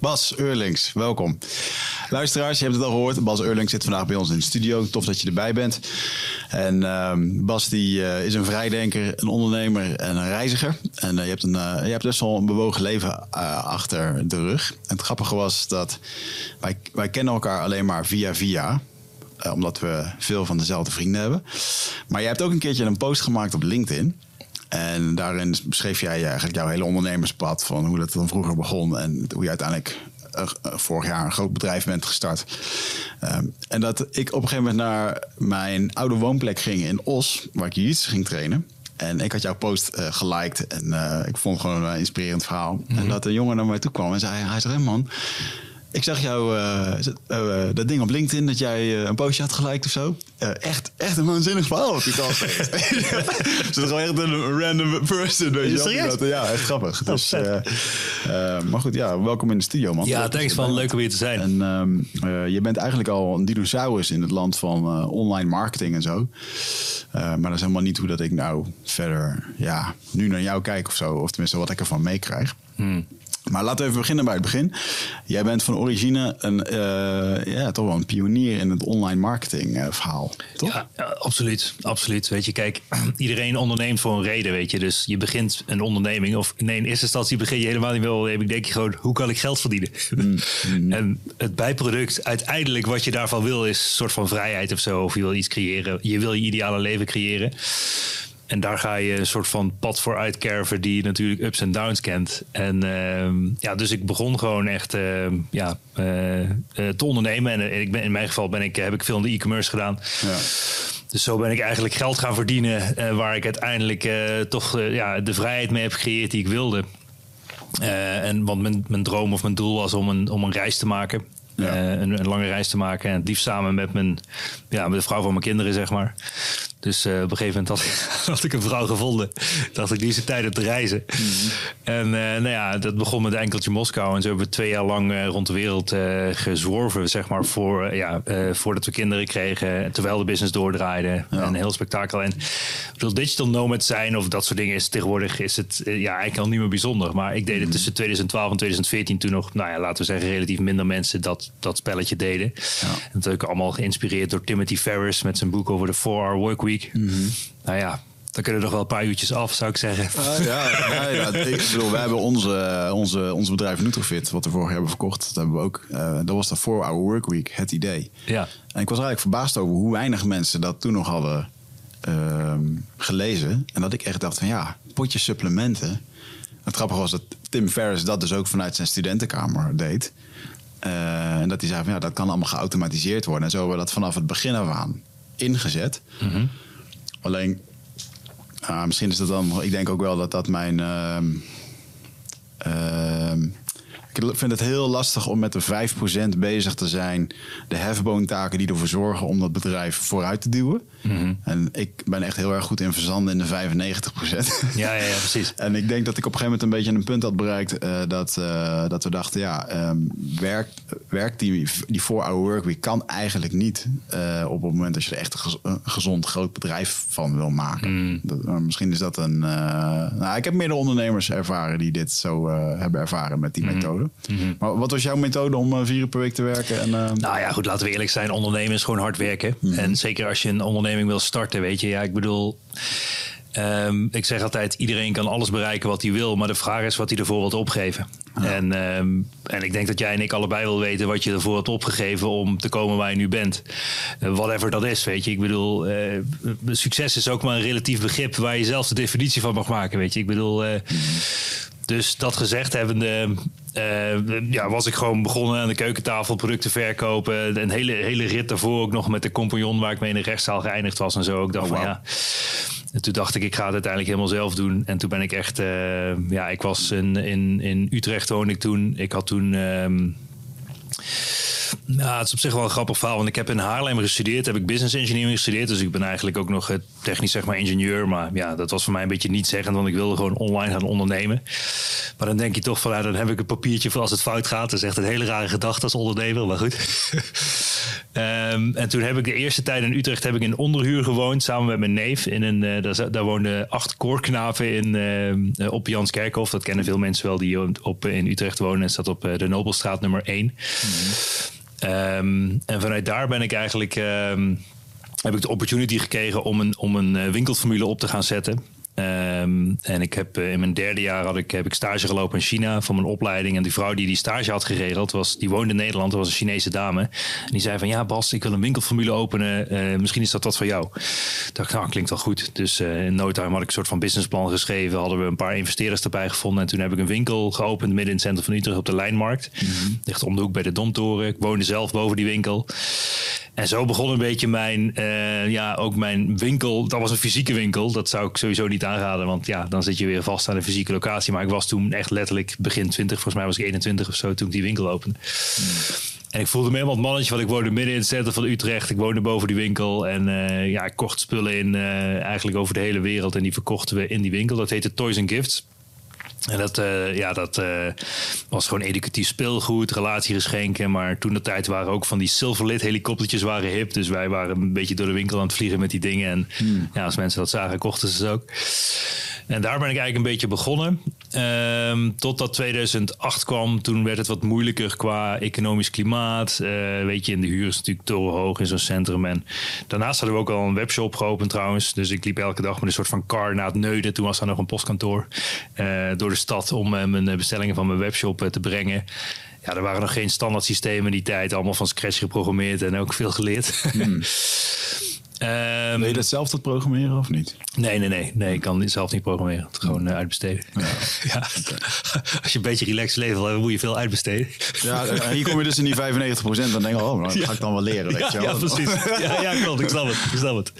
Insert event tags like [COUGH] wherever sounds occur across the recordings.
Bas Eurlings, welkom. Luisteraars, je hebt het al gehoord. Bas Eurlings zit vandaag bij ons in de studio. Tof dat je erbij bent. En ehm, Bas die, uh, is een vrijdenker, een ondernemer en een reiziger. En uh, je, hebt een, uh, je hebt best wel een bewogen leven achter de rug. En het grappige was dat wij, wij kennen elkaar alleen maar via via. omdat we veel van dezelfde vrienden hebben. Maar je hebt ook een keertje een post gemaakt op LinkedIn. En daarin beschreef jij eigenlijk jouw hele ondernemerspad. Van hoe dat dan vroeger begon. En hoe je uiteindelijk uh, vorig jaar een groot bedrijf bent gestart. Um, en dat ik op een gegeven moment naar mijn oude woonplek ging in Os. Waar ik jiu ging trainen. En ik had jouw post uh, geliked. En uh, ik vond het gewoon een inspirerend verhaal. Mm -hmm. En dat een jongen naar mij toe kwam en zei... Hij zei, man... Ik zag jou uh, uh, dat ding op LinkedIn dat jij uh, een postje had geliked of zo. echt, echt een waanzinnig verhaal wat je al Ze is gewoon echt een random person. Weet je dat, ja, echt grappig. Oh, dus, maar goed, ja, welkom in de studio, man. Ja, thanks van leuk om hier te zijn. En um, je bent eigenlijk al een dinosaurus in het land van online marketing en zo. maar dat is helemaal niet hoe dat ik nou verder, ja, nu naar jou kijk of zo. Of tenminste wat ik ervan meekrijg. Hmm. Maar laten we even beginnen bij het begin. Jij bent van origine een, uh, ja, toch wel een pionier in het online marketing uh, verhaal, toch? Ja, ja, absoluut, absoluut. Weet je, kijk, [CLEARS THROAT] iedereen onderneemt voor een reden, weet je. Dus je begint een onderneming, of nee, in eerste instantie begin je helemaal niet met onderneming. Denk je gewoon, hoe kan ik geld verdienen? Mm, mm. [LAUGHS] en het bijproduct, uiteindelijk wat je daarvan wil, is een soort van vrijheid of zo. Of je wil iets creëren, je wil je ideale leven creëren. En daar ga je een soort van pad voor uitkerven die natuurlijk ups en downs kent. En uh, ja, dus ik begon gewoon echt uh, ja, uh, te ondernemen. En ik ben, in mijn geval ben ik, heb ik veel in de e-commerce gedaan. Ja. Dus zo ben ik eigenlijk geld gaan verdienen. waar ik uiteindelijk toch ja, de vrijheid mee heb gecreëerd die ik wilde. en want mijn, mijn droom of mijn doel was om een, om een reis te maken. Ja. een, een, lange reis te maken. En het liefst samen met, mijn, ja, met de vrouw van mijn kinderen, zeg maar. Dus uh, op een gegeven moment had, [LAUGHS] had, ik een vrouw gevonden. Dacht ik, die is de tijd om te reizen. Mm -hmm. En uh, nou ja, dat begon met enkeltje Moskou. En zo hebben we twee jaar lang uh, rond de wereld gezworven, zeg maar, voor, ja, voordat we kinderen kregen. Terwijl de business doordraaide. Ja. Een heel spektakel. En bedoel, digital nomad zijn of dat soort dingen is tegenwoordig is het ja, eigenlijk al niet meer bijzonder. Maar ik deed het mm -hmm. tussen 2012 en 2014 toen nog, nou ja, laten we zeggen, relatief minder mensen dat, dat spelletje deden. Ja. En natuurlijk allemaal geïnspireerd door Timothy Ferris met zijn boek over de 4-hour work week. Mm -hmm. Nou ja, dan kunnen er nog wel een paar uurtjes af, zou ik zeggen. Uh, ja, ja, ja, [LAUGHS] ik bedoel, wij hebben onze, onze, ons bedrijf Nutrofit, wat we vorig jaar hebben verkocht, dat hebben we ook. Uh, dat was de 4-hour work week, het idee. Ja. En ik was eigenlijk verbaasd over hoe weinig mensen dat toen nog hadden uh, gelezen. En dat ik echt dacht van ja, potje supplementen. Het grappige was dat Tim Ferriss dat dus ook vanuit zijn studentenkamer deed. Uh, en dat hij zei van ja, dat kan allemaal geautomatiseerd worden. En zo hebben we dat vanaf het begin af aan ingezet. Mm -hmm. Alleen, uh, misschien is dat dan, ik denk ook wel dat dat mijn. Uh, ik vind het heel lastig om met de 5% bezig te zijn. De hefboontaken die ervoor zorgen om dat bedrijf vooruit te duwen. Mm -hmm. En ik ben echt heel erg goed in verzanden in de 95%. Ja, ja, ja, [LAUGHS] precies. en ik denk dat ik op een gegeven moment een beetje een punt had bereikt. Uh, dat, uh, dat we dachten, ja, um, werk, werk die, die 4-hour workweek kan eigenlijk niet uh, op het moment dat je er echt een gezond groot bedrijf van wil maken. Mm. Dat, misschien is dat een. nou, ik heb meerdere ondernemers ervaren die dit zo hebben ervaren met die Mhm. methode. -hmm. Maar wat was jouw methode om vier uur per week te werken? En, nou ja, goed, laten we eerlijk zijn. Ondernemen is gewoon hard werken. En zeker als je een onderneming wil starten, weet je. Ja, ik bedoel... Um, ik zeg altijd, iedereen kan alles bereiken wat hij wil. Maar de vraag is wat hij ervoor wilt opgeven. Ja. En, um, en ik denk dat jij en ik allebei wil weten wat je ervoor hebt opgegeven om te komen waar je nu bent. Uh, whatever dat is, weet je. Ik bedoel, uh, succes is ook maar een relatief begrip waar je zelf de definitie van mag maken, weet je. Ik bedoel... Uh, dus dat gezegd hebbende, uh, ja, was ik gewoon begonnen aan de keukentafel producten verkopen. Een hele, hele rit daarvoor ook nog met de compagnon waar ik mee in de rechtszaal geëindigd was en zo. Ik dacht oh, wow. van ja. En toen dacht ik, ik ga het uiteindelijk helemaal zelf doen. En toen ben ik echt, uh, ja, ik was in, in, in Utrecht woonde ik toen. Ik had toen. Um, nou, het is op zich wel een grappig verhaal. Want ik heb in Haarlem gestudeerd. Heb ik business engineering gestudeerd. Dus ik ben eigenlijk ook nog technisch zeg maar ingenieur. Maar ja, dat was voor mij een beetje niet zeggend. Want ik wilde gewoon online gaan ondernemen. Maar dan denk je toch van, dan heb ik een papiertje voor als het fout gaat. Dat is echt een hele rare gedachte als ondernemer. Maar goed. [LAUGHS] Ehm, en toen heb ik de eerste tijd in Utrecht heb ik in onderhuur gewoond samen met mijn neef. In een, uh, daar, daar woonden acht koorknaven in, uh, op Janskerkhof. Dat kennen veel mensen wel die op, in Utrecht wonen. En staat op de Nobelstraat nummer 1. Mhm. Um, en vanuit daar ben ik eigenlijk... Um, heb ik de opportunity gekregen om een, om een winkelformule op te gaan zetten. Um, en ik heb in mijn derde jaar had ik, heb ik stage gelopen in China voor mijn opleiding. En die vrouw die die stage had geregeld, was, die woonde in Nederland. Dat was een Chinese dame. En die zei van ja Bas, ik wil een winkelformule openen. Uh, misschien is dat wat voor jou. Ik dacht, nou klinkt wel goed. Dus uh, in no time had ik een soort van businessplan geschreven. Hadden we een paar investeerders erbij gevonden. En toen heb ik een winkel geopend midden in het centrum van Utrecht op de Lijnmarkt. Mm -hmm. Ligt om de hoek bij de Domtoren. Ik woonde zelf boven die winkel. En zo begon een beetje mijn, uh, ja, ook mijn winkel. Dat was een fysieke winkel. Dat zou ik sowieso niet aanraden, want ja, dan zit je weer vast aan een fysieke locatie. Maar ik was toen echt letterlijk begin 20, volgens mij was ik 21 of zo toen ik die winkel opende. Hmm. En ik voelde me helemaal het mannetje, want ik woonde midden in het centrum van Utrecht. Ik woonde boven die winkel en uh, ja, ik kocht spullen in uh, eigenlijk over de hele wereld. En die verkochten we in die winkel. Dat heette Toys and Gifts. En dat, uh, ja, dat uh, was gewoon educatief speelgoed, relatiegeschenken. Maar toen de tijd waren ook van die Silverlit helikoptertjes waren hip. Dus wij waren een beetje door de winkel aan het vliegen met die dingen. En hmm. ja, als mensen dat zagen, kochten ze ze ook. En daar ben ik eigenlijk een beetje begonnen. Um, totdat 2008 kwam. Toen werd het wat moeilijker qua economisch klimaat. Uh, weet je, in de huur is natuurlijk torenhoog in zo'n centrum. En daarnaast hadden we ook al een webshop geopend trouwens. Dus ik liep elke dag met een soort van car naar het Neuden. Toen was daar nog een postkantoor. Uh, door de stad om uh, mijn bestellingen van mijn webshop te brengen. Ja, er waren nog geen standaard systemen in die tijd. Allemaal van scratch geprogrammeerd en ook veel geleerd. Hmm. [LAUGHS] Um, Wil je dat zelf dat programmeren of niet? Nee, nee, nee. nee ik kan zelf niet programmeren. Het gewoon uh, uitbesteden. Ja. [LAUGHS] ja. [LAUGHS] Als je een beetje relaxed leeft, dan moet je veel uitbesteden. Ja, hier kom je dus in die 95%. Dan denk je, oh, dat ga ik dan wel leren. Weet ja, je ja, precies. Ja, ja klopt. Ik snap het. Ik snap het.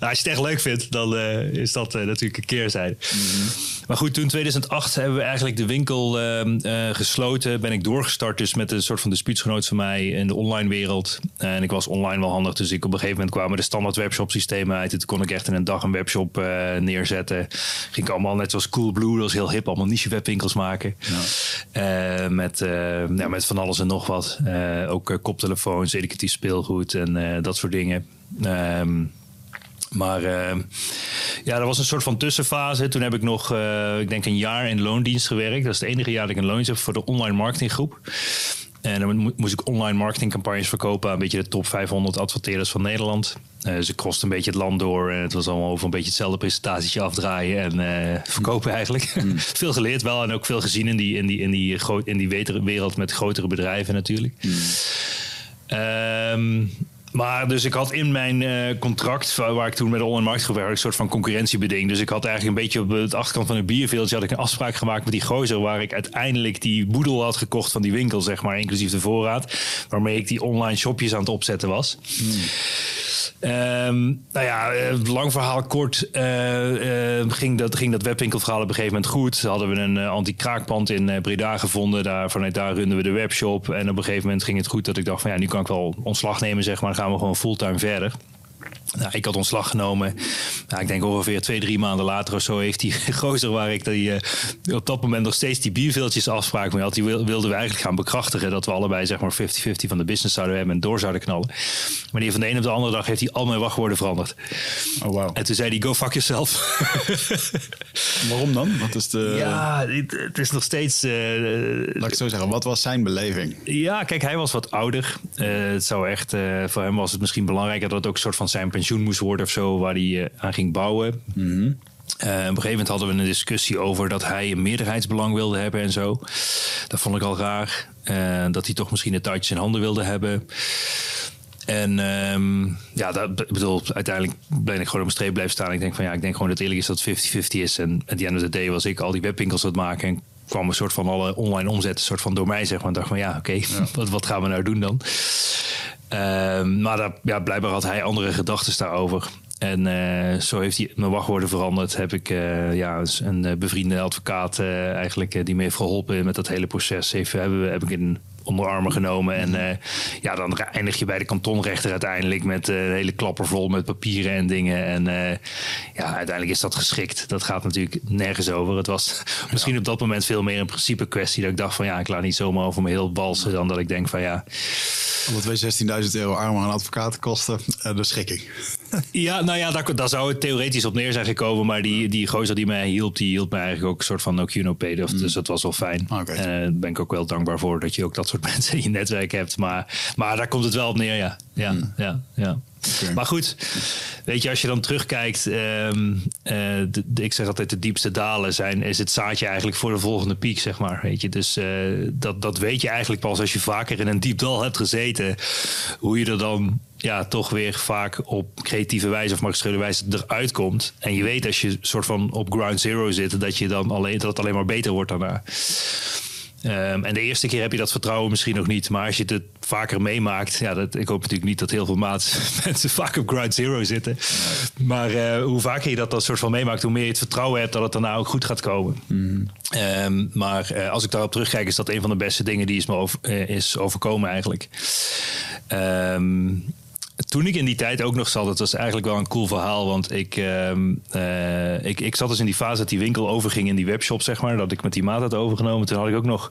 Nou, als je het echt leuk vindt, dan uh, is dat uh, natuurlijk een keerzijde. Mm -hmm. Maar goed, toen 2008 hebben we eigenlijk de winkel uh, gesloten. Ben ik doorgestart dus met een soort van dispuutsgenoot van mij in de online wereld. En ik was online wel handig, dus ik op een gegeven moment kwamen de standaard webshop systemen uit. toen kon ik echt in een dag een webshop uh, neerzetten. Ging ik allemaal net zoals Coolblue, dat was heel hip, allemaal niche webwinkels maken. Ja. Uh, met, ja, met van alles en nog wat. ook koptelefoons, educatief speelgoed en dat soort dingen. Um, maar uh, ja, dat was een soort van tussenfase. Toen heb ik nog, uh, ik denk een jaar in loondienst gewerkt. Dat is het enige jaar dat ik een loondienst heb voor de online marketinggroep. En dan moest ik online marketingcampagnes verkopen aan een beetje de top 500 adverteerders van Nederland. Uh, ze kost een beetje het land door. En het was allemaal over een beetje hetzelfde presentatietje afdraaien en uh, verkopen eigenlijk. Mm. [LAUGHS] veel geleerd wel en ook veel gezien in die, in die, in die, in die wereld met grotere bedrijven natuurlijk. Mm. Um, maar dus ik had in mijn uh, contract, waar ik toen met de online markt gewerkt, een soort van concurrentiebeding. Dus ik had eigenlijk een beetje op het achterkant van het bierveeltje had ik een afspraak gemaakt met die gozer, waar ik uiteindelijk die boedel had gekocht van die winkel, zeg maar, inclusief de voorraad, waarmee ik die online shopjes aan het opzetten was. Hmm. Um, nou ja, lang verhaal kort uh, uh, ging, dat, ging dat webwinkelverhaal op een gegeven moment goed. Hadden we een anti-kraakpand in Breda gevonden. Daar, vanuit daar runden we de webshop. En op een gegeven moment ging het goed dat ik dacht van ja, nu kan ik wel ontslag nemen, zeg maar. Dan gaan we gewoon fulltime verder. Nou, ik had ontslag genomen. Nou, ik denk ongeveer twee, drie maanden later of zo heeft die [LAUGHS] gozer waar ik die, uh, op dat moment nog steeds die bierveeltjes afspraak mee had, die wilden we eigenlijk gaan bekrachtigen dat we allebei zeg maar 50-50 van de business zouden hebben en door zouden knallen. Maar die van de een op de andere dag heeft hij al mijn wachtwoorden veranderd. Oh wow. En toen zei hij go fuck yourself. [LAUGHS] Waarom dan? Wat is de... Ja, het, het is nog steeds... Uh, Laat ik zo zeggen, wat was zijn beleving? Ja, kijk, hij was wat ouder. Uh, het zou echt, voor hem was het misschien belangrijker dat het ook een soort van zijn pensioen moest worden of zo, waar hij uh, aan ging bouwen. Mm -hmm. uh, op een gegeven moment hadden we een discussie over dat hij een meerderheidsbelang wilde hebben en zo. Dat vond ik al raar. Uh, dat hij toch misschien de touwtjes in handen wilde hebben. En um, ja, dat, bedoel, uiteindelijk ben ik gewoon op mijn streep blijven staan. Ik denk van ja, ik denk gewoon dat het eerlijk is dat 50-50 is. En at the end of the day was ik al die webwinkels aan het maken. En kwam een soort van alle online omzet, een soort van door mij zeg maar. En dacht van ja, oké, okay, ja. [LAUGHS] wat, wat gaan we nou doen dan? Uh, maar ja, blijkbaar had hij andere gedachten daarover. En uh, zo heeft hij mijn wachtwoorden veranderd. Heb ik uh, ja, een bevriende advocaat eigenlijk die me heeft geholpen met dat hele proces. Heeft, hebben, heb ik in onder armen genomen. En uh, ja, dan eindig je bij de kantonrechter uiteindelijk met uh, een hele klapper vol met papieren en dingen. En uh, ja, uiteindelijk is dat geschikt. Dat gaat natuurlijk nergens over. Het was [LAUGHS] misschien op dat moment veel meer een principe kwestie. Dat ik dacht van ja, ik laat niet zomaar over me heel balsen. Dan dat ik denk van ja Omdat wij 16.000 euro arm aan advocaten kosten, de schikking. Ja, nou ja, daar, daar, zou het theoretisch op neer zijn gekomen. Maar die, die gozer die mij hielp, die hielp mij eigenlijk ook een soort van no. Dus, mm. dus dat was wel fijn. En okay. daar ben ik ook wel dankbaar voor dat je ook dat soort [LAUGHS] mensen in je netwerk hebt. Maar, maar daar komt het wel op neer, ja. Ja, mm. ja, ja. Maar goed, weet je, als je dan terugkijkt, um, ik zeg altijd de diepste dalen zijn, is het zaadje eigenlijk voor de volgende piek, zeg maar. Weet je, dus uh, dat, dat weet je eigenlijk pas als je vaker in een diep dal hebt gezeten, hoe je er dan ja, toch weer vaak op creatieve wijze of magistrale wijze eruit komt. En je weet als je soort van op ground zero zit, dat je dan alleen dat het alleen maar beter wordt daarna. Um, en de eerste keer heb je dat vertrouwen misschien nog niet. Maar als je het vaker meemaakt. Ja, dat, ik hoop natuurlijk niet dat heel veel maats, [LAUGHS] mensen vaak op ground zero zitten. Maar uh, hoe vaker je dat dan soort van meemaakt, hoe meer je het vertrouwen hebt dat het daarna ook goed gaat komen. Mm. Um, maar uh, als ik daarop terugkijk, is dat een van de beste dingen die is me over, uh, is overkomen eigenlijk. Um, toen ik in die tijd ook nog zat, dat was eigenlijk wel een cool verhaal. Want ik, uh, ik, ik zat dus in die fase dat die winkel overging in die webshop, zeg maar. Dat ik met die maat had overgenomen. Toen had ik ook nog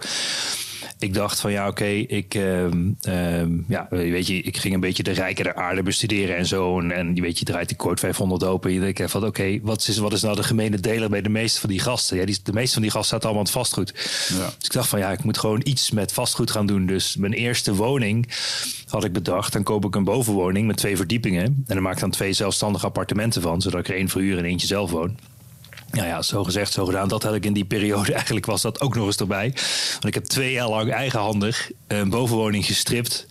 ik dacht van ja, oké, ik, uh, ja, weet je, ik ging een beetje de rijke der aarde bestuderen en zo. En, en je weet, je draait die Quote 500 open. En je denkt van oké, wat, is, wat is nou de gemene deler bij de meeste van die gasten? Ja, die, de meeste van die gasten zaten allemaal aan het vastgoed. Ja. Dus ik dacht van ja, ik moet gewoon iets met vastgoed gaan doen. Dus mijn eerste woning had ik bedacht, dan koop ik een bovenwoning met twee verdiepingen. En dan maak ik dan twee zelfstandige appartementen van, zodat ik er één verhuur en eentje zelf woon. Nou ja, zo gezegd, zo gedaan. Dat had ik in die periode [LAUGHS] eigenlijk was dat ook nog eens erbij. Want ik heb twee jaar lang eigenhandig een bovenwoning gestript.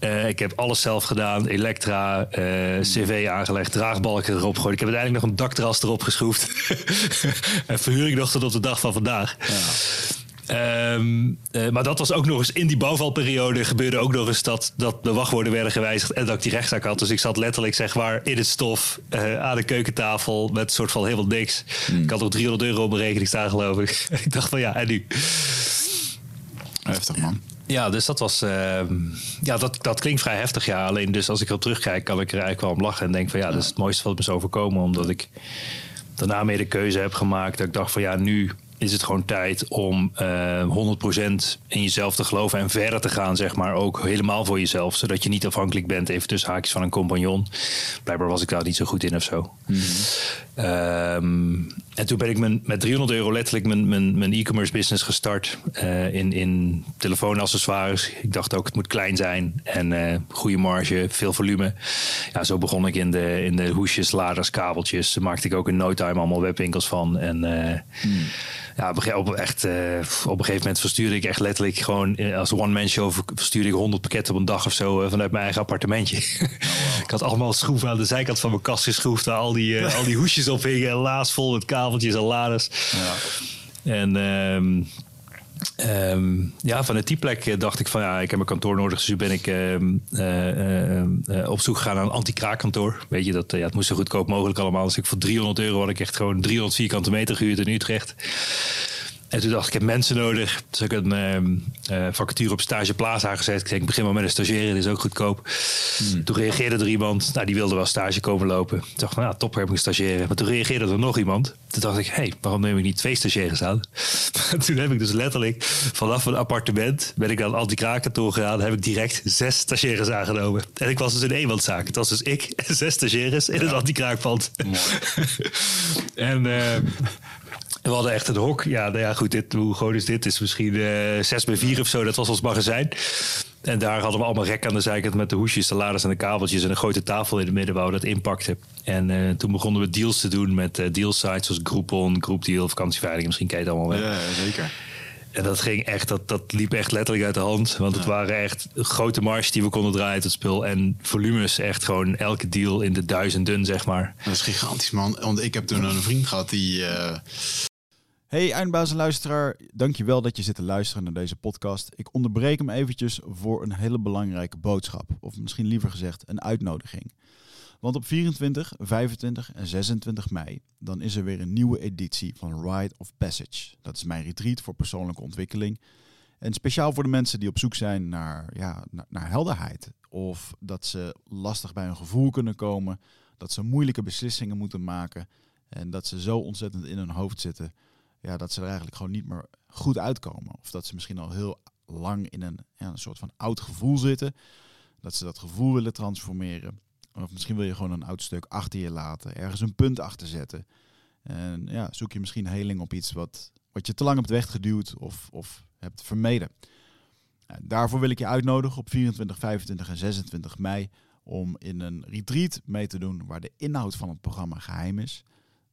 Uh, ik heb alles zelf gedaan. Elektra, uh, cv aangelegd, draagbalken erop gegooid. Ik heb uiteindelijk nog een dakterras erop geschroefd. [LAUGHS] en verhuur nog tot op de dag van vandaag. Ja. Um, uh, maar dat was ook nog eens in die bouwvalperiode gebeurde ook nog eens dat, dat de wachtwoorden werden gewijzigd en dat ik die rechtszaak had. Dus ik zat letterlijk zeg maar in het stof uh, aan de keukentafel met een soort van helemaal niks. Hmm. Ik had nog 300 euro op mijn rekening staan geloof ik. [LAUGHS] ik dacht van ja, en nu? Heftig man. Ja, dus dat was. Uh, ja, dat, dat klinkt vrij heftig. Ja, alleen dus als ik erop terugkijk, kan ik er eigenlijk wel om lachen en denk van ja, dat is het mooiste wat me is overkomen. Omdat ik daarna mee de keuze heb gemaakt. Dat ik dacht van ja, nu is het gewoon tijd om uh, eh, 100% in jezelf te geloven en verder te gaan, zeg maar. Ook helemaal voor jezelf, zodat je niet afhankelijk bent, even tussen haakjes van een compagnon. Blijkbaar was ik daar niet zo goed in of zo. Mhm. Ehm, en toen ben ik mijn, met 300 euro letterlijk mijn, mijn, mijn e-commerce business gestart uh, in, in telefoonaccessoires. Ik dacht ook, het moet klein zijn en uh, goede marge, veel volume. Ja, zo begon ik in de, in de hoesjes, laders, kabeltjes. Daar maakte ik ook in no time allemaal webwinkels van. En mm ja, op, echt, uh, op een gegeven moment verstuurde ik echt letterlijk gewoon eh, als one-man show verstuurde ik 100 pakketten op een dag of zo uh, vanuit mijn eigen appartementje. Oh, [LAUGHS] ik had allemaal schroeven aan de zijkant van mijn kast geschroefd waar al die, uh, al die hoesjes op hingen. Laas vol met kabeltjes en laders. Ja. En um, Um, ja, vanuit die plek eh, dacht ik van ja, ik heb een kantoor nodig. Dus ben ik um, uh, uh, op zoek gegaan naar een anti-kraakkantoor. Weet je, dat, ja, het moest zo goedkoop mogelijk allemaal. Dus ik voor 300 euro had ik echt gewoon 300 vierkante meter gehuurd in Utrecht. En toen dacht ik, ik heb mensen nodig. Dus ik heb een uh, vacature op stageplaats aangezet. Ik denk, ik begin maar met een stagiaire, dat is ook goedkoop. Hmm. Toen reageerde er iemand, nou, die wilde wel stage komen lopen. Toen dacht ik, nou, top, heb ik een stagiaire. Maar toen reageerde er nog iemand. Toen dacht ik, hé, hey, waarom neem ik niet twee stagiaires aan? [LAUGHS] toen heb ik dus letterlijk vanaf een appartement, ben ik het anti-kraakkantoor gegaan, heb ik direct zes stagiaires aangenomen. En ik was dus in eenmanszaak. Het was dus ik en zes stagiaires in ja. het anti-kraakpand. [LAUGHS] en... Uh, we hadden echt een hok. Ja, nou ja, goed, hoe groot is dit? Het is misschien uh, eh, 6 bij 4 of zo. Dat was ons magazijn. En daar hadden we allemaal rekken aan de zijkant met de hoesjes, de laders en de kabeltjes en een grote tafel in het midden waar we dat inpakten. En uh, toen begonnen we deals te doen met uh, dealsites zoals Groupon, Groupdeal, vakantieveiling. Misschien ken je het allemaal wel. Ja, zeker. En dat ging echt, dat, dat liep echt letterlijk uit de hand. Want het waren echt grote marges die we konden draaien uit het spul. En volumes echt gewoon elke deal in de duizenden, zeg maar. Dat is gigantisch, man. Want ik heb toen een vriend gehad die... Uh... Hey eindbazen luisteraar, dankjewel dat je zit te luisteren naar deze podcast. Ik onderbreek hem eventjes voor een hele belangrijke boodschap. Of misschien liever gezegd een uitnodiging. Want op 24, 25 en 26 mei dan is er weer een nieuwe editie van Ride of Passage. Dat is mijn retreat voor persoonlijke ontwikkeling. En speciaal voor de mensen die op zoek zijn naar, ja, naar, helderheid. Of dat ze lastig bij hun gevoel kunnen komen. Dat ze moeilijke beslissingen moeten maken. En dat ze zo ontzettend in hun hoofd zitten. Ja, dat ze er eigenlijk gewoon niet meer goed uitkomen. Of dat ze misschien al heel lang in een, ja, een soort van oud gevoel zitten. dat ze dat gevoel willen transformeren. Of misschien wil je gewoon een oud stuk achter je laten, ergens een punt achter zetten. En ja, zoek je misschien heling op iets wat, wat je te lang hebt weggeduwd of, of hebt vermeden. En daarvoor wil ik je uitnodigen op 24, 25 en 26 mei om in een retreat mee te doen waar de inhoud van het programma geheim is.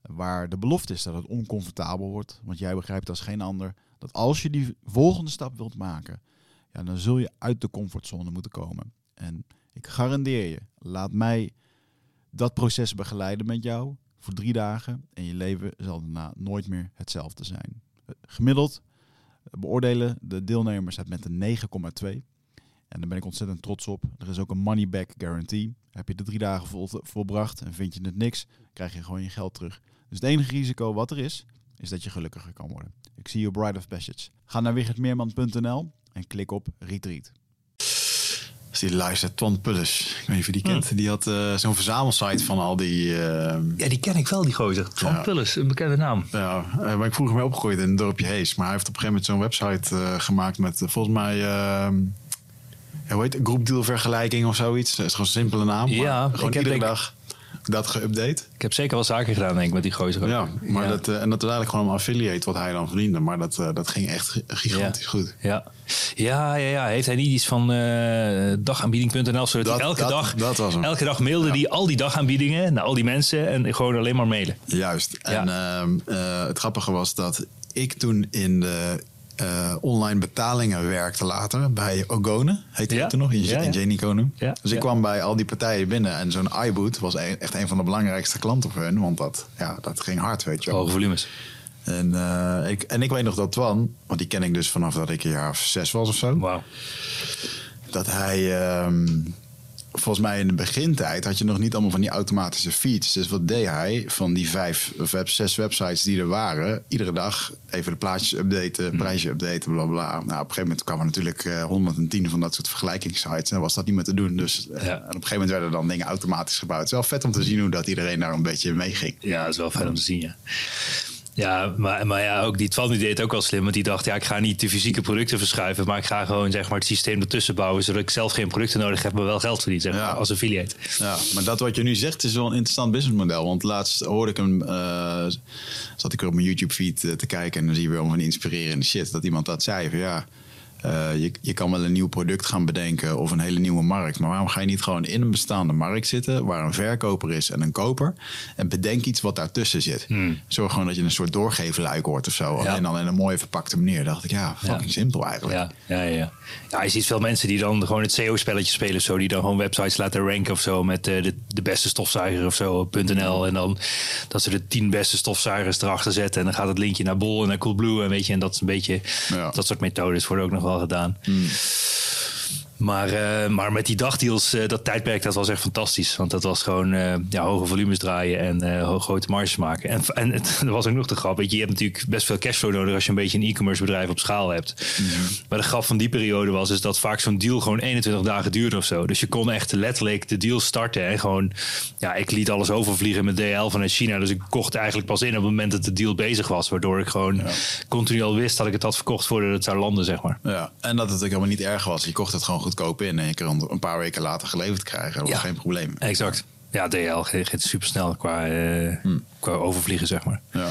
Waar de belofte is dat het oncomfortabel wordt. Want jij begrijpt als geen ander dat als je die volgende stap wilt maken, ja, dan zul je uit de comfortzone moeten komen. En ik garandeer je, laat mij dat proces begeleiden met jou voor drie dagen en je leven zal daarna nooit meer hetzelfde zijn. Gemiddeld beoordelen de deelnemers het met een 9,2. En daar ben ik ontzettend trots op. Er is ook een money back guarantee. Heb je de drie dagen vol, volbracht en vind je het niks, krijg je gewoon je geld terug. Dus het enige risico wat er is, is dat je gelukkiger kan worden. Ik zie je Bride of Passage. Ga naar wichertmeerman.nl en klik op Retreat. Die luistert, Twan Pullis. Ik weet niet of je die kent. Die had uh, zo'n verzamelsite van al die... Uh, ja, die ken ik wel, die gozer. Twan ja. Pullis, een bekende naam. Ja, uh, maar ik vroeger mee opgegroeid in het dorpje Hees. Maar hij heeft op een gegeven moment zo'n website gemaakt met volgens mij... Ehm, hoe heet het? Groepdealvergelijking of zoiets. Dat is gewoon een simpele naam. Ja, gewoon ik heb iedere dag dat geüpdate. Ik heb zeker wel zaken gedaan, denk ik, met die gozer. Ja, maar Dat, uh, en dat is eigenlijk gewoon een affiliate wat hij dan verdiende. Maar dat, uh, dat ging echt gigantisch ja. goed. Ja. Ja, ja, ja. Heeft hij niet iets van uh, dagaanbieding.nl? Zodat dat, elke, dat, dag, dat was hem. elke dag mailde hij al die dagaanbiedingen naar al die mensen en gewoon alleen maar mailen. Juist. En ehm, het grappige was dat ik toen in de uh, online betalingen werkte later bij Ogone, heette ja? het toen nog, in, ja, in Ja, dus ik kwam bij al die partijen binnen en zo'n iBoot was een, echt een van de belangrijkste klanten voor hun, want dat, ja, dat ging hard, weet je wel. Hoge volumes. En, uh, ik, en ik weet nog dat Twan, want die ken ik dus vanaf dat ik een jaar of zes was of zo. Wow. Dat hij... Um, volgens mij in de begintijd had je nog niet allemaal van die automatische feeds. Dus wat deed hij van die vijf of zes websites die er waren? Iedere dag even de plaatjes updaten, hmm. prijsje updaten, bla bla. Nou, op een gegeven moment kwamen natuurlijk uh, 110 van dat soort vergelijkingssites. En was dat niet meer te doen. Dus uh, en op een gegeven moment werden dan dingen automatisch gebouwd. Het is wel vet om te zien hoe dat iedereen daar een beetje mee ging. Ja, dat is wel vet om te zien, ja. Ja, maar, maar ja, ook die Twan die deed het ook wel slim. Want die dacht, ja, ik ga niet de fysieke producten verschuiven. Maar ik ga gewoon zeg maar, het systeem ertussen bouwen. Zodat ik zelf geen producten nodig heb, maar wel geld verdienen zeg maar, als affiliate. Ja, maar dat wat je nu zegt is wel een interessant businessmodel. Want laatst hoorde ik hem, uh, zat ik er op mijn YouTube feed eh, te kijken. En dan zie je weer om van inspirerende shit. Dat iemand dat zei van ja uh, je, je kan wel een nieuw product gaan bedenken of een hele nieuwe markt. Maar waarom ga je niet gewoon in een bestaande markt zitten waar een verkoper is en een koper? En bedenk iets wat daartussen zit. Hmm. Zorg gewoon dat je een soort doorgeefluik hoort of zo. Ja. En dan in een mooie verpakte manier. dacht ik, ja, fucking simpel eigenlijk. Ja, ja, ja. ja, je ziet veel mensen die dan gewoon het SEO-spelletje spelen of zo. Die dan gewoon websites laten ranken of zo met uh, de, de beste stofzuiger of zo .nl. En dan dat ze de tien beste stofzuigers erachter zetten. En dan gaat het linkje naar Bol en naar Coolblue. En weet je, en dat is een beetje dat soort methodes worden ook nog wel gedaan. Mm. Maar, uh, maar met die dagdeals, uh, dat tijdperk, dat was echt fantastisch. Want dat was gewoon uh, ja, hoge volumes draaien en hoge grote marges maken. En, en het, [LAUGHS] was ook nog de grap, weet je, je hebt natuurlijk best veel cashflow nodig als je een beetje een e-commerce bedrijf op schaal hebt. Mm Maar de grap van die periode was is dat vaak zo'n deal gewoon 21 dagen duurde of zo. Dus je kon echt letterlijk de deal starten en gewoon, ja, ik liet alles overvliegen met DL vanuit China. Dus ik kocht eigenlijk pas in op het moment dat de deal bezig was. Waardoor ik gewoon ja. continu al wist dat ik het had verkocht voordat het zou landen, zeg maar. Ja, en dat het ook helemaal niet erg was. Je kocht het gewoon goed goedkoop in en je kan een paar weken later geleverd krijgen. Dat was geen probleem. Exact. Ja, DL gaat super snel qua, uh, hmm. qua overvliegen, zeg maar. Ja.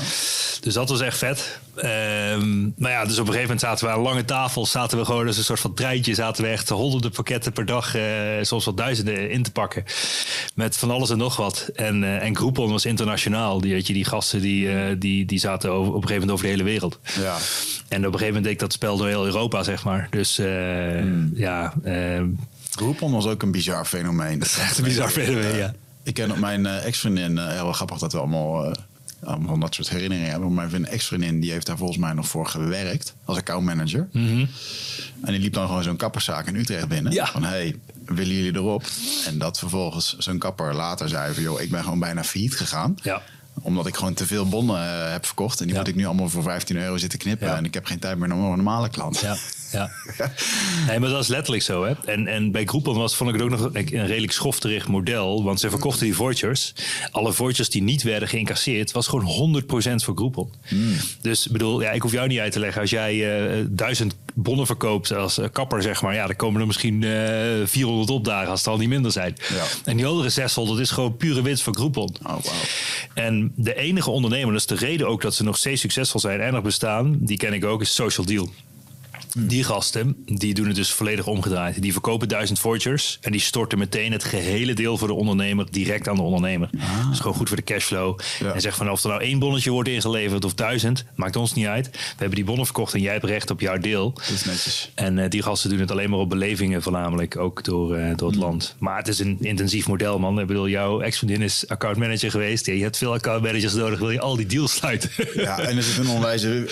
Dus dat was echt vet. Um, maar ja, dus op een gegeven moment zaten we aan lange tafel. Zaten we gewoon als een soort van treintje. Zaten we echt honderden pakketten per dag. Uh, soms wel duizenden in te pakken. Met van alles en nog wat. En, uh, en Groupon was internationaal. Die, weet je, die gasten die, die, die zaten over, op een gegeven moment over de hele wereld. Ja. En op een gegeven moment deed ik dat spel door heel Europa, zeg maar. Dus hmm. ja... Ehm, Groupon was ook een bizar fenomeen. [LAUGHS] Dat is echt een bizar fenomeen, ja. Ik ken op mijn ex-vriendin, heel grappig dat we allemaal allemaal dat soort herinneringen hebben. Maar mijn ex-vriendin die heeft daar volgens mij nog voor gewerkt als accountmanager. Mm En die liep dan gewoon zo'n kapperszaak in Utrecht binnen. Ja. Van hey, willen jullie erop? En dat vervolgens zo'n kapper later zei van joh, ik ben gewoon bijna failliet gegaan. Ja omdat ik gewoon te veel bonnen uh, heb verkocht. En die moet ik nu allemaal voor 15 euro zitten knippen. Ja. En ik heb geen tijd meer naar een normale klant. Ja, ja. [LAUGHS] nee, maar dat is letterlijk zo. Hè? En, en bij Groupon was, vond ik het ook nog een redelijk schofterig model. Want ze verkochten die vouchers. Alle vouchers die niet werden geïncasseerd, was gewoon 100% voor Groupon. Mm. Dus bedoel, ja, ik hoef jou niet uit te leggen. Als jij uh, duizend bonnen verkoopt als eh, kapper, zeg maar, ja, dan komen er misschien eh 400 opdagen als het al niet minder zijn. Ja. En die andere 600 is gewoon pure winst van Groupon. Oh, wauw. En de enige ondernemer, dat is de reden ook dat ze nog steeds succesvol zijn en nog bestaan, die ken ik ook, is Social Deal. Die gasten, die doen het dus volledig omgedraaid. Die verkopen duizend vouchers en die storten meteen het gehele deel voor de ondernemer direct aan de ondernemer. Dat is gewoon goed voor de cashflow. Ja. En zeg van of er nou één bonnetje wordt ingeleverd of duizend, maakt ons niet uit. We hebben die bonnen verkocht en jij hebt recht op jouw deel. Dat is netjes. En eh, die gasten doen het alleen maar op belevingen voornamelijk, ook door, eh, door het land. Maar het is een intensief model, man. Ik bedoel, jouw ex-vriendin is accountmanager geweest. Ja, je hebt veel accountmanagers nodig, wil je al die deals sluiten. Ja, en er zit een onwijze...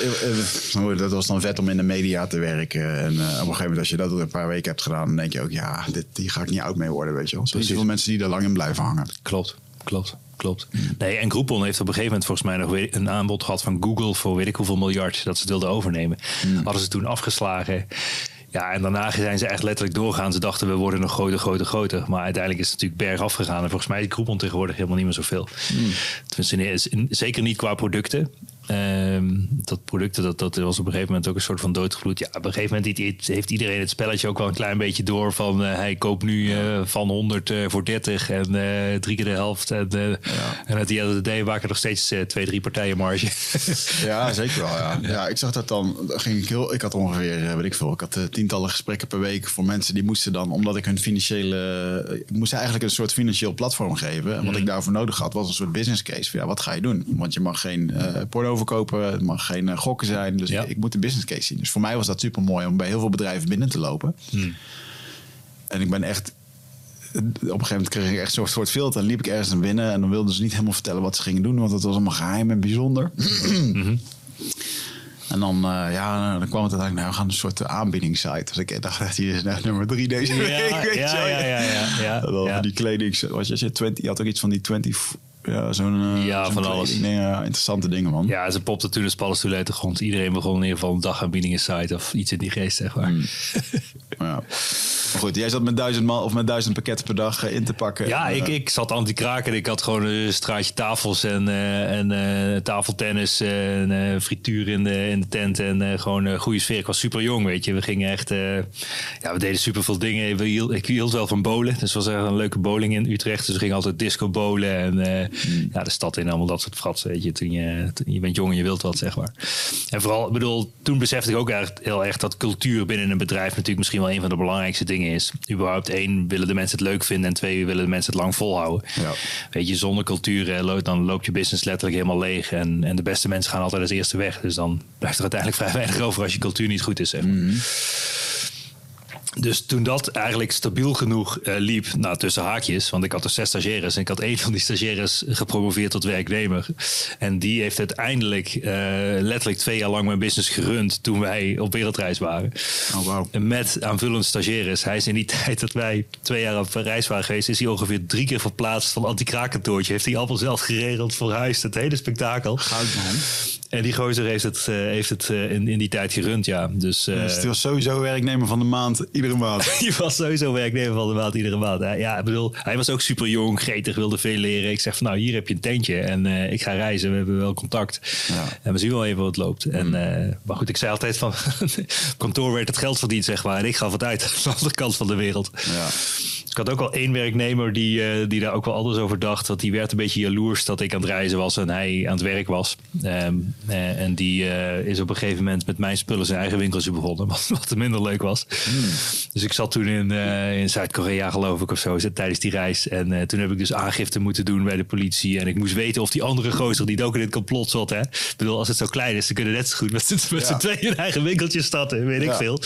eh, Dat was dan vet om in de media te werken. En eh, op een gegeven moment, als je dat een paar weken hebt gedaan... dan denk je ook, ja, dit, hier ga ik niet oud mee worden, weet je wel. Er zijn zoveel mensen die er lang in blijven hangen. Klopt, klopt, klopt. Nee, en Groupon heeft op een gegeven moment volgens mij nog weer een aanbod gehad van Google voor weet ik hoeveel miljard dat ze het wilden overnemen. Hadden ze toen afgeslagen. Ja, en daarna zijn ze echt letterlijk doorgaan. Ze dachten we worden nog groter, groter, groter. Maar uiteindelijk is het natuurlijk berg afgegaan. En volgens mij is Groupon tegenwoordig helemaal niet meer zoveel. Tenminste, is- in- zeker niet qua producten. Ehm, dat producten, dat, dat was op een gegeven moment ook een soort van doodgevloed. Ja, op een gegeven moment heeft iedereen het spelletje ook wel een klein beetje door van eh, hij koopt nu eh, van 100 eh, voor 30 en eh, drie keer de helft. En, eh en at the end of the day maken nog steeds eh, twee, drie partijen marge. [LAUGHS] Ja, zeker wel. Ja. ja, ik zag dat dan. Ging ik, heel, ik had ongeveer, eh, weet ik veel, ik had tientallen gesprekken per week voor mensen die moesten dan, omdat ik hun financiële. Ik moest eigenlijk een soort financieel platform geven. En wat ik daarvoor nodig had, was een soort business case. Van, ja, wat ga je doen? Want je mag geen eh porno verkopen, het mag geen eh, gokken zijn. Dus Ja. ik, moet een business case zien. Dus voor mij was dat super mooi om bij heel veel bedrijven binnen te lopen. En ik ben echt. Op een gegeven moment kreeg ik echt zo'n soort filter. En liep ik ergens naar binnen. En dan wilden ze niet helemaal vertellen wat ze gingen doen. Want het was allemaal geheim en bijzonder. [CLEARS THROAT] En dan, eh, ja, dan kwam het uiteindelijk, nou, we gaan een soort aanbiedingssite. Dus ik dacht, echt, hier is nou nummer drie deze Ja, week. weet ja, ja, ja, ja, ja, Dat die kleding, wat je, je, 20, je had ook iets van die 20, ja, zo'n eh, Ja, van alles. kleding. Ja, interessante dingen, man. Ja, ze popte toen de paddenstoel uit de grond. Iedereen begon in ieder geval een dagaanbiedingen site of iets in die geest, zeg maar. Ja. Maar goed, jij zat met duizend, man, of met duizend pakketten per dag eh, in te pakken. Ja, En, ik, eh, ik zat anti-kraken. Ik had gewoon een straatje tafels en, en tafeltennis en frituur in de, in de tent. En gewoon een goede sfeer. Ik was super jong, weet je. We gingen echt... ja, we deden super veel dingen. We hield, ik hield wel van bowlen. Dus het was echt een leuke bowling in Utrecht. Dus we gingen altijd disco bowlen. En eh, ja, de stad in allemaal dat soort fratsen, weet je. Toen je, toen- je bent jong en je wilt wat, zeg maar. En vooral, ik bedoel, toen besefte ik ook echt heel erg dat cultuur binnen een bedrijf natuurlijk misschien wel een van de belangrijkste dingen is. Überhaupt één, willen de mensen het leuk vinden. En twee, willen de mensen het lang volhouden. Ja. Weet je, zonder cultuur dan loopt je business letterlijk helemaal leeg. En, en de beste mensen gaan altijd als eerste weg. Dus dan blijft er uiteindelijk [LAUGHS] vrij weinig over als je cultuur niet goed is. Zeg maar. Dus toen dat eigenlijk stabiel genoeg eh, liep, nou tussen haakjes, want ik had er zes stagiaires en ik had één van die stagiaires gepromoveerd tot werknemer. En die heeft uiteindelijk eh, letterlijk twee jaar lang mijn business gerund toen wij op wereldreis waren. Oh, wauw. Met aanvullend stagiaires. Hij is in die [LAUGHS] tijd dat wij twee jaar op reis waren geweest, is hij ongeveer drie keer verplaatst van anti-krakentoortje. Heeft hij allemaal zelf geregeld, verhuisd, het hele spektakel. Goud, man. En die gozer heeft het, eh, heeft het eh, in, in die tijd gerund, ja. Dus, eh, Dus het was sowieso werknemer van de maand, iedere maand. [LAUGHS] je was sowieso werknemer van de maand iedere maand. hè. Ja, ik bedoel, hij was ook super jong, gretig, wilde veel leren. Ik zeg van nou, hier heb je een tentje en eh, ik ga reizen. We hebben wel contact. Ja. En we zien wel even het loopt. En, eh, maar goed, ik zei altijd van, [LAUGHS] kantoor werd het geld verdiend, zeg maar. En ik gaf het uit [LAUGHS] aan de andere kant van de wereld. Ja. Ik had ook wel één werknemer die, eh, die daar ook wel anders over dacht. Want die werd een beetje jaloers dat ik aan het reizen was en hij aan het werk was. Ehm, eh, en die eh, is op een gegeven moment met mijn spullen zijn eigen winkeltje begonnen. [LAUGHS] Wat, wat minder leuk was. Dus ik zat toen in, in Zuid-Korea geloof ik of zo tijdens die reis. En toen heb ik dus aangifte moeten doen bij de politie. En ik moest weten of die andere gozer die ook in het complot zat. Hè? Ik bedoel, als het zo klein is, dan kunnen net zo goed met, z'n- Ja. tweeën eigen winkeltje starten. Weet ik Ja. veel.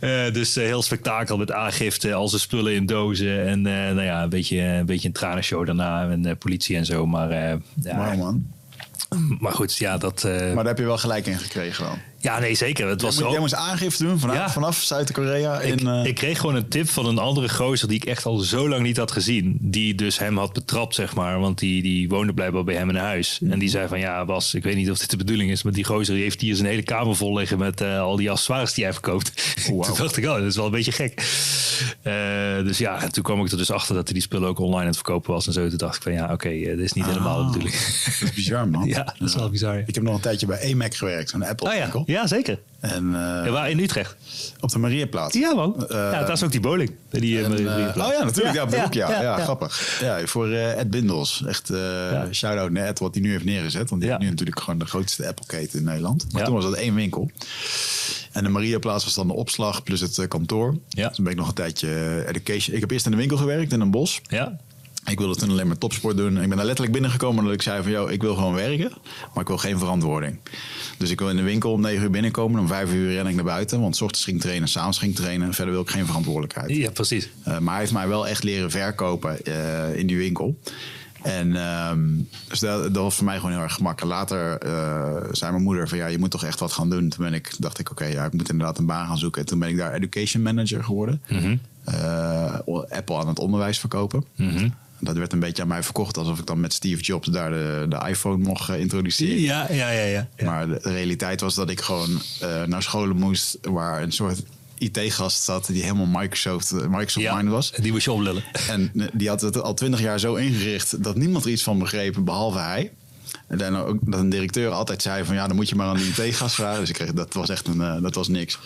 Ja. [LAUGHS] Dus heel spektakel met aangifte, al zijn spullen in dozen. En eh, nou ja, een beetje, een beetje een tranenshow daarna. En eh, politie en zo. Maar, eh, ja, man. maar goed, ja, dat... Maar daar heb je wel gelijk in gekregen dan. Ja, nee, zeker. Het was Jij moet- ook- Jij moest aangifte doen vanaf, Ja. vanaf Zuid-Korea. ik, in, eh, ik kreeg gewoon een tip van een andere gozer die ik echt al zo lang niet had gezien. Die dus hem had betrapt, zeg maar. Want die, die woonde blijkbaar bij hem in huis. En die zei van, ja Bas, ik weet niet of dit de bedoeling is. Maar die gozer die heeft hier zijn hele kamer vol liggen met eh, al die accessoires die hij verkoopt. [LAUGHS] Wauw. Toen dacht ik, oh, dat is wel een beetje gek. Eh, dus ja, en toen kwam ik er dus achter dat hij die spullen ook online aan het verkopen was en zo. Toen dacht ik van ja, oké, dit is niet helemaal Ah. de bedoeling. Dat is bizar, man. [LAUGHS] ja, dat is wel bizar. Ik heb nog een tijdje bij AMAC gewerkt, zo'n Apple Oh ja. Ja zeker. En eh, Ja, waar in Utrecht. op de Mariaplaats. Ja man. Eh, ja, dat is ook die bowling. Die, eh, En, Marieplaats. oh ja, natuurlijk. Ja, ja, ja. Ja, ja, ja. grappig. Ja, voor Ed Bindels. Echt shout-out naar Ed, wat hij nu heeft neergezet. Want die Ja. heeft nu natuurlijk gewoon de grootste Apple-keten in Nederland. Maar Ja. toen was dat één winkel. En de Mariaplaats was dan de opslag plus het kantoor. Ja. Toen ben ik nog een tijdje education... Ik heb eerst in de winkel gewerkt in een bos. Ja. Ik wilde toen alleen maar topsport doen. Ik ben daar letterlijk binnengekomen dat ik zei van... Yo, ik wil gewoon werken, maar ik wil geen verantwoording. Dus ik wil in de winkel om 9 uur binnenkomen. Om 5 uur ren ik naar buiten. Want 's ochtends ging ik trainen, s'avonds ging ik trainen. Verder wil ik geen verantwoordelijkheid. ja, precies. Uh, maar hij heeft mij wel echt leren verkopen uh, in die winkel. En um, dus dat, dat, was voor mij gewoon heel erg gemakkelijk. Later uh, zei mijn moeder van ja, je moet toch echt wat gaan doen. Toen ben ik, dacht ik, oké, okay, ja, ik moet inderdaad een baan gaan zoeken. En toen ben ik daar education manager geworden. Mm -hmm. Apple aan het onderwijs verkopen. Mm -hmm. Dat werd een beetje aan mij verkocht alsof ik dan met Steve Jobs daar de, de iPhone mocht uh, introduceren. Ja, ja, ja, ja, ja. Maar de, de realiteit was dat ik gewoon uh, naar scholen moest waar een soort IT-gast zat die helemaal Microsoft, Microsoft ja, mind was. Die moest je oplullen. En die had het al twintig jaar zo ingericht dat niemand er iets van begreep, behalve hij. En dan ook dat een directeur altijd zei van ja, dan moet je maar aan die IT-gast vragen. Dus ik kreeg, dat was echt een, uh, dat was niks.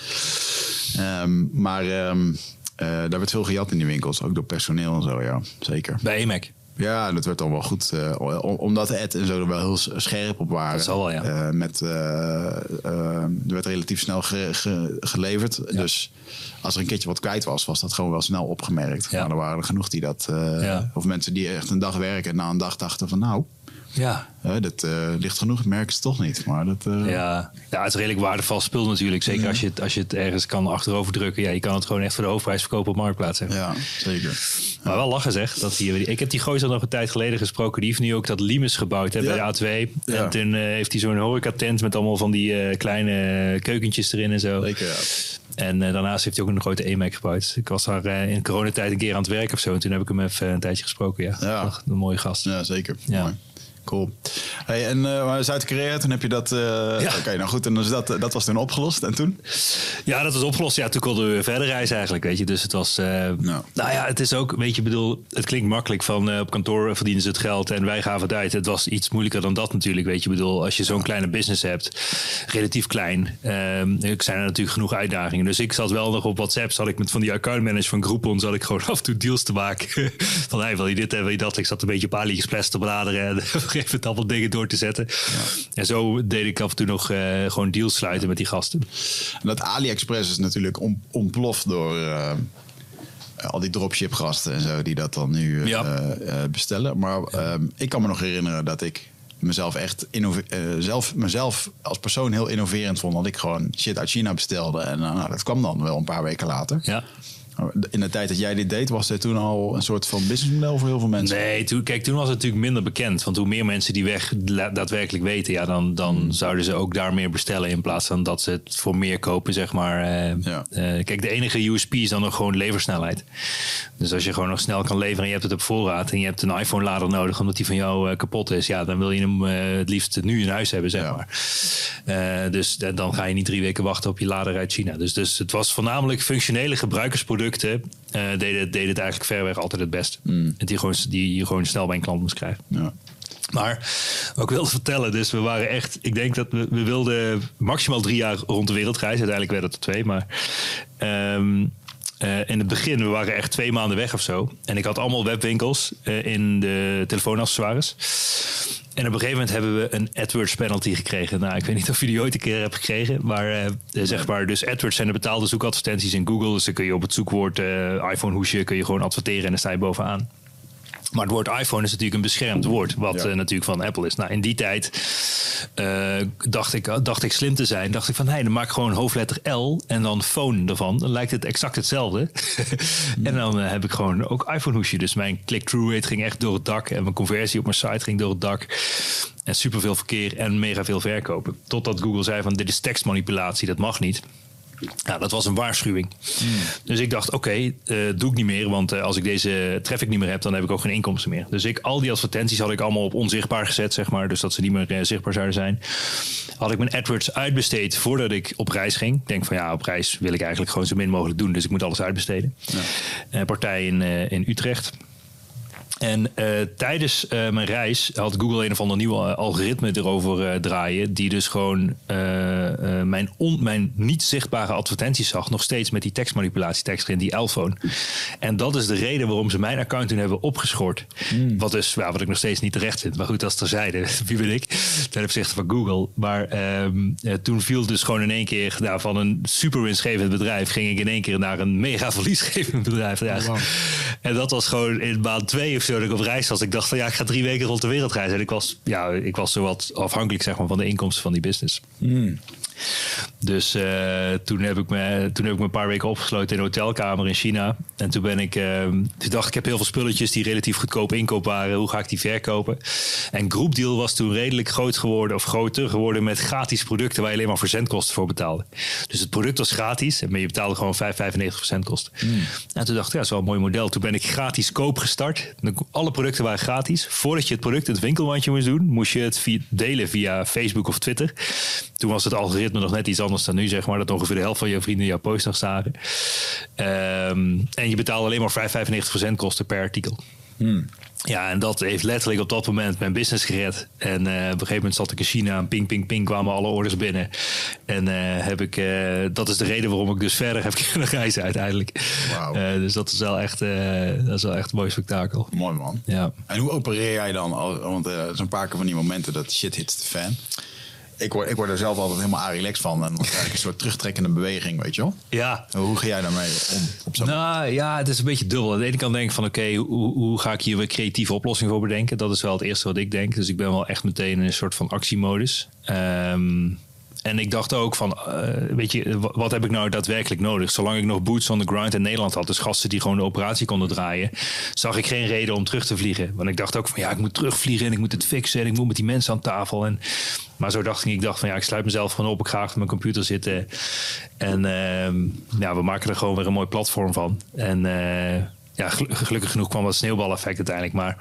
Um, maar um, uh, daar werd veel gejat in die winkels, ook door personeel en zo, ja, zeker. Bij EMAC? Ja, dat werd dan wel goed. Uh, omdat Ed en zo er wel heel scherp op waren. Dat zal wel, ja. Uh, met, uh, er werd relatief snel ge, ge, geleverd. Ja. Dus als er een keertje wat kwijt was, was dat gewoon wel snel opgemerkt. Ja. Maar er waren er genoeg die dat... Ja. Of mensen die echt een dag werken en na een dag dachten van... nou, ja. dat uh, ligt genoeg, merken ze toch niet. Maar dat, uh... ja. ja, het is redelijk waardevol spul natuurlijk. Zeker ja. als, je het, als je het ergens kan achterover drukken. Ja, je kan het gewoon echt voor de hoofdprijs verkopen op Marktplaats. Ja, zeker. Maar wel lachen zeg. Dat die, ik heb die gozer nog een tijd geleden gesproken. Die heeft nu ook dat Limes gebouwd hè, bij de A2. En toen heeft hij zo'n horecatent met allemaal van die kleine keukentjes erin en zo. Zeker. En uh, daarnaast heeft hij ook een grote EMAC gebouwd. Ik was daar uh, in coronatijd een keer aan het werk of zo. En toen heb ik hem even een tijdje gesproken. Ja, ja. Ach, een mooie gast. Ja, zeker. Ja. Mooi. Cool. Hey, en uh, Zuid-Korea, toen heb je dat. Uh, ja. Oké, okay, nou goed. En dus dat, dat was toen opgelost. En toen? Ja, dat was opgelost. Ja, toen konden we verder reizen eigenlijk. Weet je, dus het was. Uh, no. Nou ja, het is ook. Weet je, bedoel, het klinkt makkelijk van op kantoor verdienen ze het geld en wij gaven het uit. Het was iets moeilijker dan dat natuurlijk. Weet je, bedoel, als je zo'n kleine business hebt, relatief klein, er zijn er natuurlijk genoeg uitdagingen. Dus ik zat wel nog op WhatsApp, zat ik met van die accountmanager van Groupon, zat ik gewoon [LAUGHS] af en toe deals te maken. [LAUGHS] van hey, wil je dit en wil je dat? Ik zat een beetje paliëxpress te bladeren en [LAUGHS] [LAUGHS] geef het allemaal dingen door te zetten. Ja. En zo deed ik af en toe nog uh, gewoon deals sluiten met die gasten. En dat AliExpress is natuurlijk om, ontploft door uh, al die dropship gasten en zo die dat dan nu ja. bestellen. Maar ik kan me nog herinneren dat ik mezelf echt zelf, mezelf als persoon heel innoverend vond. Dat ik gewoon shit uit China bestelde. En nou, dat kwam dan wel een paar weken later. Ja. In de tijd dat jij dit deed, was er toen al een soort van businessmodel voor heel veel mensen? Nee, toen, kijk, toen was het natuurlijk minder bekend. Want hoe meer mensen die weg daadwerkelijk weten, ja, dan, dan hmm. zouden ze ook daar meer bestellen. In plaats van dat ze het voor meer kopen, zeg maar. Uh, ja. uh, kijk, de enige USP is dan nog gewoon leversnelheid. Dus als je gewoon nog snel kan leveren en je hebt het op voorraad en je hebt een iPhone-lader nodig omdat die van jou uh, kapot is, ja, dan wil je hem het liefst nu in huis hebben, zeg ja. maar. dus dan ga je niet drie weken wachten op je lader uit China. Dus, dus het was voornamelijk functionele gebruikersproducten. Uh, deden, deden het eigenlijk verreweg altijd het best. Mm. Die, gewoon, die je gewoon snel bij een klant moest krijgen. Ja. Maar wat ik wilde vertellen, dus we waren echt... Ik denk dat we, we wilden maximaal drie jaar rond de wereld reizen. Uiteindelijk werd het er twee, maar... Um, uh, in het begin, we waren echt twee maanden weg of zo. En ik had allemaal webwinkels uh, in de telefoonaccessoires. En op een gegeven moment hebben we een AdWords penalty gekregen. Nou, ik weet niet of je die ooit een keer hebt gekregen. Maar uh, zeg maar, dus AdWords zijn de betaalde zoekadvertenties in Google. Dus dan kun je op het zoekwoord iPhone hoesje kun je gewoon adverteren en dan sta je bovenaan. Maar het woord iPhone is natuurlijk een beschermd woord, wat ja. uh, natuurlijk van Apple is. Nou, in die tijd uh, dacht, ik, dacht ik slim te zijn. Dacht ik van, hé, hey, dan maak ik gewoon hoofdletter L en dan phone ervan. Dan lijkt het exact hetzelfde. [LAUGHS] en dan uh, heb ik gewoon ook iPhone hoesje. Dus mijn click-through rate ging echt door het dak. En mijn conversie op mijn site ging door het dak. En superveel verkeer en mega veel verkopen. Totdat Google zei van, dit is tekstmanipulatie, dat mag niet. Ja, dat was een waarschuwing. Dus ik dacht, oké, eh, doe ik niet meer. Want eh, als ik deze traffic niet meer heb, dan heb ik ook geen inkomsten meer. Dus ik, al die advertenties had ik allemaal op onzichtbaar gezet, zeg maar. Dus dat ze niet meer eh, zichtbaar zouden zijn. Had ik mijn AdWords uitbesteed voordat ik op reis ging. Ik denk van ja, op reis wil ik eigenlijk gewoon zo min mogelijk doen. Dus ik moet alles uitbesteden. Ja. partij in, in Utrecht. En uh, tijdens uh, mijn reis had Google een of ander nieuwe algoritme erover uh, draaien. Die dus gewoon mijn, on, mijn niet zichtbare advertenties zag. Nog steeds met die tekstmanipulatie in die Elphone. En dat is de reden waarom ze mijn account toen hebben opgeschort. Mm. Wat, dus, ja, wat ik nog steeds niet terecht vind. Maar goed, dat is terzijde. [LAUGHS] Wie ben ik? Ten opzichte van Google. Maar um, toen viel dus gewoon in één keer nou, van een super winstgevend bedrijf. Ging ik in één keer naar een mega [LAUGHS] verliesgevend bedrijf. Ja. Oh, wow. En dat was gewoon in maand twee of dat ik op reis was. Ik dacht van ja, ik ga drie weken rond de wereld reizen. En ik was, ja, ik was zo wat afhankelijk zeg maar, van de inkomsten van die business. Mm. Dus uh, toen, heb ik me, toen heb ik me een paar weken opgesloten in een hotelkamer in China. En toen ben ik, uh, toen dacht ik, heb heel veel spulletjes die relatief goedkoop inkoop waren. Hoe ga ik die verkopen? En Groupdeal was toen redelijk groot geworden, of groter geworden met gratis producten waar je alleen maar verzendkosten voor betaalde. Dus het product was gratis, maar je betaalde gewoon 5,95 verzendkosten. Mm. En toen dacht ik, ja, dat is wel een mooi model. Toen ben ik gratis koop gestart. Alle producten waren gratis. Voordat je het product het winkelwandje moest doen, moest je het delen via Facebook of Twitter. Toen was het algoritme nog net iets anders dan nu, zeg maar. Dat ongeveer de helft van je vrienden jouw post nog zagen. Um, en je betaalde alleen maar 5,95% kosten per artikel. Hmm. Ja, en dat heeft letterlijk op dat moment mijn business gered. En uh, op een gegeven moment zat ik in China en ping, ping, ping kwamen alle orders binnen. En uh, heb ik, uh, dat is de reden waarom ik dus [LAUGHS] verder heb kunnen reizen uiteindelijk. Wow. dus dat is wel echt, dat is wel echt een mooi spektakel. Mooi man. Ja. En hoe opereer jij dan? Want er zijn een paar keer van die momenten dat shit hits de fan ik word, ik word er zelf altijd helemaal relaxed van. En een soort terugtrekkende beweging, weet je wel? Ja. Hoe ga jij daarmee om? Op nou ja, het is een beetje dubbel. Aan de ene kant denk ik van oké, hoe, hoe ga ik hier een creatieve oplossing voor bedenken? Dat is wel het eerste wat ik denk. Dus ik ben wel echt meteen in een soort van actiemodus. Um, en ik dacht ook van, uh, weet je, wat heb ik nou daadwerkelijk nodig? Zolang ik nog boots on the grind in Nederland had, dus gasten die gewoon de operatie konden draaien, zag ik geen reden om terug te vliegen. Want ik dacht ook van, ja, ik moet terugvliegen en ik moet het fixen en ik moet met die mensen aan tafel. En, maar zo dacht ik, ik dacht van, ja, ik sluit mezelf gewoon op, ik ga achter mijn computer zitten. En uh, ja, we maken er gewoon weer een mooi platform van. En uh, ja, gelukkig genoeg kwam dat sneeuwbaleffect uiteindelijk. Maar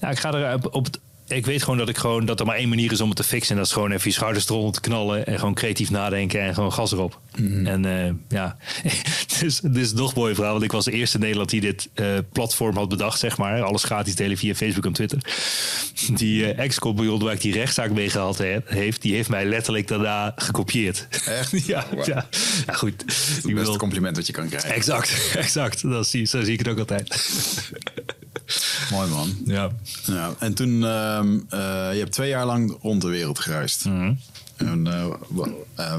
ja, ik ga er op, op, ik weet gewoon dat ik gewoon dat er maar één manier is om het te fixen. En dat is gewoon even je schouders eronder te knallen. En gewoon creatief nadenken en gewoon gas erop. Mhm. En uh, ja, [LAUGHS] dus dit is nog mooi verhaal. Want ik was de eerste in Nederland die dit uh, platform had bedacht, zeg maar. Alles gratis delen via Facebook en Twitter. [LAUGHS] Die uh, ex-compagnon waar ik die rechtszaak mee gehad heb, heeft, die heeft mij letterlijk daarna gekopieerd. Echt? [LAUGHS] ja, ja. ja. goed. Dat is het beste compliment dat je kan krijgen. Exact, exact. Dat zie, zo zie ik het ook altijd. Mooi man. Ja. ja. En toen, uh, uh, je hebt twee jaar lang rond de wereld gereisd. Mm En, uh,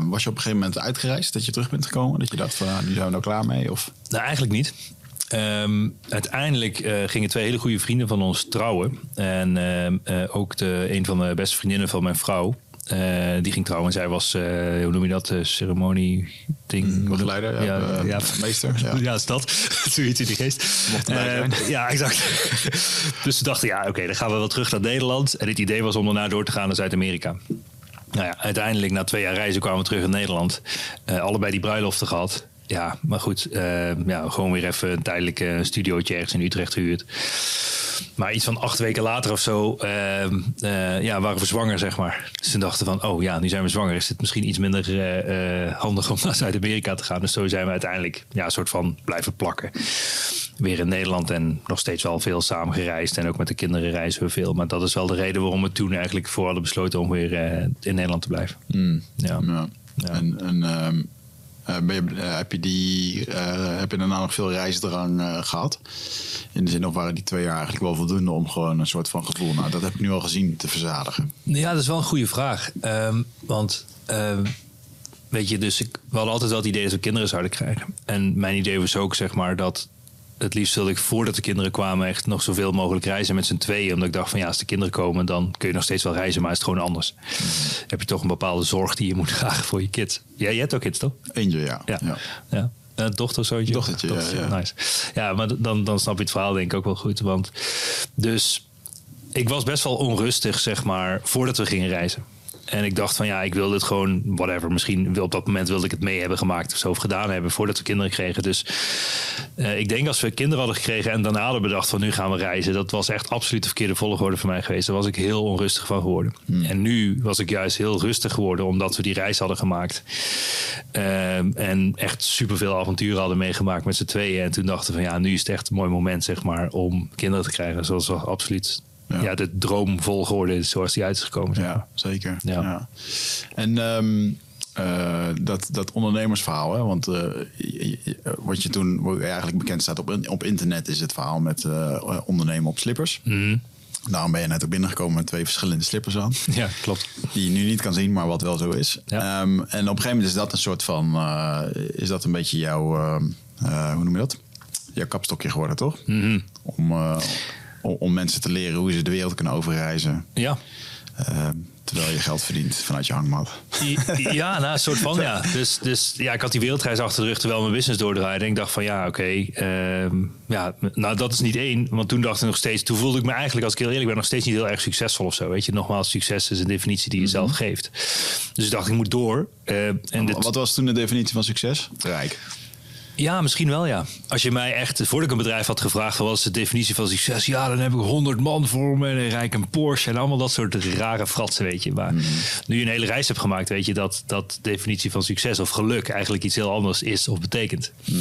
was je op een gegeven moment uitgereisd dat je terug bent gekomen? Dat je dacht van, nou, nu zijn we nou klaar mee? Of? Nou, eigenlijk niet. Um, uiteindelijk uh, gingen twee hele goede vrienden van ons trouwen. En uh, ook de, een van de beste vriendinnen van mijn vrouw. Uh, die ging trouwen. Zij was, uh, hoe noem je dat, uh, ceremonie ding. Mm, begeleider, ja, ja, ja, meester. Ja, [LAUGHS] ja is dat. [LAUGHS] Zoiets in die geest. Mocht zijn. [LAUGHS] Ja, exact. dus ze dachten, ja, oké, okay, dan gaan we wel terug naar Nederland. En het idee was om daarna door te gaan naar Zuid-Amerika. Nou ja, uiteindelijk na twee jaar reizen kwamen we terug in Nederland. allebei die bruiloften gehad. Ja, maar goed, ja, gewoon weer even een tijdelijk studiootje ergens in Utrecht gehuurd. Maar iets van acht weken later of zo uh, uh, ja, waren we zwanger, zeg maar. Dus ze dachten van, oh ja, nu zijn we zwanger. Is het misschien iets minder uh, handig om [LAUGHS] naar Zuid-Amerika te gaan. Dus zo zijn we uiteindelijk ja, een soort van blijven plakken. Weer in Nederland en nog steeds wel veel samen gereisd. En ook met de kinderen reizen we veel. Maar dat is wel de reden waarom we toen eigenlijk voor hadden besloten om weer in Nederland te blijven. Mm. Ja. ja. En, en ehm, uh, je, uh, heb, je die, uh, heb je daarna nog veel reisdrang gehad? In de zin of waren die twee jaar eigenlijk wel voldoende om gewoon een soort van gevoel, nou dat heb ik nu al gezien, te verzadigen? Ja, dat is wel een goede vraag. Um, want um, weet je, dus ik, hadden altijd wel het idee dat we kinderen zouden krijgen. En mijn idee was ook zeg maar dat het liefst wilde ik voordat de kinderen kwamen echt nog zoveel mogelijk reizen met z'n tweeën. Omdat ik dacht van ja, als de kinderen komen, dan kun je nog steeds wel reizen, maar is het gewoon anders. Heb je toch een bepaalde zorg die je moet [LAUGHS] dragen voor je kids. Ja, je hebt ook kids toch? Eentje, ja. Ja. ja. ja. Een dochter zoiets? Dochtertje, ja, ja. Nice. Ja, maar dan, dan snap je het verhaal denk ik ook wel goed. Want dus ik was best wel onrustig, zeg maar, voordat we gingen reizen. En ik dacht van ja, ik wil dit gewoon, whatever. Misschien op dat moment wilde ik het mee hebben gemaakt of zo of gedaan hebben voordat we kinderen kregen. Dus uh, ik denk als we kinderen hadden gekregen en daarna hadden bedacht van nu gaan we reizen. Dat was echt absoluut de verkeerde volgorde voor mij geweest. Daar was ik heel onrustig van geworden. Hmm. En nu was ik juist heel rustig geworden omdat we die reis hadden gemaakt. Uh, en echt superveel avonturen hadden meegemaakt met z'n tweeën. En toen dachten we van ja, nu is het echt een mooi moment zeg maar om kinderen te krijgen. Zoals we absoluut ja. de droom volgorde zoals die uit is gekomen. Ja, zeker. Ja. En um, uh, dat, dat ondernemersverhaal, hè? want uh, wat je toen eigenlijk bekend staat op, op internet is het verhaal met uh, ondernemen op slippers. Mm. Daarom ben je net ook binnengekomen met twee verschillende slippers aan. [LAUGHS] Ja, klopt. Die je nu niet kan zien, maar wat wel zo is. Ja. Um, en op een gegeven moment is dat een soort van, is dat een beetje jouw, hoe noem je dat? Jouw kapstokje geworden, toch? Mm -hmm. Om om mensen te leren hoe ze de wereld kunnen overreizen. Ja. Uh, terwijl je geld verdient vanuit je hangmat. Ja, nou, een soort van ja. Dus, dus ja, ik had die wereldreis achter de rug terwijl mijn business doordraaide. En ik dacht van ja, oké. Okay, uh, ja, nou, dat is niet één. Want toen dacht ik nog steeds, toen voelde ik me eigenlijk, als ik heel eerlijk ben, nog steeds niet heel erg succesvol of zo. Weet je, nogmaals, succes is een definitie die je zelf mhm. geeft. Dus ik dacht, ik moet door. Uh, en dit... Wat was toen de definitie van succes? Rijk. Ja, misschien wel ja. Als je mij echt, voordat ik een bedrijf had gevraagd, wat is de definitie van succes? Ja, dan heb ik 100 man voor me en een rijk een Porsche en allemaal dat soort rare fratsen, weet je. Maar mhm. nu je een hele reis hebt gemaakt, weet je dat dat definitie van succes of geluk eigenlijk iets heel anders is of betekent. Mhm.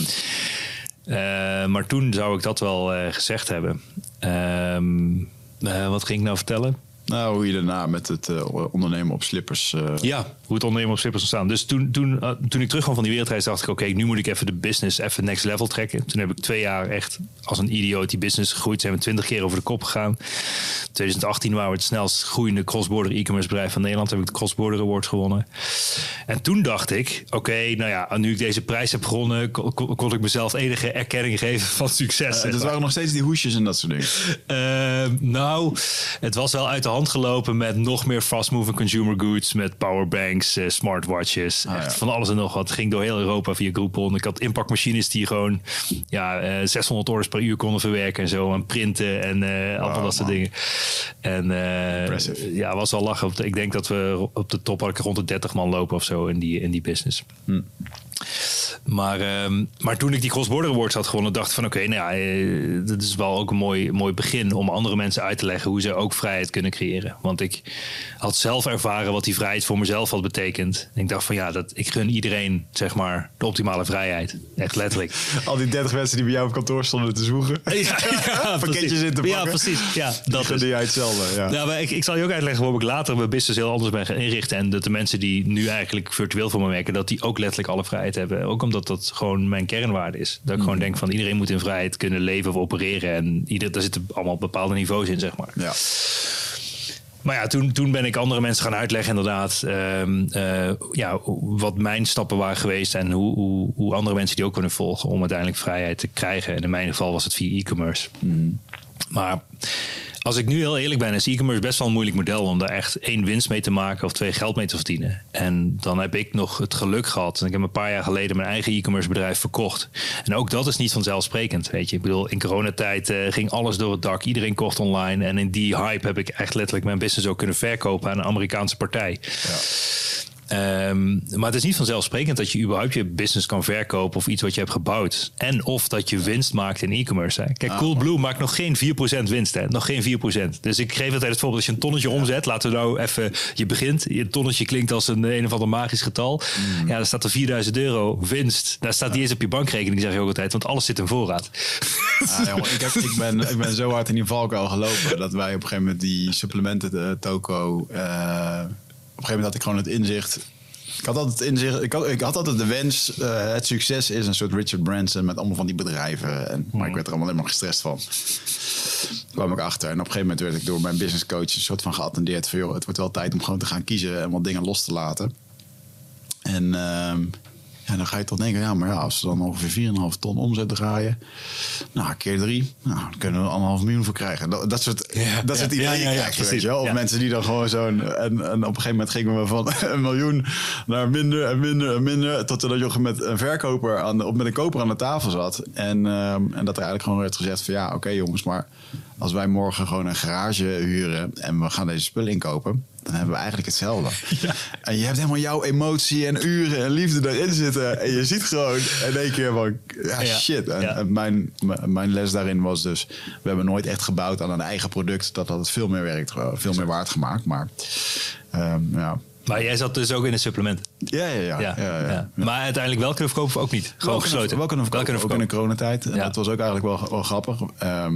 Eh, maar toen zou ik dat wel uh, gezegd hebben. Uh, wat ging ik nou vertellen? Nou, hoe je daarna met het uh, ondernemen op slippers. Uh... Ja, hoe het ondernemen op slippers ontstaan. Dus toen, toen, uh, toen ik terugkwam van die wereldreis, dacht ik: oké, nu moet ik even de business even next level trekken. Toen heb ik twee jaar echt als een idioot die business gegroeid. Zijn we twintig keer over de kop gegaan. 2018 waren we het snelst groeiende cross-border e-commerce bedrijf van Nederland. Heb ik de cross-border award gewonnen. En toen dacht ik: oké, nou ja, nu ik deze prijs heb gewonnen, kon, kon ik mezelf enige erkenning geven van succes. Dat waren nog steeds die hoesjes en dat soort dingen. nou, het was wel uit de hand gelopen met nog meer fast-moving consumer goods, met powerbanks, uh, smartwatches, ah, echt van alles en nog wat. ging door heel Europa via Groupon. Ik had inpakmachines die gewoon ja, uh, eh, 600 orders per uur konden verwerken en zo, en printen en uh, allemaal dat soort dingen. En ja, was wel lachen. Ik denk dat we op de top hadden rond de 30 man lopen of zo in die, in die business. Hm. Maar, uh, maar toen ik die Cross-Border Awards had gewonnen, dacht ik van oké, nou ja, uh, dat is wel ook een mooi, mooi begin om andere mensen uit te leggen hoe ze ook vrijheid kunnen creëren. Want ik had zelf ervaren wat die vrijheid voor mezelf had betekend. En ik dacht van ja, dat, ik gun iedereen zeg maar de optimale vrijheid. Echt letterlijk. [LAUGHS] Al die 30 mensen die bij jou op kantoor stonden te zwoegen. Ja, ja [LAUGHS] pakketjes in te pakken. Ja, precies. Ja, dat is jij hetzelfde. Ja. Nou, maar ik, ik zal je ook uitleggen waarom ik later mijn business heel anders ben gaan inrichten. En dat de mensen die nu eigenlijk virtueel voor me werken, dat die ook letterlijk alle vrijheid hebben. Ook omdat dat gewoon mijn kernwaarde is. Dat ik gewoon mm. denk van iedereen moet in vrijheid kunnen leven of opereren. En ieder, daar zitten allemaal bepaalde niveaus in, zeg maar. Ja. Maar ja, toen, toen ben ik andere mensen gaan uitleggen, inderdaad. Uh, uh, ja, wat mijn stappen waren geweest en hoe, hoe, hoe, andere mensen die ook kunnen volgen om uiteindelijk vrijheid te krijgen. En in mijn geval was het via e-commerce. Mm. Maar als ik nu heel eerlijk ben, is e-commerce best wel een moeilijk model om daar echt één winst mee te maken of twee geld mee te verdienen. En dan heb ik nog het geluk gehad. En ik heb een paar jaar geleden mijn eigen e-commerce bedrijf verkocht. En ook dat is niet vanzelfsprekend. Weet je, ik bedoel, in coronatijd uh, ging alles door het dak. Iedereen kocht online. En in die hype heb ik echt letterlijk mijn business ook kunnen verkopen aan een Amerikaanse partij. Ja. Um, maar het is niet vanzelfsprekend dat je überhaupt je business kan verkopen of iets wat je hebt gebouwd. En of dat je winst maakt in e-commerce. Kijk, ah, Coolblue maakt nog geen 4% winst. Hè? Nog geen 4%. Dus ik geef altijd het voorbeeld als je een tonnetje omzet. Laten we nou even, je begint. Je tonnetje klinkt als een een of ander magisch getal. Mm. Ja, dan staat er 4000 euro winst. Daar staat die eens op je bankrekening, zeg je ook altijd. Want alles zit in voorraad. Ah, jongen, ik, heb, ik, ben, ik ben zo hard in die valkuil gelopen. Dat wij op een gegeven moment die supplementen toko... Uh, op een gegeven moment had ik gewoon het inzicht. Ik had altijd het inzicht. Ik had, ik had altijd de wens. Uh, het succes is een soort Richard Branson met allemaal van die bedrijven. En, Maar ik werd er allemaal helemaal gestrest van. kwam ik achter. En op een gegeven moment werd ik door mijn business coach een soort van geattendeerd van joh, het wordt wel tijd om gewoon te gaan kiezen en wat dingen los te laten. En uh, en dan ga je toch denken, ja, maar ja, als ze dan ongeveer 4,5 ton omzet draaien, nou, keer drie, nou, dan kunnen we anderhalf miljoen voor krijgen. Dat, dat soort, ja, dat ja, soort ideeën ja, ja, weet je wel? Of mensen die dan gewoon zo'n, en, en op een gegeven moment gingen we van [LAUGHS] een miljoen naar minder en minder en minder, tot er je met een verkoper aan de, of met een koper aan de tafel zat. En, um, en dat er eigenlijk gewoon werd gezegd van, ja, oké okay, jongens, maar als wij morgen gewoon een garage huren en we gaan deze spullen inkopen, dan hebben we eigenlijk hetzelfde. [LAUGHS] En je hebt helemaal jouw emotie en uren en liefde erin zitten. En je ziet gewoon in één keer van, ja, Ja. shit. En, Ja. en mijn, mijn les daarin was dus, we hebben nooit echt gebouwd aan een eigen product. Dat had het veel meer werkt, veel meer waard gemaakt. Maar ehm, ja. Maar jij zat dus ook in een supplement. Ja, ja, ja. Ja, ja, ja. ja. Maar uiteindelijk wel kunnen verkopen of ook niet? Gewoon Wel kunnen- gesloten? Wel kunnen verkopen, Wel ook in de coronatijd. En Ja. dat was ook eigenlijk wel, wel grappig. Ehm,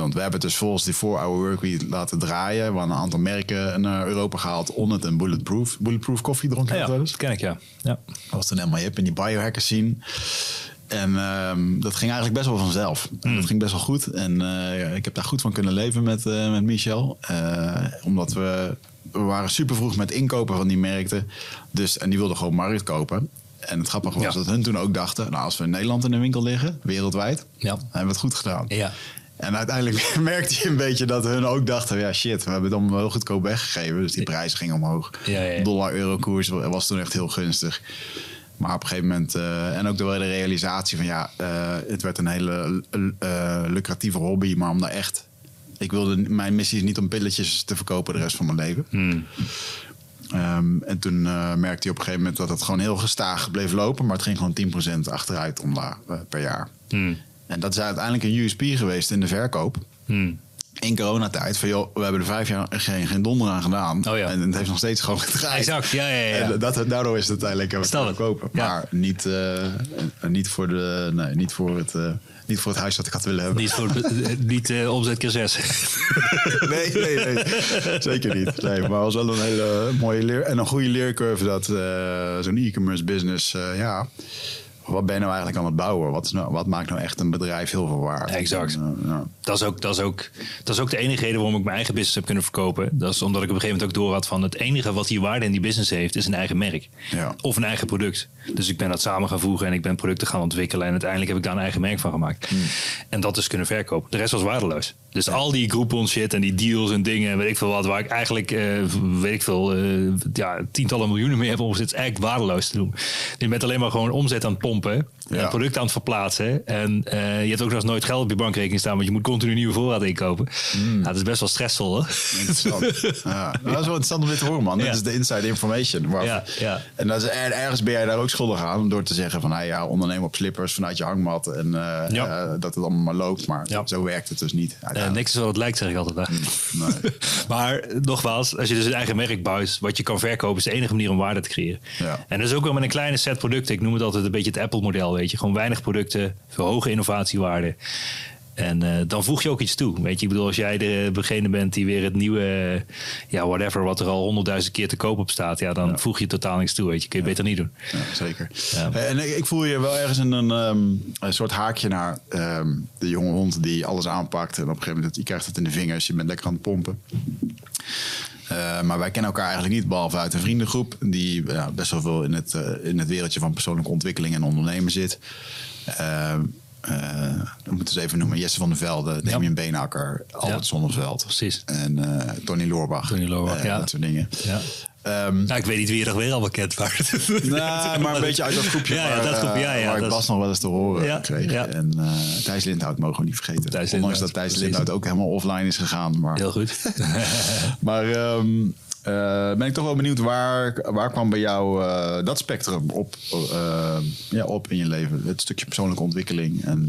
want we hebben het dus volgens die 4-hour workweek laten draaien. We hadden een aantal merken naar Europa gehaald. Onnit en Bulletproof. Bulletproof koffie dronken Ja, dat ja, ken ik, ja. ja. Dat was toen helemaal hip in die biohackers zien. En ehm, dat ging eigenlijk best wel vanzelf. En Dat ging best wel goed. En eh, ik heb daar goed van kunnen leven met, eh, met Michel. Eh, omdat we, we waren super vroeg met inkopen van die merken. Dus, en die wilden gewoon markt kopen. En het grappige was Ja. dat hun toen ook dachten... nou, als we in Nederland in de winkel liggen, wereldwijd... Ja. hebben we het goed gedaan. Ja. En uiteindelijk [LAUGHS] merkte je een beetje dat hun ook dachten... ja shit, we hebben het allemaal heel goedkoop weggegeven. Dus die prijzen gingen omhoog. Ja, ja, ja. Dollar-euro koers was toen echt heel gunstig. Maar op een gegeven moment... eh, en ook door de realisatie van ja... eh, het werd een hele eh, lucratieve hobby. Maar om daar echt... Ik wilde, mijn missie is niet om pilletjes te verkopen de rest van mijn leven. Hmm. Ehm, en toen merkte hij op een gegeven moment dat het gewoon heel gestaag bleef lopen. Maar het ging gewoon 10% achteruit omlaag eh, per jaar. Hmm. En dat is uiteindelijk een USP geweest in de verkoop. Hmm. In coronatijd. Van joh, we hebben er vijf jaar geen, geen donder aan gedaan. Oh ja. En het heeft nog steeds gewoon gedraaid. Exact, ja, ja, ja. En dat, daardoor is het uiteindelijk hebben we kopen. Ja. Maar niet, eh, eh, niet, voor de, nee, niet, voor het, eh, niet voor het huis dat ik had willen hebben. Niet, voor, [LAUGHS] niet eh, omzet keer zes. [LAUGHS] Nee, nee, nee. Zeker niet. Nee, maar het was wel een hele mooie leer. En een goede leercurve dat eh, zo'n e-commerce business, eh, ja. Wat ben je nou eigenlijk aan het bouwen? Wat, is nou, wat maakt nou echt een bedrijf heel veel waard? Exact. En, eh, ja. Dat is, ook, dat, is ook, dat is ook de enige reden waarom ik mijn eigen business heb kunnen verkopen. Dat is omdat ik op een gegeven moment ook door had van het enige wat hier waarde in die business heeft, is een eigen merk. Ja. Of een eigen product. Dus ik ben dat samen gaan voegen en ik ben producten gaan ontwikkelen. En uiteindelijk heb ik daar een eigen merk van gemaakt. Hmm. En dat dus kunnen verkopen. De rest was waardeloos. Dus al die Groupon shit en die deals en dingen, en weet ik veel wat, waar ik eigenlijk, eh, weet ik veel, eh, ja, tientallen miljoenen mee heb omgezet, is eigenlijk waardeloos te doen. Je bent alleen maar gewoon omzet aan het pompen, pompen Ja. product aan het verplaatsen. En eh, je hebt ook nog eens nooit geld op je bankrekening staan, want je moet continu nieuwe voorraad inkopen. Hmm. Ja, dat is best wel stressvol hoor. Interessant. [LAUGHS] ja. Nou, dat is wel interessant om dit te horen, man. Dit is de inside information. Waar- Ja, ja. En dat is, er- ergens ben jij daar ook schuldig aan door te zeggen van... Hey, ja, ondernemen op slippers vanuit je hangmat en eh, eh, dat het allemaal maar loopt. Maar zo werkt het dus niet. Niks is wat het lijkt, zeg ik altijd. Daar. Nee. [LAUGHS] Maar nogmaals, als je dus een eigen merk bouwt, wat je kan verkopen, is de enige manier om waarde te creëren. Ja. En dat is ook wel met een kleine set producten. Ik noem het altijd een beetje het Apple-model, weet je. Gewoon weinig producten, veel hoge innovatiewaarde. En eh, dan voeg je ook iets toe. Weet je, ik bedoel, als jij de, degene bent die weer het nieuwe, eh, ja, whatever, wat er al honderdduizend keer te koop op staat, ja, dan voeg je totaal niks toe. Weet je, kun je beter niet doen. Ja, zeker. Eh, En ik, ik voel je wel ergens in een, ehm, een soort haakje naar ehm, de jonge hond die alles aanpakt. En op een gegeven moment, je krijgt het in de vingers, je bent lekker aan het pompen. Eh, maar wij kennen elkaar eigenlijk niet, behalve uit een vriendengroep. Die ja, best wel veel in het, eh, in het wereldje van persoonlijke ontwikkeling en ondernemen zit. Eh, eh, moeten we eens even noemen. Jesse van der Velde, Damien Beenakker, Albert Ja. Zonneveld. Precies. En Tony Loorbach. Tony Loorbach, ja. Dat soort dingen. Ja. Nou, ik weet niet wie je nog weer allemaal kent, maar... [LAUGHS] Nee, maar een [LAUGHS] beetje uit dat groepje Ja, ja, waar, dat groepje, ja, eh, ja, waar ik dat is- Bas nog wel eens te horen kreeg. En eh Thijs Lindhout mogen we niet vergeten. Thijs Ondanks dat Thijs. Lindhout ook helemaal offline is gegaan. Maar, Heel goed. [LAUGHS] maar ehm, eh, ben ik toch wel benieuwd, waar, waar kwam bij jou dat spectrum op, ja, op in je leven? Het stukje persoonlijke ontwikkeling en...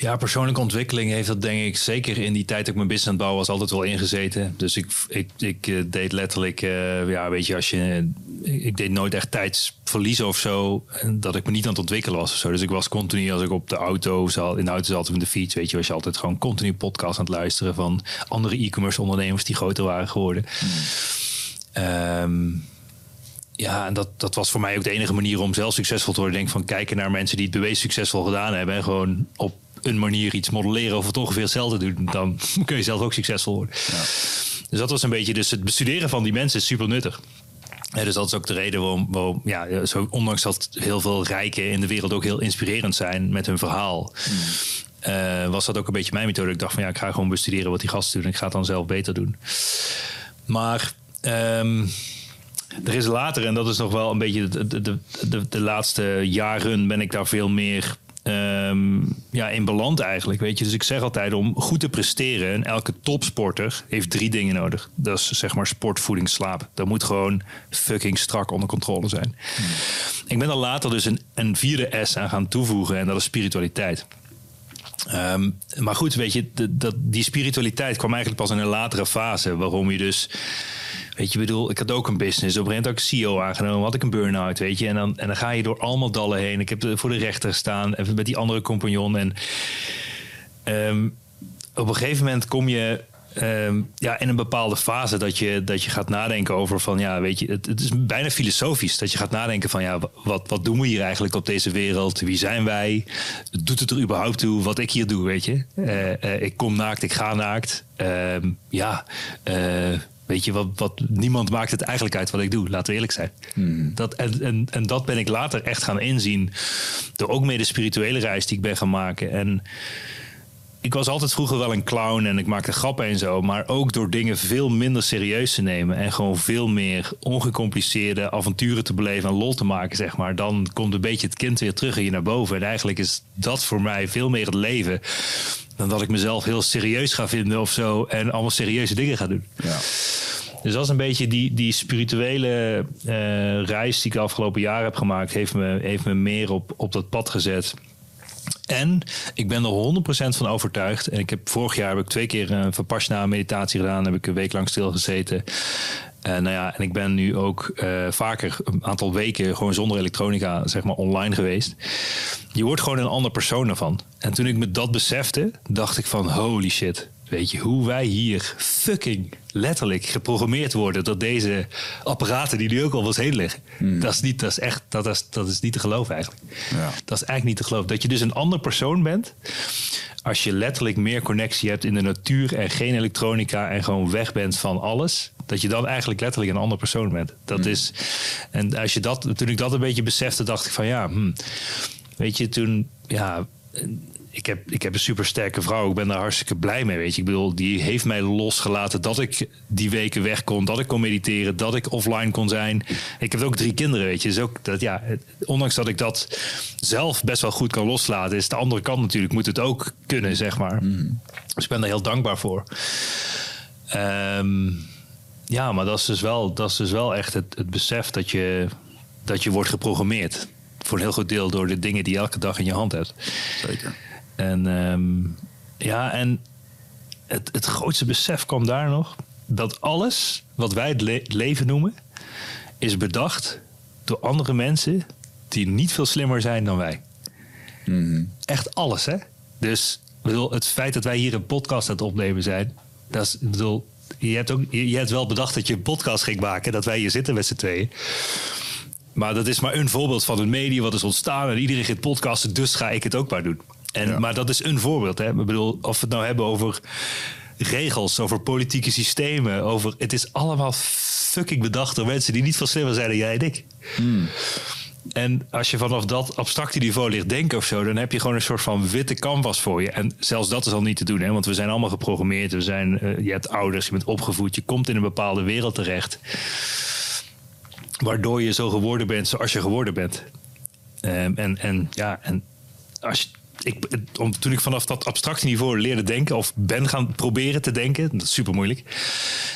eh, Ja, persoonlijke ontwikkeling heeft dat denk ik zeker in die tijd dat ik mijn business aan het bouwen was altijd wel ingezeten. Dus ik, ik, ik eh, deed letterlijk, eh, ja weet je, als je, ik deed nooit echt tijdsverliezen of zo, dat ik me niet aan het ontwikkelen was of zo. Dus ik was continu als ik op de auto zat, in de auto zat of in de fiets, weet je, was je altijd gewoon continu podcast aan het luisteren van andere e-commerce ondernemers die groter waren geworden. Ehm, ja, en dat, dat was voor mij ook de enige manier om zelf succesvol te worden. Denk van kijken naar mensen die het bewezen succesvol gedaan hebben. En gewoon op een manier iets modelleren of het ongeveer hetzelfde doen. Dan [LAUGHS] kun je zelf ook succesvol worden. Dus dat was een beetje, dus het bestuderen van die mensen is super nuttig. Ja, dus dat is ook de reden waarom, waarom ja, zo, ondanks dat heel veel rijken in de wereld ook heel inspirerend zijn met hun verhaal. eh, was dat ook een beetje mijn methode. Ik dacht van ja, ik ga gewoon bestuderen wat die gasten doen. En ik ga het dan zelf beter doen. Maar ehm, er is later, en dat is nog wel een beetje de, de, de laatste jaren, ben ik daar veel meer. Ehm, ja, in beland eigenlijk. Weet je? Dus ik zeg altijd om goed te presteren. En elke topsporter heeft drie dingen nodig. Dat is zeg maar sport, voeding, slaap. Dat moet gewoon fucking strak onder controle zijn. Ik ben er later dus een, een vierde S aan gaan toevoegen. En dat is spiritualiteit. Ehm, maar goed, weet je, dat, die spiritualiteit kwam eigenlijk pas in een latere fase. Waarom je dus Weet je, bedoel, ik had ook een business. Op een gegeven moment had ik CEO aangenomen, had ik een burn-out, weet je. En dan, en dan ga je door allemaal dallen heen. Ik heb voor de rechter gestaan, even met die andere compagnon. En ehm, op een gegeven moment kom je ehm, ja, in een bepaalde fase dat je, dat je gaat nadenken over van ja, weet je, het, het, is bijna filosofisch dat je gaat nadenken van ja, wat, wat doen we hier eigenlijk op deze wereld? Wie zijn wij? Doet het er überhaupt toe wat ik hier doe, weet je? Uh, uh, ik kom naakt, ik ga naakt. Uh, ja, uh, Weet je, wat, wat, niemand maakt het eigenlijk uit wat ik doe, laten we eerlijk zijn. Hmm. Dat, en, en, en dat ben ik later echt gaan inzien. Door ook mee de spirituele reis die ik ben gaan maken. En ik was altijd vroeger wel een clown en ik maakte grappen en zo. Maar ook door dingen veel minder serieus te nemen. En gewoon veel meer ongecompliceerde avonturen te beleven en lol te maken, zeg maar. Dan komt een beetje het kind weer terug in je naar boven. En eigenlijk is dat voor mij veel meer het leven dan dat ik mezelf heel serieus ga vinden of zo en allemaal serieuze dingen ga doen. Ja. Dus dat is een beetje die, die spirituele uh, reis die ik de afgelopen jaren heb gemaakt, heeft me, heeft me meer op, op dat pad gezet. En ik ben er 100% van overtuigd. En ik heb vorig jaar heb ik twee keer een Vipassana meditatie gedaan. Heb ik een week lang stilgezeten. Uh, nou ja, en ik ben nu ook uh, vaker een aantal weken gewoon zonder elektronica, zeg maar, online geweest. Je wordt gewoon een ander persoon ervan. En toen ik me dat besefte, dacht ik van holy shit. Weet je, hoe wij hier fucking letterlijk geprogrammeerd worden door deze apparaten die nu ook al was heen liggen. Hmm. Dat is niet, dat is echt, dat is, dat is niet te geloven eigenlijk. Ja. Dat is eigenlijk niet te geloven. Dat je dus een ander persoon bent als je letterlijk meer connectie hebt in de natuur en geen elektronica en gewoon weg bent van alles dat je dan eigenlijk letterlijk een ander persoon bent. Dat hmm. is, en als je dat, toen ik dat een beetje besefte, dacht ik van ja, hm, weet je, toen, ja, ik heb, ik heb een super sterke vrouw. Ik ben daar hartstikke blij mee. Weet je, ik bedoel, die heeft mij losgelaten dat ik die weken weg kon, dat ik kon mediteren, dat ik offline kon zijn. Ik heb ook drie kinderen, weet je. Dus ook dat, ja, ondanks dat ik dat zelf best wel goed kan loslaten, is de andere kant natuurlijk moet het ook kunnen, zeg maar. Hmm. Dus ik ben daar heel dankbaar voor. Um, ja, maar dat is dus wel, dat is dus wel echt het, het besef dat je, dat je wordt geprogrammeerd. Voor een heel goed deel door de dingen die je elke dag in je hand hebt. Zeker. En um, ja, en het, het grootste besef kwam daar nog. Dat alles wat wij het leven noemen, is bedacht door andere mensen die niet veel slimmer zijn dan wij. Mm Echt alles, hè? Dus bedoel, het feit dat wij hier een podcast aan het opnemen zijn, dat is, bedoel, je hebt, ook, je hebt wel bedacht dat je een podcast ging maken, dat wij hier zitten met z'n tweeën. Maar dat is maar een voorbeeld van een media wat is ontstaan en iedereen gaat podcasten, dus ga ik het ook maar doen. En, Maar dat is een voorbeeld. Hè? Ik bedoel, of we het nou hebben over regels, over politieke systemen, over. Het is allemaal fucking bedacht door mensen die niet veel slimmer zijn dan jij en ik. Hmm. En als je vanaf dat abstracte niveau ligt denken of zo, dan heb je gewoon een soort van witte canvas voor je. En zelfs dat is al niet te doen, hè? want we zijn allemaal geprogrammeerd. We zijn, uh, je hebt ouders, je bent opgevoed, je komt in een bepaalde wereld terecht. Waardoor je zo geworden bent zoals je geworden bent. Um, en, en ja, en als je, ik, om, toen ik vanaf dat abstracte niveau leerde denken, of ben gaan proberen te denken, dat is super moeilijk.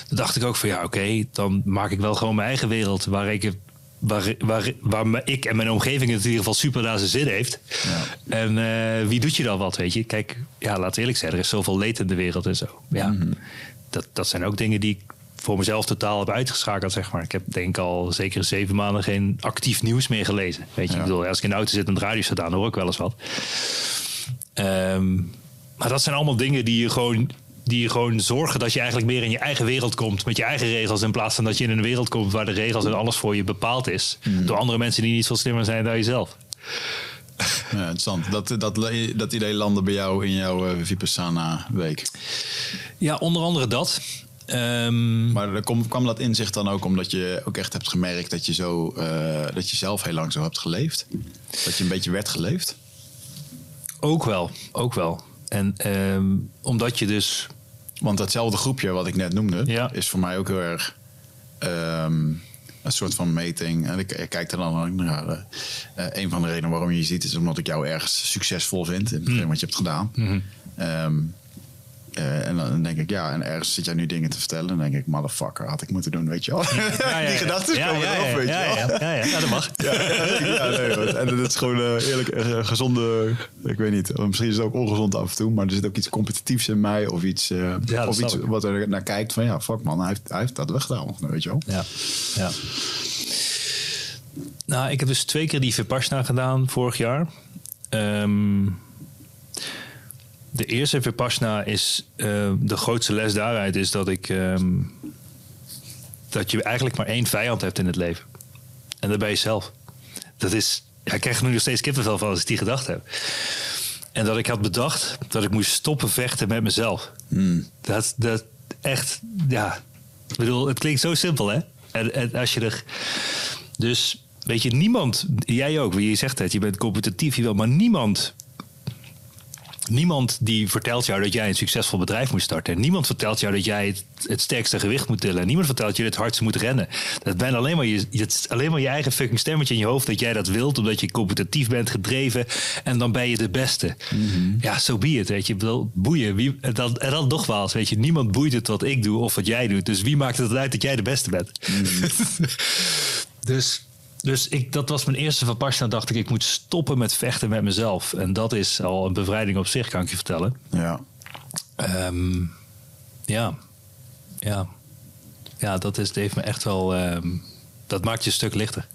Dan dacht ik ook van ja, oké, dan maak ik wel gewoon mijn eigen wereld waar ik waar, waar, waar ik en mijn omgeving het in ieder geval super naar zijn zin heeft. Ja. En uh, wie doet je dan wat, weet je? Kijk, ja, laat eerlijk zijn, er is zoveel leed in de wereld en zo. Ja, mm -hmm. dat, dat zijn ook dingen die ik voor mezelf totaal heb uitgeschakeld, zeg maar. Ik heb denk al zeker zeven maanden geen actief nieuws meer gelezen. Weet je, ja. ik bedoel, als ik in de auto zit en de radio staat aan, hoor ik wel eens wat. Um, maar dat zijn allemaal dingen die je gewoon die je gewoon zorgen dat je eigenlijk meer in je eigen wereld komt met je eigen regels in plaats van dat je in een wereld komt waar de regels en alles voor je bepaald is mm. door andere mensen die niet veel slimmer zijn dan jezelf. Ja, interessant. Dat, dat, dat idee landde bij jou in jouw uh, Vipassana week. Ja, onder andere dat. Um, maar kom, kwam dat inzicht dan ook omdat je ook echt hebt gemerkt dat je, zo, uh, dat je zelf heel lang zo hebt geleefd? Dat je een beetje werd geleefd? Ook wel, ook wel. En um, omdat je dus. Want datzelfde groepje wat ik net noemde, ja. is voor mij ook heel erg. Um, een soort van meting. En ik, ik kijk er dan naar. Uh, een van de redenen waarom je je ziet, is omdat ik jou ergens succesvol vind in hetgeen wat je hebt gedaan. Ehm, eh, en dan denk ik, ja, en ergens zit jij nu dingen te vertellen. Dan denk ik, motherfucker, had ik moeten doen, weet je wel. Ja, ja, [LAUGHS] Die gedachten ja, komen erop, weet je wel. Ja, ja, ja, ja, dat mag. [LAUGHS] Ja, ja, nee, en dat is gewoon eh, eerlijk eh, gezonde, ik weet niet, misschien is het ook ongezond af en toe, maar er zit ook iets competitiefs in mij of iets, of iets ik. wat er naar kijkt van ja, fuck man, hij heeft, hij heeft dat weggedaan, weet je wel. Ja, ja. Nou, ik heb dus twee keer die Vipassana gedaan vorig jaar. Ehm, de eerste Vipassana is eh, de grootste les daaruit is dat ik ehm, dat je eigenlijk maar één vijand hebt in het leven. En dat ben je zelf. Dat is, ja, ik krijg er nu nog steeds kippenvel van als ik die gedachte heb. En dat ik had bedacht dat ik moest stoppen vechten met mezelf. Dat, dat echt, ja. Ik bedoel, het klinkt zo simpel, hè? En, en als je er. Dus, weet je, niemand, jij ook, wie je zegt het, je bent competitief, je wil, maar niemand. Niemand die vertelt jou dat jij een succesvol bedrijf moet starten. Niemand vertelt jou dat jij het, het sterkste gewicht moet tillen. Niemand vertelt je dat je het hardst moet rennen. Dat alleen maar, je, het is alleen maar je eigen fucking stemmetje in je hoofd dat jij dat wilt. Omdat je competitief bent, gedreven. En dan ben je de beste. Ja, zo so be it, weet je. Boeien. Wie, en, dan, en dan nogmaals, weet je. Niemand boeit het wat ik doe of wat jij doet. Dus wie maakt het uit dat jij de beste bent? [LAUGHS] dus dus ik, dat was mijn eerste Vipassana. dacht ik, ik moet stoppen met vechten met mezelf. En dat is al een bevrijding op zich, kan ik je vertellen. Ja. Ehm, ja. Ja. Ja, dat, is, dat heeft me echt wel... ehm, dat maakt je een stuk lichter.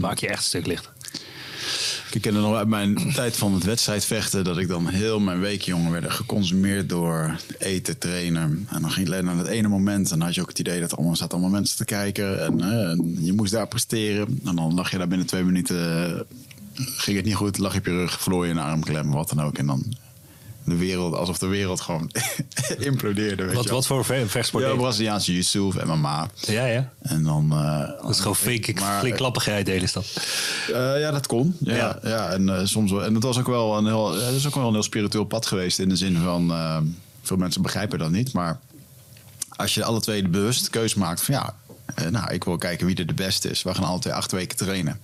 Maak je echt een stuk lichter. Ik ken het nog uit mijn [CLEARS THROAT] tijd van het wedstrijdvechten dat ik dan heel mijn week jongen werd geconsumeerd door eten, trainen. En dan ging je alleen naar het ene moment en dan had je ook het idee dat er allemaal zaten allemaal mensen te kijken en, hè, en je moest daar presteren. En dan lag je daar binnen twee minuten, eh, ging het niet goed, lag je op je rug, verloor je een armklem, wat dan ook. En dan de wereld, alsof de wereld gewoon [LAUGHS] implodeerde. Weet Wat, je wat voor ve- vechtsport Ja? Braziliaanse of MMA. Ja, ja. En dan... eh, Dat is gewoon flink, maar- flink klappigheid, de. Eh, ja, dat kon. Ja, Ja. ja. en eh, soms wel. En het was ook wel een heel, het is ook wel een heel spiritueel pad geweest in de zin van eh, veel mensen begrijpen dat niet, maar als je alle twee de bewuste keuze maakt van ja, nou, ik wil kijken wie er de beste is. We gaan alle twee acht weken trainen.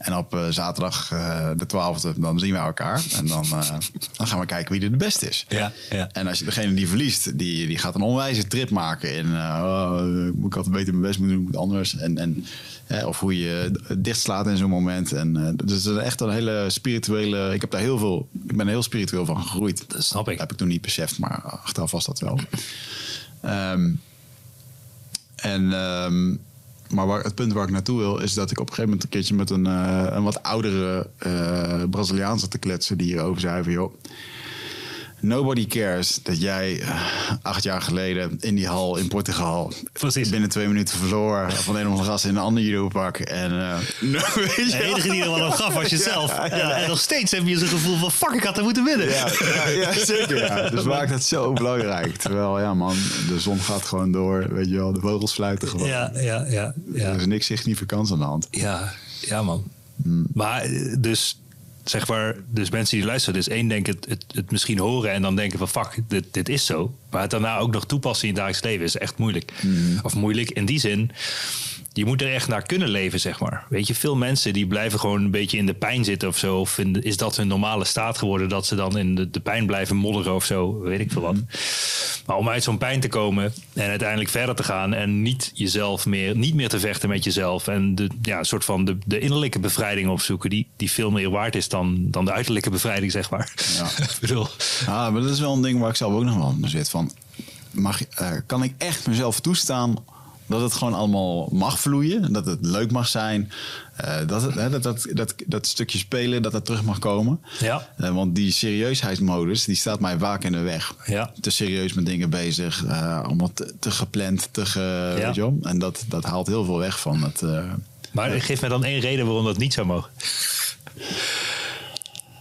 En op eh, zaterdag eh, de twaalfde, dan zien we elkaar. En dan, eh, dan gaan we kijken wie er de beste is. Ja, ja. En als je degene die verliest, die, die gaat een onwijze trip maken. In, oh, ik had beter mijn best moeten doen, moet anders. En, en, eh, of hoe je dichtslaat in zo'n moment. En, dus het is echt een hele spirituele... Ik heb daar heel veel... Ik ben er heel spiritueel van gegroeid. Dat snap ik. Dat heb ik toen niet beseft, maar achteraf was dat wel. Ehm, en... ehm, maar waar, het punt waar ik naartoe wil, is dat ik op een gegeven moment een keertje met een, eh, een wat oudere eh Braziliaanse te kletsen die hierover zei van joh. Nobody cares dat jij eh, acht jaar geleden in die hal in Portugal Precies. binnen twee minuten verloor van een of andere gast in een ander judopak. En eh, [LAUGHS] weet je De enige die er wel om gaf was jezelf. Ja, [LAUGHS] ja. En, en nog steeds heb je zo'n gevoel van... fuck, ik had er moeten winnen. Ja, ja, ja, [LAUGHS] zeker. Ja. Dus maakt het zo belangrijk. Terwijl, ja man, de zon gaat gewoon door. Weet je wel, de vogels fluiten gewoon. ja, ja, ja. ja. Er is niks significants aan de hand. Ja, ja man. Hmm. Maar eh, dus zeg maar, dus mensen die luisteren, dus één denken het, het, het misschien horen en dan denken van fuck, dit, dit is zo. Maar het daarna ook nog toepassen in je dagelijks leven is echt moeilijk. Hmm. Of moeilijk in die zin, je moet er echt naar kunnen leven, zeg maar. Weet je, veel mensen die blijven gewoon een beetje in de pijn zitten of zo. Of in is dat hun normale staat geworden dat ze dan in de, de pijn blijven modderen of zo, weet ik veel wat. Maar om uit zo'n pijn te komen en uiteindelijk verder te gaan en niet jezelf meer, niet meer te vechten met jezelf en de, ja, een soort van de, de innerlijke bevrijding opzoeken, die, die veel meer waard is dan, dan de uiterlijke bevrijding, zeg maar. Ja. [LAUGHS] ik bedoel, Ah, maar dat is wel een ding waar ik zelf ook nog wel in zit. Van, mag, eh, kan ik echt mezelf toestaan dat het gewoon allemaal mag vloeien? Dat het leuk mag zijn? eh, dat, het, hè, dat, dat, dat, dat stukje spelen, dat het terug mag komen? Ja. Eh, want die serieusheidsmodus, die staat mij vaak in de weg. Ja. Te serieus met dingen bezig. eh, allemaal te, te gepland, te ge, Ja. weet je wel? En dat, dat haalt heel veel weg van het... maar geef me dan één reden waarom dat niet zou mogen.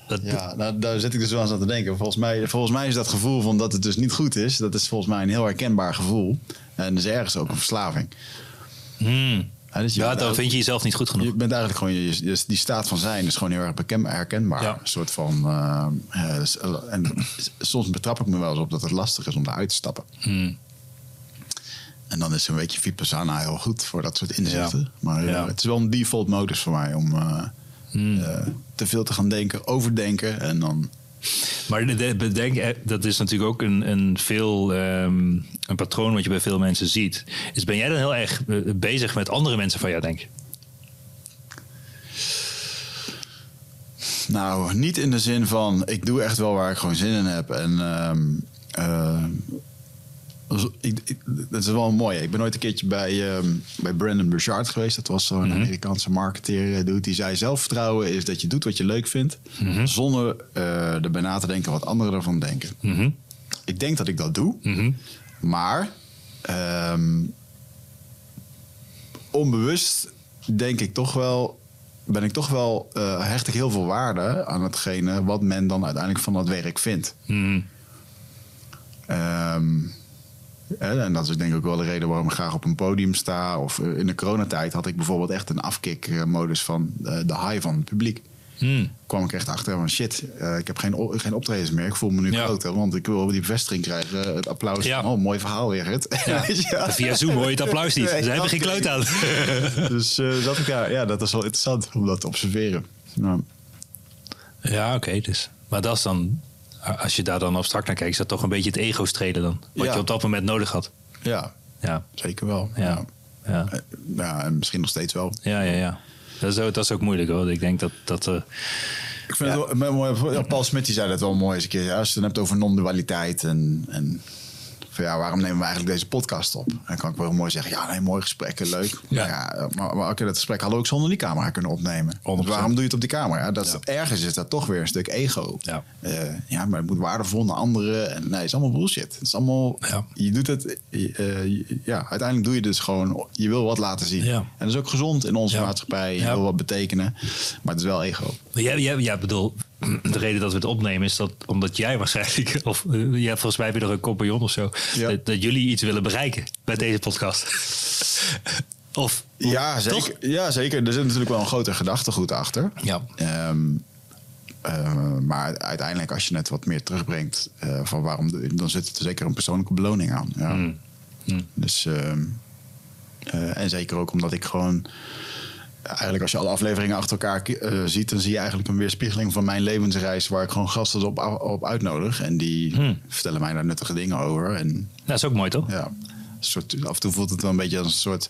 Dat, Ja, nou, daar zit ik dus wel eens aan te denken. Volgens mij, volgens mij is dat gevoel van dat het dus niet goed is, dat is volgens mij een heel herkenbaar gevoel. En dat is ergens ook een verslaving. Hmm. Ja, dus je, Ja, dan vind je jezelf niet goed genoeg. je bent eigenlijk gewoon, je, je- die staat van zijn is gewoon heel erg beken- herkenbaar. Ja. Een soort van, eh, eh, eh, en soms betrap ik me wel eens op dat het lastig is om daaruit te stappen. Hmm. En dan is een beetje Vipassana heel goed voor dat soort inzichten. Maar eh, Ja. het is wel een default modus voor mij om eh, te veel te gaan denken, overdenken. En dan Maar de- de- bedenk, eh, dat is natuurlijk ook een, een veel ehm, een patroon wat je bij veel mensen ziet. Is ben jij dan heel erg eh, bezig met andere mensen van jou denken? Nou, niet in de zin van ik doe echt wel waar ik gewoon zin in heb. En ehm, eh, ik, ik- dat is wel mooi. Ik ben nooit een keertje bij, ehm, bij Brandon Burchard geweest. Dat was zo'n Amerikaanse marketeer eh, dude. Die zei zelfvertrouwen is dat je doet wat je leuk vindt. Zonder eh, erbij na te denken wat anderen ervan denken. Mhm. Ik denk dat ik dat doe. Mhm. Maar ehm, onbewust denk ik toch wel, ben ik toch wel, eh, hecht ik heel veel waarde aan hetgene wat men dan uiteindelijk van dat werk vindt. Mhm. Hè, en dat is denk ik ook wel de reden waarom ik graag op een podium sta. Of eh, in de coronatijd had ik bijvoorbeeld echt een afkick-modus van eh, de high van het publiek. Mhm. kwam ik echt achter van shit, eh, ik heb geen, geen optredens meer. Ik voel me nu Ja. groter, want ik wil die bevestiging krijgen. Het applaus. Ja. van, Oh, mooi verhaal weer, het. Ja. [LAUGHS] Via Zoom hoor je het applaus niet. [LAUGHS] Nee, Ze hebben geen [LAUGHS] dat- kloot aan. Dus zat ik daar. Ja, dat is wel interessant om dat te observeren. Nou, Ja, oké. dus. Maar dat is dan, als je daar dan abstract naar kijkt, is dat toch een beetje het ego streden dan. Wat Ja. je op dat moment nodig had. ja, Ja, zeker wel. ja, ja. Eh, ja, en misschien nog steeds wel. Ja, ja, ja. Dat is ook, dat is ook moeilijk hoor. Ik denk dat, dat eh, Ik vind het wel mooi. ja, Paul Smit die zei dat wel mooi eens een keer. Ja, als je het dan hebt over non-dualiteit en, en van ja, waarom nemen we eigenlijk deze podcast op? Dan kan ik wel mooi zeggen, ja, nee, mooi gesprek, leuk. Ja. Maar, ja, maar, in dat gesprek hadden we ook zonder die camera kunnen opnemen. 100%. Dus waarom doe je het op die camera? Ja, dat is, Ergens is dat toch weer een stuk ego. Ja. Eh, ja, maar het moet waardevol naar anderen. En, nee, het is allemaal bullshit. Het is allemaal, Ja. je doet het, eh, ja, uiteindelijk doe je dus gewoon, je wil wat laten zien. Ja. En dat is ook gezond in onze maatschappij. Je wil wat betekenen. Maar het is wel ego. Jij, ja, bedoel, [CLEARS THROAT] de reden dat we het opnemen is dat omdat jij waarschijnlijk, [LAUGHS] of eh, jij volgens mij heb je nog een compagnon of zo, Ja. dat, dat jullie iets willen bereiken bij deze podcast. [LAUGHS] of Ja Toch? zeker, ja, zeker. Er zit natuurlijk wel een groter gedachtegoed achter. Ja. Ehm, eh, maar uiteindelijk, als je het wat meer terugbrengt, eh, van waarom, de- dan zit er zeker een persoonlijke beloning aan. Ja. Hmm. Hmm. Dus, ehm, eh, en zeker ook omdat ik gewoon. Eigenlijk als je alle afleveringen achter elkaar eh, ziet, dan zie je eigenlijk een weerspiegeling van mijn levensreis, waar ik gewoon gasten op, op uitnodig. En die Hmm. vertellen mij daar nuttige dingen over. En Dat is ook mooi toch? ja, een soort, af en toe voelt het wel een beetje als een soort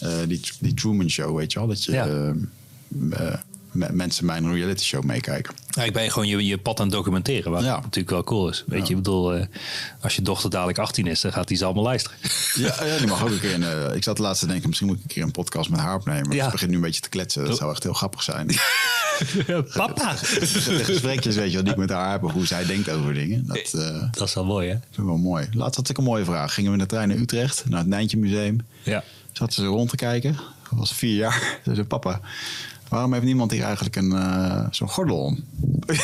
eh, die, die Truman Show, weet je wel? Dat je Ja. eh, mensen mijn reality show meekijken. Eigenlijk ben je gewoon je, je pad aan het documenteren, wat Ja. natuurlijk wel cool is. Weet je, ik bedoel, eh, als je dochter dadelijk 18 is, dan gaat die ze allemaal luisteren. Ja, [LAUGHS] ja, die mag ook een keer. In, eh, ik zat laatst te denken, misschien moet ik een keer een podcast met haar opnemen. Ja. Ze begint nu een beetje te kletsen. Dat zou echt heel grappig zijn. [LAUGHS] Papa! [LAUGHS] De gesprekjes, weet je die ik met haar heb, of hoe zij denkt over dingen. Dat eh, Dat is wel mooi, hè? vind ik wel mooi. Laatst had ik een mooie vraag. Gingen we in de trein naar Utrecht, naar het Nijntje Museum. Ja. Zaten ze rond te kijken. Dat was vier jaar. Ze zei, papa, waarom heeft niemand hier eigenlijk een, eh, zo'n gordel om? [LAUGHS]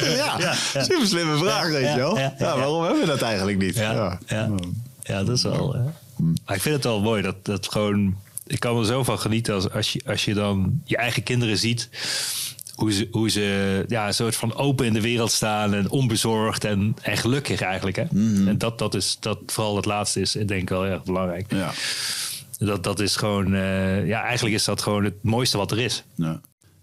ja, ja, ja. super slimme vraag, Ja, weet ja, je wel. ja, Ja, ja, ja. waarom hebben we dat eigenlijk niet? Ja, ja. ja dat is wel. hè. Maar ik vind het wel mooi dat dat gewoon. Ik kan er zo van genieten als, als, je, als je dan je eigen kinderen ziet. Hoe ze, hoe ze ja, een soort van open in de wereld staan en onbezorgd en, en gelukkig eigenlijk. Hè? En dat, dat is dat vooral het laatste is, denk ik wel erg belangrijk. Ja. Dat, dat is gewoon, eh, ja, eigenlijk is dat gewoon het mooiste wat er is.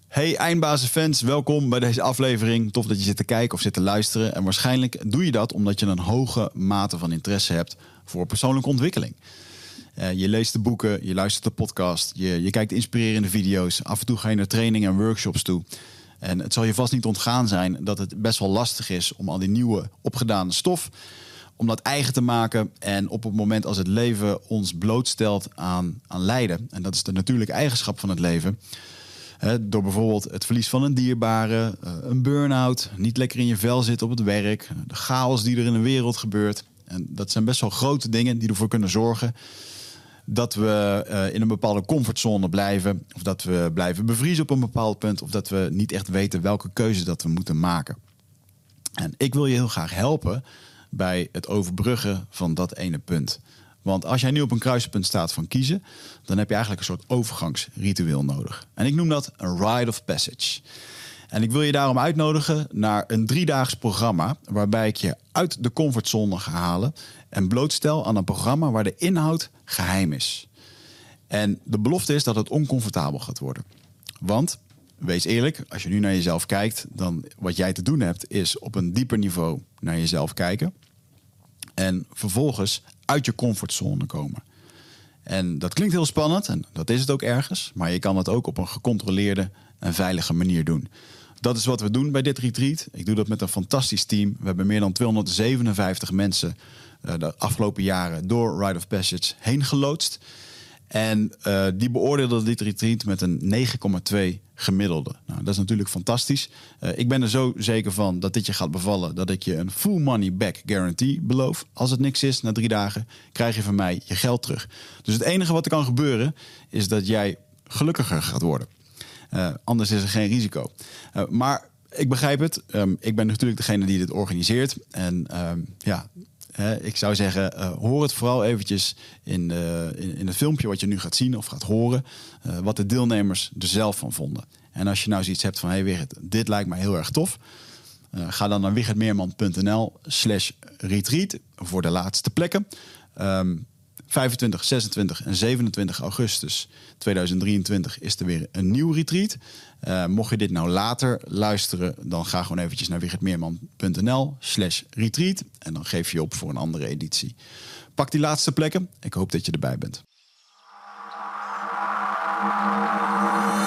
Hey Eindbazen-fans, welkom bij deze aflevering. Tof dat je zit te kijken of zit te luisteren. En waarschijnlijk doe je dat omdat je een hoge mate van interesse hebt voor persoonlijke ontwikkeling. Eh, je leest de boeken, je luistert de podcast, je, je kijkt inspirerende video's. Af en toe ga je naar trainingen en workshops toe. En het zal je vast niet ontgaan zijn dat het best wel lastig is om al die nieuwe opgedane stof om dat eigen te maken. En op het moment als het leven ons blootstelt aan, aan lijden, en dat is de natuurlijke eigenschap van het leven, door bijvoorbeeld het verlies van een dierbare, eh, een burn-out, niet lekker in je vel zitten op het werk, de chaos die er in de wereld gebeurt. En dat zijn best wel grote dingen die ervoor kunnen zorgen dat we eh, in een bepaalde comfortzone blijven, of dat we blijven bevriezen op een bepaald punt, of dat we niet echt weten welke keuze dat we moeten maken. En ik wil je heel graag helpen bij het overbruggen van dat ene punt. Want als jij nu op een kruispunt staat van kiezen, dan heb je eigenlijk een soort overgangsritueel nodig. En ik noem dat een rite of passage. En ik wil je daarom uitnodigen naar een driedaags programma waarbij ik je uit de comfortzone ga halen en blootstel aan een programma waar de inhoud geheim is. En de belofte is dat het oncomfortabel gaat worden. Want, wees eerlijk, als je nu naar jezelf kijkt, dan wat jij te doen hebt is op een dieper niveau naar jezelf kijken. En vervolgens uit je comfortzone komen. En dat klinkt heel spannend en dat is het ook ergens, maar je kan het ook op een gecontroleerde en veilige manier doen. Dat is wat we doen bij dit retreat. Ik doe dat met een fantastisch team. We hebben meer dan 257 mensen uh, de afgelopen jaren door Rite of Passage heen geloodst. En uh, die beoordeelde dit retreat met een 9,2 gemiddelde. Nou, dat is natuurlijk fantastisch. Uh, ik ben er zo zeker van dat dit je gaat bevallen, dat ik je een full money back guarantee beloof. Als het niks is na drie dagen, krijg je van mij je geld terug. Dus het enige wat er kan gebeuren, is dat jij gelukkiger gaat worden. Uh, anders is er geen risico. maar ik begrijp het. Um, ik ben natuurlijk degene die dit organiseert. En um, ja, ik zou zeggen, uh, hoor het vooral eventjes in, uh, in, in, het filmpje wat je nu gaat zien of gaat horen, uh, wat de deelnemers er zelf van vonden. En als je nou zoiets hebt van, hé hey dit lijkt mij heel erg tof, ga dan naar wichertmeerman.nl slash retreat voor de laatste plekken. Um, 25, 26 en 27 augustus 2023 is er weer een nieuw retreat. Uh, mocht je dit nou later luisteren, dan ga gewoon eventjes naar wichertmeerman.nl slash retreat. En dan geef je op voor een andere editie. Pak die laatste plekken. Ik hoop dat je erbij bent.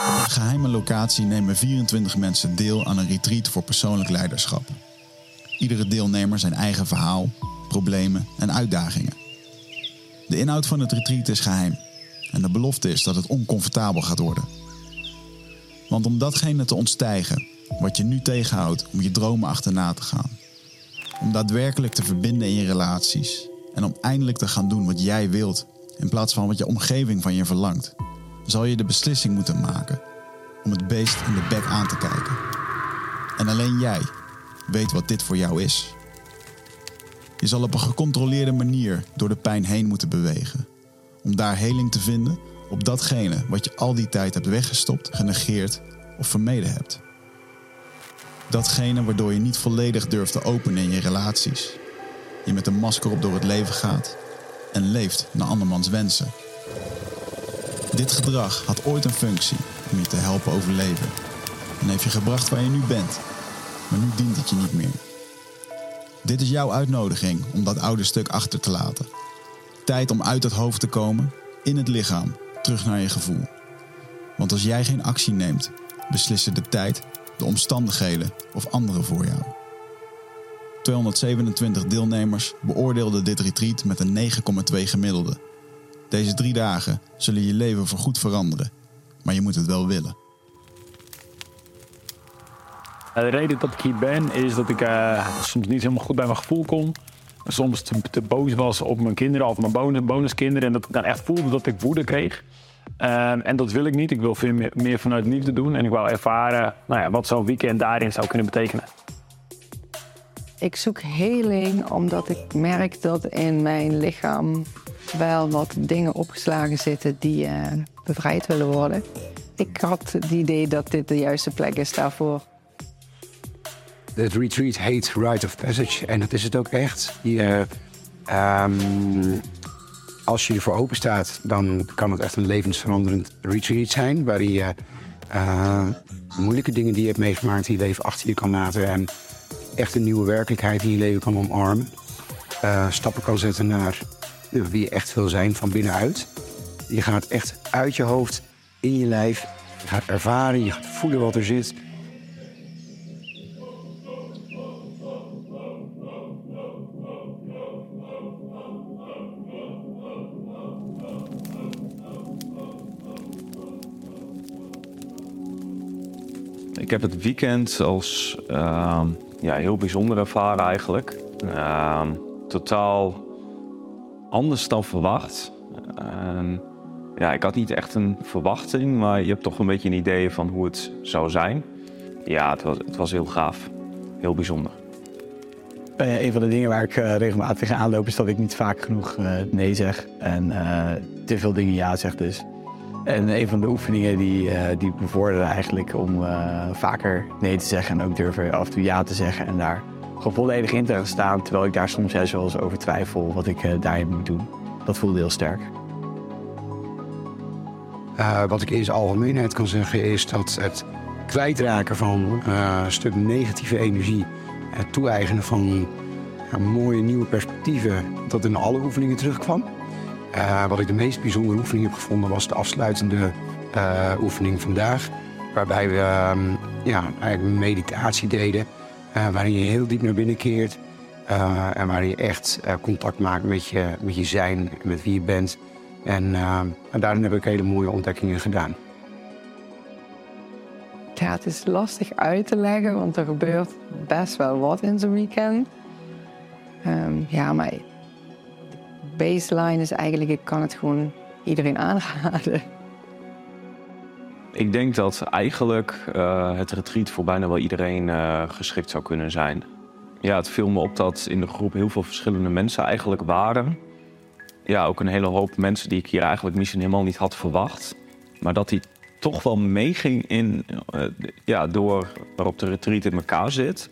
Op een geheime locatie nemen 24 mensen deel aan een retreat voor persoonlijk leiderschap. Iedere deelnemer zijn eigen verhaal, problemen en uitdagingen. De inhoud van het retreat is geheim. En de belofte is dat het oncomfortabel gaat worden. Want om datgene te ontstijgen wat je nu tegenhoudt om je dromen achterna te gaan. Om daadwerkelijk te verbinden in je relaties. En om eindelijk te gaan doen wat jij wilt in plaats van wat je omgeving van je verlangt. Zal je de beslissing moeten maken om het beest in de bek aan te kijken. En alleen jij weet wat dit voor jou is. Je zal op een gecontroleerde manier door de pijn heen moeten bewegen. Om daar heling te vinden op datgene wat je al die tijd hebt weggestopt, genegeerd of vermeden hebt. Datgene waardoor je niet volledig durft te openen in je relaties. Je met een masker op door het leven gaat en leeft naar andermans wensen. Dit gedrag had ooit een functie om je te helpen overleven en heeft je gebracht waar je nu bent, maar nu dient het je niet meer. Dit is jouw uitnodiging om dat oude stuk achter te laten. Tijd om uit het hoofd te komen, in het lichaam, terug naar je gevoel. Want als jij geen actie neemt, beslissen de tijd, de omstandigheden of anderen voor jou. 227 deelnemers beoordeelden dit retreat met een 9,2 gemiddelde. Deze drie dagen zullen je leven voorgoed veranderen, maar je moet het wel willen. De reden dat ik hier ben is dat ik uh, soms niet helemaal goed bij mijn gevoel kom. Soms te, te boos was op mijn kinderen of mijn bonus, bonuskinderen. En dat ik dan echt voelde dat ik woede kreeg. Um, en dat wil ik niet. Ik wil veel meer, vanuit liefde doen. En ik wil ervaren nou ja, wat zo'n weekend daarin zou kunnen betekenen. Ik zoek heling omdat ik merk dat in mijn lichaam wel wat dingen opgeslagen zitten die uh, bevrijd willen worden. Ik had het idee dat dit de juiste plek is daarvoor. Het retreat heet Rite of Passage en dat is het ook echt. Je, um, als je ervoor open staat, dan kan het echt een levensveranderend retreat zijn. Waar je uh, moeilijke dingen die je hebt meegemaakt in je leven achter je kan laten. En echt een nieuwe werkelijkheid in je leven kan omarmen. Uh, stappen kan zetten naar wie je echt wil zijn van binnenuit. Je gaat echt uit je hoofd, in je lijf. Ervaren, je gaat voelen wat er zit. Ik heb het weekend als uh, ja, heel bijzonder ervaren eigenlijk. Uh, totaal anders dan verwacht. ja, ik had niet echt een verwachting, maar je hebt toch een beetje een idee van hoe het zou zijn. Ja, het was, het was heel gaaf. Heel bijzonder. Uh, een van de dingen waar ik uh, regelmatig tegenaan loop is dat ik niet vaak genoeg uh, nee zeg. En te veel dingen ja zeg dus. En een van de oefeningen die, uh, die bevorderen eigenlijk om uh, vaker nee te zeggen en ook durven af en toe ja te zeggen en daar gewoon volledig in te staan. Terwijl ik daar soms juist wel eens over twijfel wat ik uh, daarin moet doen. Dat voelde heel sterk. wat ik in zijn algemeenheid kan zeggen is dat het kwijtraken van een stuk negatieve energie, het toe-eigenen van mooie nieuwe perspectieven, dat in alle oefeningen terugkwam. Uh, wat ik de meest bijzondere oefening heb gevonden was de afsluitende uh, oefening vandaag. Waarbij we um, ja, eigenlijk meditatie deden. Uh, waarin je heel diep naar binnen keert. en waarin je echt contact maakt met je, met je zijn, met wie je bent. En, en daarin heb ik hele mooie ontdekkingen gedaan. Ja, het is lastig uit te leggen, want er gebeurt best wel wat in zo'n weekend. Um, ja, maar baseline is eigenlijk, ik kan het gewoon iedereen aanraden. Ik denk dat eigenlijk uh, het retreat voor bijna wel iedereen uh, geschikt zou kunnen zijn. Ja, het viel me op dat in de groep heel veel verschillende mensen eigenlijk waren. Ja, ook een hele hoop mensen die ik hier eigenlijk misschien helemaal niet had verwacht. Maar dat die toch wel meeging in, uh, ja, door waarop de retreat in elkaar zit.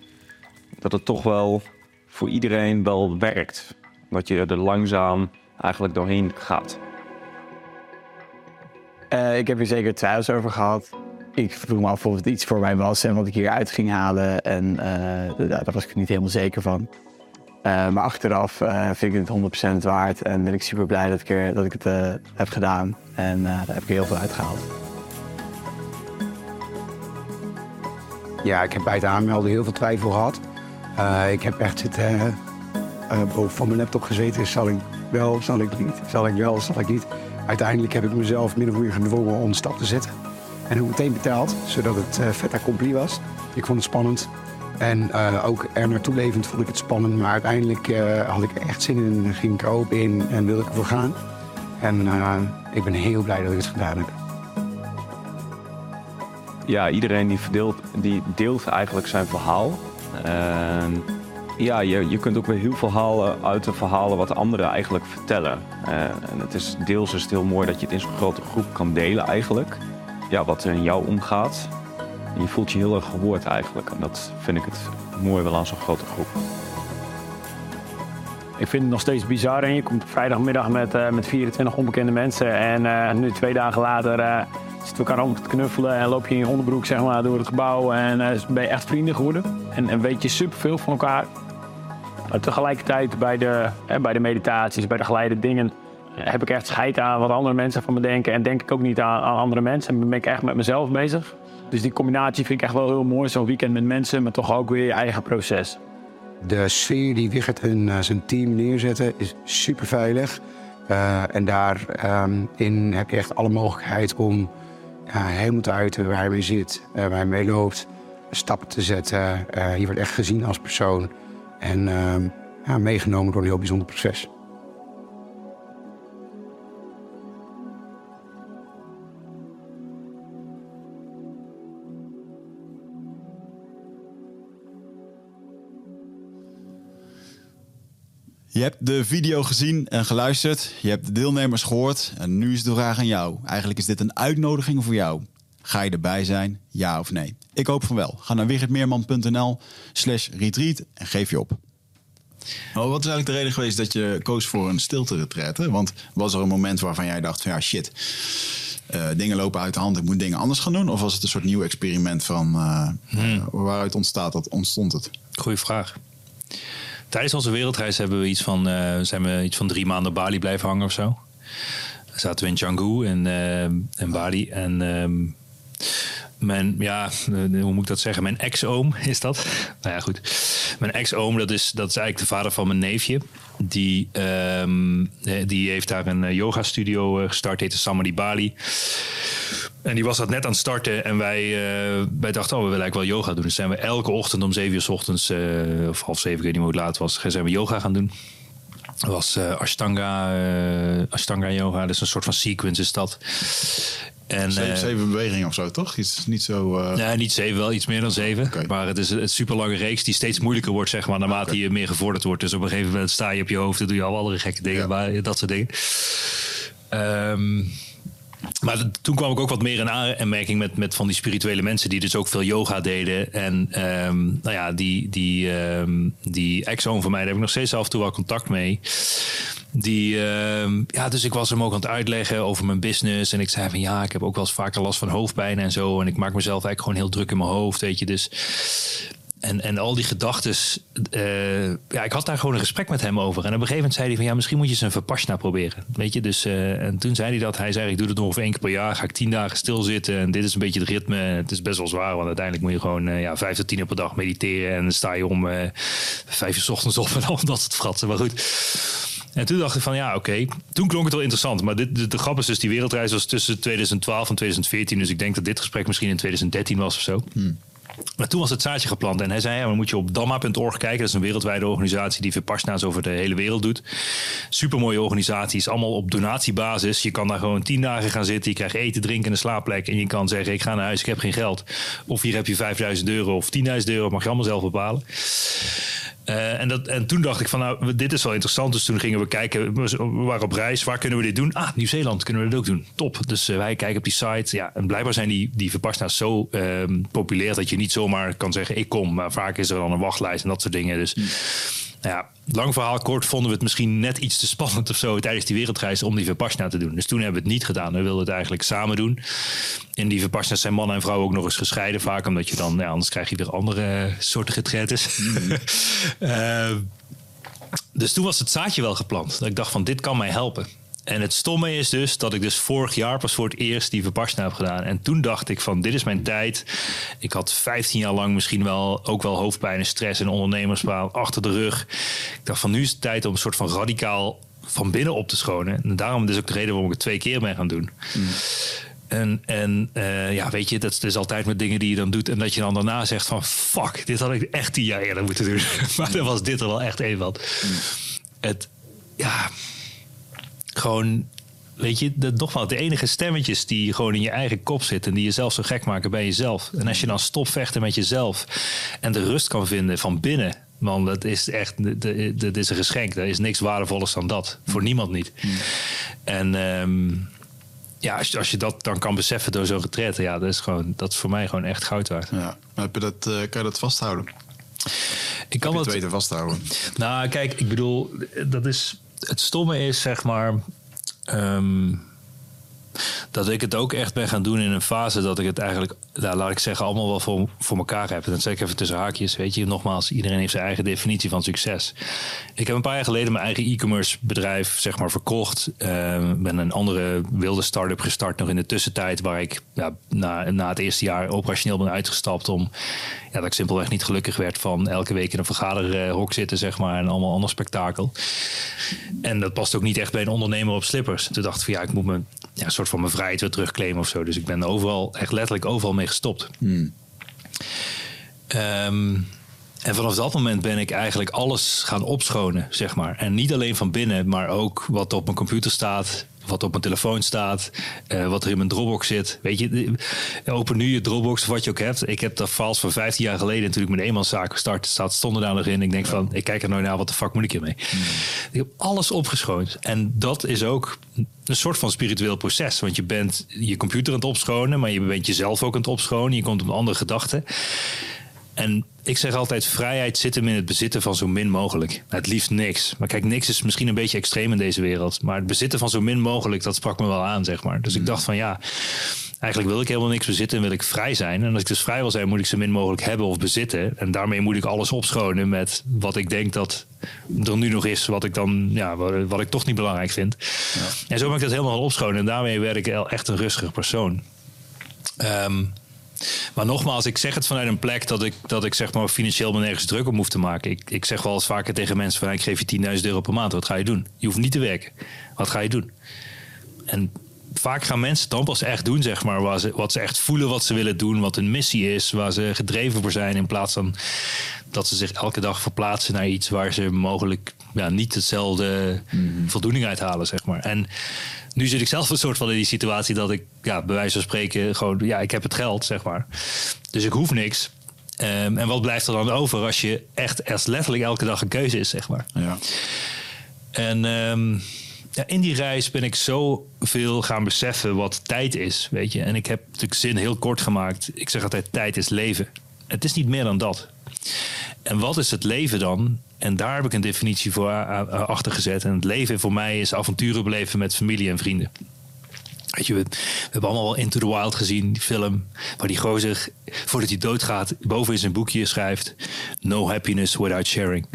Dat het toch wel voor iedereen wel werkt. Dat je er langzaam eigenlijk doorheen gaat. Uh, ik heb hier zeker twijfels over gehad. Ik vroeg me af of het iets voor mij was en wat ik hier uit ging halen. En uh, daar was ik niet helemaal zeker van. Uh, maar achteraf vind ik het 100% waard en ben ik super blij dat ik, er, dat ik het heb gedaan. En daar heb ik heel veel uitgehaald. Ja, ik heb bij het aanmelden heel veel twijfel gehad. ik heb echt zitten boven van mijn laptop gezeten. Zal ik wel, zal ik niet? Zal ik wel, zal ik niet? Uiteindelijk heb ik mezelf min of meer gedwongen om een stap te zetten. En ook meteen betaald, zodat het uh, vet accompli was. Ik vond het spannend. En uh, ook er naartoe levend vond ik het spannend. Maar uiteindelijk had ik er echt zin in. Ging ik erop in en wilde ik ervoor gaan. En ik ben heel blij dat ik het gedaan heb. Ja, iedereen die, verdeelt, die deelt eigenlijk zijn verhaal ja, je, je kunt ook weer heel veel halen uit de verhalen wat anderen eigenlijk vertellen. Uh, en het is deels is het heel mooi dat je het in zo'n grote groep kan delen eigenlijk. Ja, wat er in jou omgaat. En je voelt je heel erg gehoord eigenlijk. En dat vind ik het mooi wel aan zo'n grote groep. Ik vind het nog steeds bizar. En je komt vrijdagmiddag met, uh, met 24 onbekende mensen. En uh, nu twee dagen later zitten we elkaar om te knuffelen. En loop je in je onderbroek zeg maar, door het gebouw. En ben je echt vrienden geworden. En, en weet je superveel van elkaar. Tegelijkertijd bij de, hè, bij de meditaties, bij de geleide dingen, heb ik echt scheid aan wat andere mensen van me denken. En denk ik ook niet aan, andere mensen. En ben ik echt met mezelf bezig. Dus die combinatie vind ik echt wel heel mooi. Zo'n weekend met mensen, maar toch ook weer je eigen proces. De sfeer die Wigert en uh, zijn team neerzetten is super veilig. Uh, en daarin ehm, heb je echt alle mogelijkheid om uh, helemaal te uiten waar hij mee zit, waar hij mee loopt, stappen te zetten. je wordt echt gezien als persoon. En uh, ja, meegenomen door een heel bijzonder proces. Je hebt de video gezien en geluisterd. Je hebt de deelnemers gehoord. En nu is de vraag aan jou. Eigenlijk is dit een uitnodiging voor jou. Ga je erbij zijn? Ja of nee? Ik hoop van wel. Ga naar wichertmeerman.nl slash retreat en geef je op. Oh, wat is eigenlijk de reden geweest dat je koos voor een stilte retreat? Want was er een moment waarvan jij dacht van ja shit, uh, dingen lopen uit de hand, ik moet dingen anders gaan doen? Of was het een soort nieuw experiment van uh, hmm. waaruit ontstaat dat, ontstond het? Goeie vraag. Tijdens onze wereldreis hebben we iets van, zijn we iets van drie maanden Bali blijven hangen of zo. zaten we in Canggu en, en Bali. En ehm, mijn, ja, eh, hoe moet ik dat zeggen? Mijn ex-oom [LAUGHS] is dat. Nou ja, goed. Mijn ex-oom, dat is, dat is eigenlijk de vader van mijn neefje. Die, um, die heeft daar een eh, yoga studio gestart, heette Samadhi Bali. En die was dat net aan het starten. En wij, uh, wij dachten, oh, we willen eigenlijk wel yoga doen. Dus zijn we elke ochtend om zeven uur s ochtends, uh, of half zeven, ik weet niet hoe het laat was, zijn we yoga gaan doen. Dat was uh, Ashtanga, Ashtanga yoga, dus een soort van sequence is dat. En, zeven, uh, zeven, bewegingen of zo, toch? Iets niet zo. Uh... Nee, niet zeven, wel iets meer dan zeven. Okay. Maar het is een super lange reeks die steeds moeilijker wordt, zeg maar, naarmate okay. je meer gevorderd wordt. Dus op een gegeven moment sta je op je hoofd, dan doe je al andere gekke dingen, ja. maar dat soort dingen. Um, maar toen kwam ik ook wat meer in aanmerking met, met van die spirituele mensen die dus ook veel yoga deden. En ehm, nou ja, die, die, ehm, die ex-zoon van mij, daar heb ik nog steeds af en toe wel contact mee. Die, ehm, ja, dus ik was hem ook aan het uitleggen over mijn business. En ik zei van ja, ik heb ook wel eens vaker last van hoofdpijn en zo. En ik maak mezelf eigenlijk gewoon heel druk in mijn hoofd, weet je. Dus en, en al die gedachten. ja, ik had daar gewoon een gesprek met hem over. En op een gegeven moment zei hij van ja, misschien moet je eens een Vipassana proberen. Weet je, dus eh, en toen zei hij dat. Hij zei: Ik doe het nog ongeveer één keer per jaar. Ga ik tien dagen stilzitten. En dit is een beetje het ritme. Het is best wel zwaar, want uiteindelijk moet je gewoon eh, ja, vijf tot tien uur per dag mediteren. En dan sta je om eh, vijf uur 's ochtends op en al [LAUGHS] dat soort fratsen. Maar goed. En toen dacht ik van ja, oké. Toen klonk het wel interessant. Maar dit, de, grap is dus, die wereldreis was tussen 2012 en 2014. Dus ik denk dat dit gesprek misschien in 2013 was of zo. Maar toen was het zaadje geplant en hij zei: ja, dan moet je op Dhamma.org kijken. Dat is een wereldwijde organisatie die Vipassana's over de hele wereld doet. Supermooie organisatie, is allemaal op donatiebasis. Je kan daar gewoon tien dagen gaan zitten. Je krijgt eten, drinken en een slaapplek. En je kan zeggen: ik ga naar huis, ik heb geen geld. Of hier heb je 5000 euro of 10.000 euro, mag je allemaal zelf bepalen. Eh, en, dat, en toen dacht ik van, nou, dit is wel interessant. Dus toen gingen we kijken, we waren op reis. Waar kunnen we dit doen? Ah, Nieuw-Zeeland kunnen we dit ook doen. Top. Dus eh, wij kijken op die site. Ja, en blijkbaar zijn die, die Vipassana's zo ehm, populair... dat je niet zomaar kan zeggen, ik kom. Maar vaak is er dan een wachtlijst en dat soort dingen. Dus nou ja, lang verhaal kort vonden we het misschien net iets te spannend of zo... tijdens die wereldreis om die Vipassana te doen. Dus toen hebben we het niet gedaan. We wilden het eigenlijk samen doen. In die Vipassana's zijn man en vrouw ook nog eens gescheiden vaak. Omdat je dan, ja, anders krijg je weer andere soorten getretes. [LAUGHS] Eh, dus toen was het zaadje wel geplant. Dat ik dacht van, dit kan mij helpen. En het stomme is dus dat ik dus vorig jaar pas voor het eerst die Vipassana heb gedaan. En toen dacht ik van, dit is mijn tijd. Ik had 15 jaar lang misschien wel ook wel hoofdpijn en stress en ondernemerspaal achter de rug. Ik dacht van, nu is het tijd om een soort van radicaal van binnen op te schonen. En daarom is ook de reden waarom ik het twee keer ben gaan doen. En, en eh, ja, weet je, dat is dus altijd met dingen die je dan doet. En dat je dan daarna zegt van fuck, dit had ik echt tien jaar eerder moeten doen. [LAUGHS] maar dan was dit er wel echt een van. Het, ja, gewoon, weet je, de, nogmaals, de enige stemmetjes die gewoon in je eigen kop zitten. En die jezelf zo gek maken bij jezelf. En als je dan stopt vechten met jezelf. En de rust kan vinden van binnen. Man, dat is echt, dat is een geschenk. Er is niks waardevollers dan dat. Voor niemand niet. En... ehm, ja, als je, als je dat dan kan beseffen door zo'n retreat, ja, dat is, gewoon, dat is voor mij gewoon echt goud waard. Ja. Maar heb je dat, eh, kan je dat vasthouden? Ik kan dat het weten vasthouden? Nou, kijk, ik bedoel, dat is. Het stomme is, zeg maar. ehm, dat ik het ook echt ben gaan doen in een fase dat ik het eigenlijk, nou, laat ik zeggen, allemaal wel voor, voor elkaar heb. En dat zeg ik even tussen haakjes. Weet je, nogmaals, iedereen heeft zijn eigen definitie van succes. Ik heb een paar jaar geleden mijn eigen e-commerce bedrijf, zeg maar, verkocht. Ehm, ben een andere wilde start-up gestart nog in de tussentijd, waar ik ja, na, na het eerste jaar operationeel ben uitgestapt om ja, dat ik simpelweg niet gelukkig werd van elke week in een vergaderhok zitten, zeg maar, en allemaal ander spektakel. En dat past ook niet echt bij een ondernemer op slippers. Toen dacht ik van ja, ik moet me ja, soort van mijn vrijheid weer terugclaimen of zo. Dus ik ben overal, echt letterlijk overal mee gestopt. Ehm, en vanaf dat moment ben ik eigenlijk alles gaan opschonen, zeg maar. En niet alleen van binnen, maar ook wat op mijn computer staat, wat op mijn telefoon staat, eh, wat er in mijn Dropbox zit. Weet je, open nu je Dropbox of wat je ook hebt. Ik heb dat files van 15 jaar geleden natuurlijk mijn eenmanszaak gestart. Staat, stonden daar nog in. Ik denk van, ik kijk er nooit naar, wat de fuck moet ik hiermee? Ik heb alles opgeschoond. En dat is ook een soort van spiritueel proces. Want je bent je computer aan het opschonen, maar je bent jezelf ook aan het opschonen. Je komt op andere gedachten. En ik zeg altijd, vrijheid zit hem in het bezitten van zo min mogelijk. Het liefst niks. Maar kijk, niks is misschien een beetje extreem in deze wereld. Maar het bezitten van zo min mogelijk, dat sprak me wel aan, zeg maar. Dus ik dacht van ja, eigenlijk wil ik helemaal niks bezitten en wil ik vrij zijn. En als ik dus vrij wil zijn, moet ik zo min mogelijk hebben of bezitten. En daarmee moet ik alles opschonen met wat ik denk dat er nu nog is, wat ik dan, ja, wat, ik toch niet belangrijk vind. En zo ben ik dat helemaal opschonen. En daarmee werd ik echt een rustiger persoon. Ehm, maar nogmaals, ik zeg het vanuit een plek dat ik, dat ik zeg maar financieel me nergens druk op hoef te maken. Ik, ik zeg wel eens vaker tegen mensen van ik geef je 10.000 euro per maand. Wat ga je doen? Je hoeft niet te werken. Wat ga je doen? En vaak gaan mensen dan pas echt doen, zeg maar, waar ze, wat ze echt voelen, wat ze willen doen, wat hun missie is, waar ze gedreven voor zijn, in plaats van dat ze zich elke dag verplaatsen naar iets waar ze mogelijk ja, niet hetzelfde voldoening uithalen, zeg maar. En nu zit ik zelf een soort van in die situatie dat ik, ja, bij wijze van spreken, gewoon, ja, ik heb het geld, zeg maar. Dus ik hoef niks. Ehm, en wat blijft er dan over als je echt, echt letterlijk elke dag een keuze is, zeg maar. Ja. En ehm, ja, in die reis ben ik zoveel gaan beseffen wat tijd is, weet je. En ik heb de zin heel kort gemaakt. Ik zeg altijd, tijd is leven. Het is niet meer dan dat. En wat is het leven dan? En daar heb ik een definitie voor achter gezet. En het leven voor mij is avonturen beleven met familie en vrienden. Weet je, we, we hebben allemaal wel Into the Wild gezien, die film. Waar die gozer, voordat hij doodgaat, boven in zijn boekje schrijft... No happiness without sharing.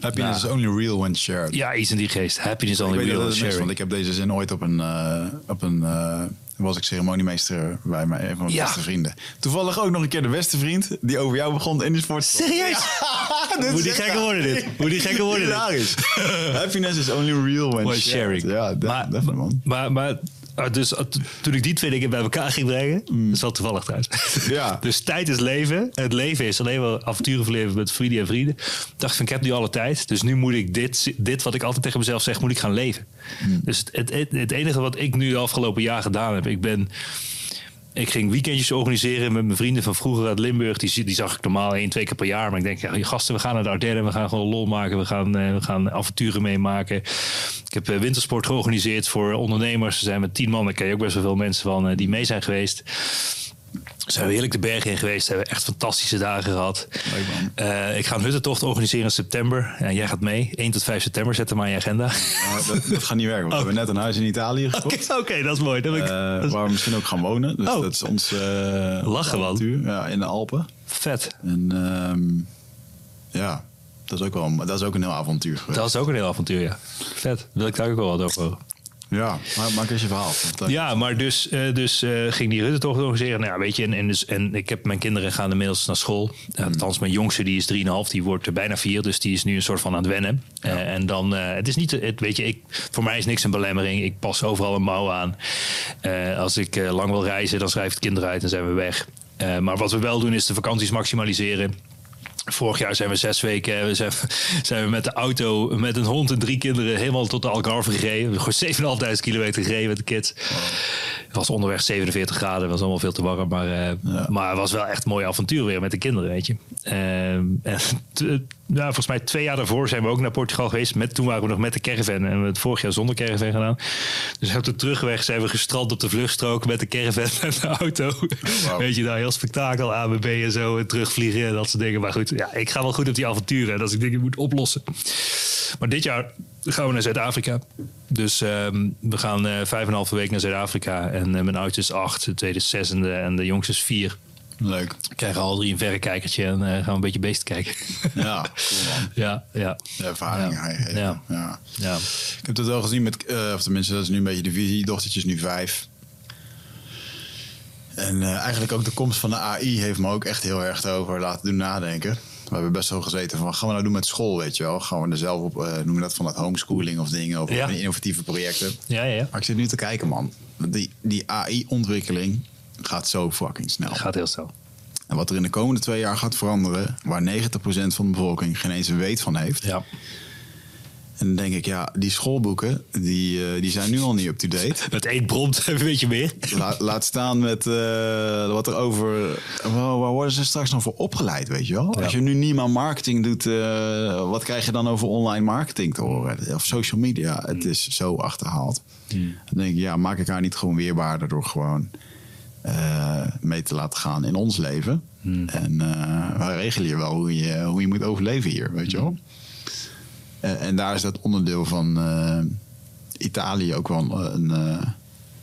Happiness is only real when shared. Ja, iets in die geest. Happiness only real when sharing. want ik heb deze zin ooit op een, eh, op een eh, was ik ceremoniemeester bij mijn, een van mijn Ja. beste vrienden. Toevallig ook nog een keer de beste vriend die over jou begon in de sport. Serieus? [LAUGHS] [LAUGHS] dit Moet die gekker worden dit? Moet die gekker worden dit? Hilarisch. [LAUGHS] Happiness is only real when, When shared. sharing. Ja, de- maar, man. maar, maar ah, dus, to- toen ik die twee dingen bij elkaar ging brengen, dat is wel toevallig trouwens. [LAUGHS] Ja. [LAUGHS] Dus tijd is leven. Het leven is alleen maar avonturen verleven met vrienden en vrienden. Ik dacht van, ik heb nu alle tijd. Dus nu moet ik dit, dit wat ik altijd tegen mezelf zeg, moet ik gaan leven. Dus het, het, het, het enige wat ik nu de afgelopen jaar gedaan heb, ik ben... Ik ging weekendjes organiseren met mijn vrienden van vroeger uit Limburg. Die, die zag ik normaal één, twee keer per jaar. Maar ik denk, ja, gasten, we gaan naar de Ardennen. We gaan gewoon lol maken. We gaan, eh, we gaan avonturen meemaken. Ik heb eh, wintersport georganiseerd voor ondernemers. Er zijn met tien man, daar ken je ook best wel veel mensen van, eh, die mee zijn geweest. Zijn we heerlijk de bergen in geweest. Hebben we echt fantastische dagen gehad. Eh, ik ga een huttentocht organiseren in september. En jij gaat mee. 1 tot 5 september. Zet hem aan je agenda. Maar dat, dat gaat niet werken. We [LAUGHS] hebben net een huis in Italië gekocht. [LAUGHS] Oké, dat is mooi. Dat ik, eh, dat waar we misschien ook gaan wonen. Dus Oh. dat is ons eh, Lachen, avontuur. Ja, in de Alpen. vet. En ehm, ja, dat is, ook wel, dat is ook een heel avontuur geweest. Dat is ook een heel avontuur, ja. Vet. Wil ik daar ook wel wat over. Ja, maar maak eens je verhaal. Eh, Ja, maar dus, eh, dus eh, ging die Rutte toch organiseren. Nou, ja, weet je, en, en, dus, en ik heb mijn kinderen gaan inmiddels naar school. Uh, althans, mijn jongste die is 3,5, die wordt er bijna 4. Dus die is nu een soort van aan het wennen. En dan, het is niet, het, weet je, ik, voor mij is niks een belemmering. Ik pas overal een mouw aan. Als ik lang wil reizen, dan schrijf ik de kinderen uit en zijn we weg. Maar wat we wel doen, is de vakanties maximaliseren. Vorig jaar zijn we zes weken we zijn, zijn we met de auto, met een hond en drie kinderen, helemaal tot de Algarve gereden. Gewoon 7.500 kilometer gereden met de kids. Was onderweg 47 graden, was allemaal veel te warm. Maar, eh, maar het was wel echt een mooi avontuur weer met de kinderen, weet je. Ehm, en ja, volgens mij twee jaar daarvoor zijn we ook naar Portugal geweest. Met, toen waren we nog met de caravan en we hebben het vorig jaar zonder caravan gedaan. Dus op de terugweg zijn we gestrand op de vluchtstrook met de caravan en de auto. Weet je, daar heel spektakel, ABB en zo, en terugvliegen en dat soort dingen. Maar goed, ja, ik ga wel goed op die avonturen en als ik dingen moet oplossen. Maar dit jaar gaan we naar Zuid-Afrika. Dus ehm, we gaan eh, vijf en een halve week naar Zuid-Afrika. En eh, mijn oudste is acht, de tweede is zes en de, jongste is vier. Leuk. Krijgen al drie een verrekijkertje en eh, gaan we een beetje beesten kijken. Ja, cool [LAUGHS] man. ja, ja, De ervaring Ja. geven. Ja. Ja. ja. Ik heb het wel gezien met, of tenminste, dat is nu een beetje de visie. Dochtertje is nu vijf. En eigenlijk ook de komst van de AI heeft me ook echt heel erg over laten doen nadenken. We hebben best wel gezeten van, wat gaan we nou doen met school, weet je wel? Gaan we er zelf op, eh noem je dat van dat homeschooling of dingen, of Ja. innovatieve projecten. Ja, ja. Maar ik zit nu te kijken, man. Die, die AI-ontwikkeling gaat zo fucking snel. Gaat heel snel. En wat er in de komende twee jaar gaat veranderen, waar 90% van de bevolking geen eens een weet van heeft. Ja. En dan denk ik, ja, die schoolboeken, die, eh, die zijn nu al niet up-to-date. [LAUGHS] Met één prompt [LAUGHS] weet je meer. La- laat staan met eh, wat er over. Waar, waar worden ze straks nog voor opgeleid, weet je wel? Als je nu niet meer marketing doet, eh, wat krijg je dan over online marketing te horen? Of social media? Het is zo achterhaald. Dan denk ik, ja, maak ik haar niet gewoon weerbaarder door gewoon mee te laten gaan in ons leven? En eh wij regelen je wel hoe je, hoe je moet overleven hier, weet je wel? En, daar is dat onderdeel van eh, Italië ook wel een. een, eh,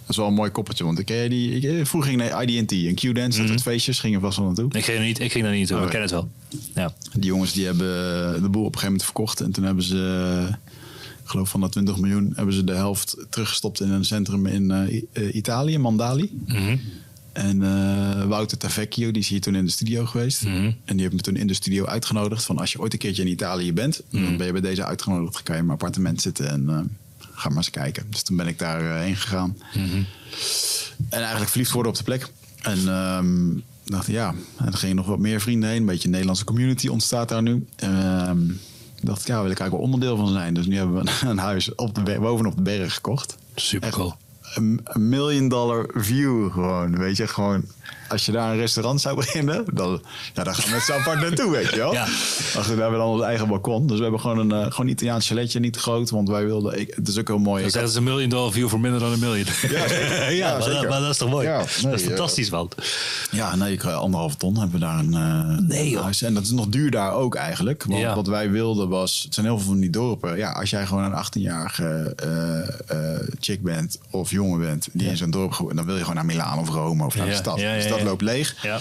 dat is wel een mooi koppeltje. Want ik, ken die, ik, eh, vroeger ging naar IDT en Q-Dance, dat soort feestjes, gingen vast wel naartoe. Ik ging er niet, ik ging daar niet toe, Oh, ik ken het wel. Ja. Die jongens die hebben de boel op een gegeven moment verkocht. En toen hebben ze, eh, ik geloof van dat 20 miljoen, hebben ze de helft teruggestopt in een centrum in eh, eh, Italië, Mandali. Mhm. En eh, Wouter Tavecchio, die is hier toen in de studio geweest. Mhm. En die heeft me toen in de studio uitgenodigd. Van als je ooit een keertje in Italië bent, Mhm. dan ben je bij deze uitgenodigd. Dan kan je in mijn appartement zitten en eh, ga maar eens kijken. Dus toen ben ik daar heen gegaan. Mhm. En eigenlijk verliefd worden op de plek. En ehm, dacht ja, en er gingen nog wat meer vrienden heen. Een beetje een Nederlandse community ontstaat daar nu. En, ehm, dacht ik, ja, wil ik eigenlijk wel onderdeel van zijn. Dus nu hebben we [LAUGHS] een huis op de, bovenop de berg gekocht. Super cool. Een, million dollar view gewoon. Weet je, gewoon als je daar een restaurant zou [LAUGHS] beginnen, dan, ja, dan gaan we met z'n apart naartoe, weet je wel. Ja. Ach, we hebben dan ons eigen balkon. Dus we hebben gewoon een eh, gewoon Italiaans chaletje, niet te groot. Want wij wilden, ik, het is ook heel mooi. Zeggen ze een miljoen dollar view voor minder dan een miljoen. Ja, ja, [LAUGHS] Ja, maar, dat, maar dat is toch mooi? Ja, dat is eh, fantastisch, man. Ja, nee, eh, anderhalve ton hebben we daar een, Nee, huis. En dat is nog duur daar ook eigenlijk. Want wat wij wilden was, het zijn heel veel van die dorpen. Ja, als jij gewoon een 18-jarige eh, eh, chick bent of jongen bent die in zo'n dorp dan wil je gewoon naar Milaan of Rome of naar de stad. ja, ja, ja. loopt leeg. Ja.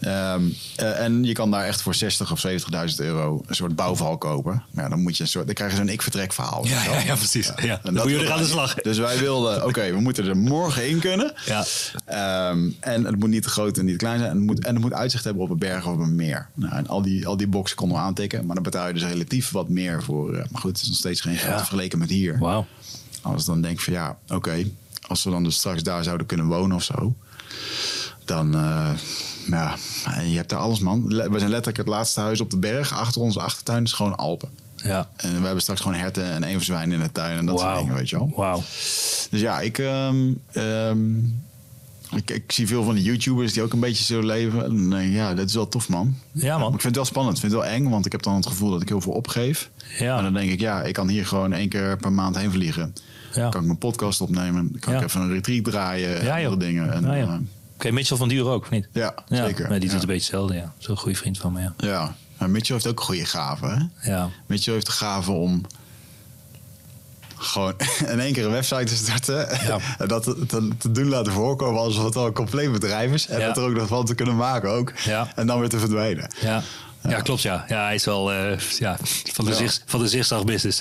Ehm, eh, en je kan daar echt voor 60 of 70.000 euro een soort bouwval kopen. Ja, dan moet je een soort, dan krijg je zo'n ik-vertrek verhaal. Ja, ja, ja, precies. Ja. En Dan dat moet je er aan de slag. Dus wij wilden, oké, [LAUGHS] we moeten er morgen in kunnen. Ja. Ehm, en het moet niet te groot en niet te klein zijn. En het moet, en het moet uitzicht hebben op een berg of op een meer. Nou, en al die, al die boxen konden we aantikken. Maar dan betaal je dus relatief wat meer voor. eh, maar goed, het is nog steeds geen geld Ja. vergeleken met hier. Wauw. Als dan denk ik van ja, oké. als we dan dus straks daar zouden kunnen wonen of zo. Dan, eh, ja, je hebt daar alles man. We zijn letterlijk het laatste huis op de berg. Achter onze achtertuin is gewoon Alpen. Ja. En we hebben straks gewoon herten en everzwijnen in de tuin en dat soort dingen, weet je wel. Wauw. Dus ja, ik, ehm, ehm, ik, ik zie veel van de YouTubers die ook een beetje zo leven. En ik, ja, dat is wel tof, man. Ja, man. Maar ik vind het wel spannend. Ik vind het wel eng, want ik heb dan het gevoel dat ik heel veel opgeef. Ja. En dan denk ik, ja, ik kan hier gewoon één keer per maand heen vliegen. Ja. Kan ik mijn podcast opnemen. Kan Ja. ik even een retreat draaien. en andere dingen. En, Ja, Oké, Mitchell van Duur ook, of niet? ja, Ja, zeker. maar die doet een beetje hetzelfde, ja. Zo'n goede vriend van me, ja. Ja, maar Mitchell heeft ook een goede gave, hè? Ja. Mitchell heeft de gave om gewoon [LAUGHS] in één keer een website te starten. Ja. [LAUGHS] En dat te, te- te doen laten voorkomen alsof het al een compleet bedrijf is. En Ja. dat er ook nog van te kunnen maken ook. Ja. En dan weer te verdwijnen. Ja. Ja, klopt ja. Ja, hij is wel eh, ja, van, de Ja. zicht, van de zichtzaag business.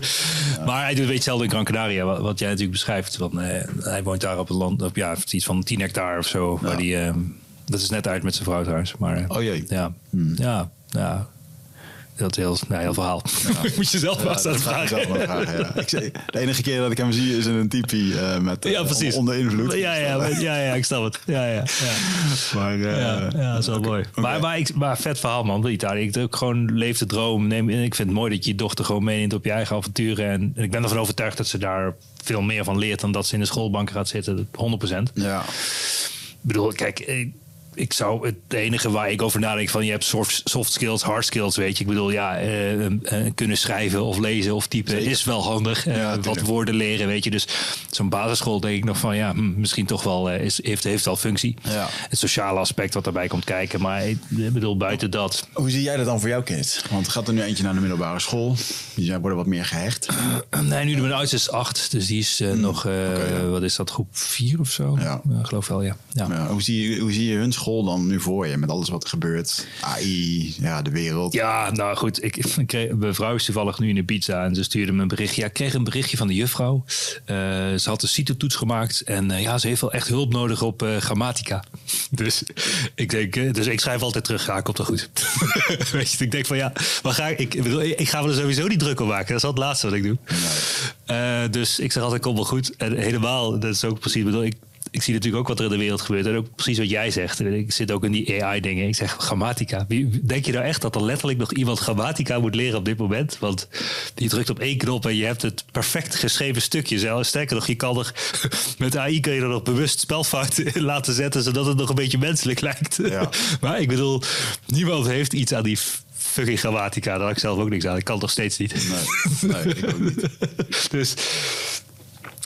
[LAUGHS] maar hij doet een beetje hetzelfde in Gran Canaria, wat, wat jij natuurlijk beschrijft. Want, eh, hij woont daar op een land, op ja, iets van 10 hectare of zo. Waar die, eh, dat is net uit met zijn vrouw trouwens. Maar, Oh jee. Ja, ja, ja. Dat is heel, nou, heel verhaal. [LAUGHS] Moet je zelf maar ik zelf vragen. ja. ik, zei- de enige keer dat ik hem zie is in een tipi eh, met eh, Ja, precies. onder invloed. Ja, ja, [LAUGHS] ja, ja, ik snap het. Ja, ja, ja. Maar, eh, Ja, ja, dat is wel mooi. Maar, maar, ik, maar vet verhaal, man. Italië. Ik ook gewoon leef de droom. Neem, ik vind het mooi dat je je dochter gewoon meeneemt op je eigen avonturen. En, en ik ben ervan overtuigd dat ze daar veel meer van leert dan dat ze in de schoolbanken gaat zitten. 100%. ja. Ik bedoel, kijk, ik, zou het enige waar ik over nadenk van je hebt soft, soft skills, hard skills, weet je. Ik bedoel, ja, eh, eh, kunnen schrijven of lezen of typen Zeker. is wel handig. Eh, Ja, wat woorden leren, weet je. Dus zo'n basisschool denk ik nog van, ja, hm, misschien toch wel eh, is, heeft, heeft wel functie. Ja. Het sociale aspect wat daarbij komt kijken. Maar ik bedoel, buiten dat. Hoe zie jij dat dan voor jouw kind? Want gaat er nu eentje naar de middelbare school. Die zijn worden wat meer gehecht. [CLEARS THROAT] Nee, nu de mijn oudste is acht, dus die is eh, nog, eh, ja. wat is dat, groep vier of zo? Ja. geloof wel, ja. ja. Ja, hoe, zie je, hoe zie je hun school dan nu voor je? Met alles wat er gebeurt. AI, ja, de wereld. Ja, nou goed. Ik, ik kreeg, mijn vrouw is toevallig nu in de pizza en ze stuurde me een berichtje. Ja, ik kreeg een berichtje van de juffrouw. Eh, ze had een CITO-toets gemaakt en eh, ja, ze heeft wel echt hulp nodig op eh, grammatica. [LAUGHS] Dus ik denk, dus ik schrijf altijd terug. Ja, komt wel goed. [LAUGHS] Weet je, ik denk van ja, maar ga ik, ik, bedoel, ik ga er sowieso niet druk op maken. Dat is al het laatste wat ik doe. Dus ik zeg altijd, komt wel goed. En helemaal, dat is ook precies, ik bedoel, ik, ik zie natuurlijk ook wat er in de wereld gebeurt. En ook precies wat jij zegt. Ik zit ook in die AI-dingen. Ik zeg grammatica. Wie- Denk je nou echt dat er letterlijk nog iemand grammatica moet leren op dit moment? Want je drukt op één knop en je hebt het perfect geschreven stukje. Zelfs sterker nog, je kan er [LAUGHS] met AI kun je er nog bewust spelfouten in laten zetten, zodat het nog een beetje menselijk lijkt. Ja. [LAUGHS] Maar ik bedoel, niemand heeft iets aan die fucking grammatica. Daar had ik zelf ook niks aan. Ik kan het nog steeds niet. Nee, nee, ik ook niet. [LAUGHS] Dus,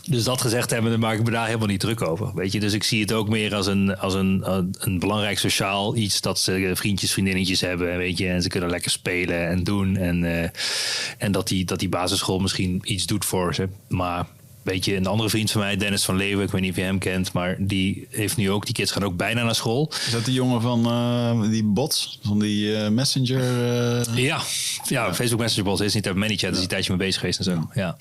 dus dat gezegd hebben, dan maak ik me daar helemaal niet druk over. Weet je? Dus ik zie het ook meer als een, als een, een, een belangrijk sociaal iets dat ze vriendjes, vriendinnetjes hebben. Weet je? En ze kunnen lekker spelen en doen. En, eh, en dat, die, dat die basisschool misschien iets doet voor ze. Maar weet je, een andere vriend van mij, Dennis van Leeuwen, ik weet niet of je hem kent, maar die heeft nu ook, die kids gaan ook bijna naar school. Is dat die jongen van eh, die bots? Van die eh, messenger? eh? Ja, ja, Facebook Messenger bot is niet uit ManyChat, is die een tijdje mee bezig geweest en zo. Ja.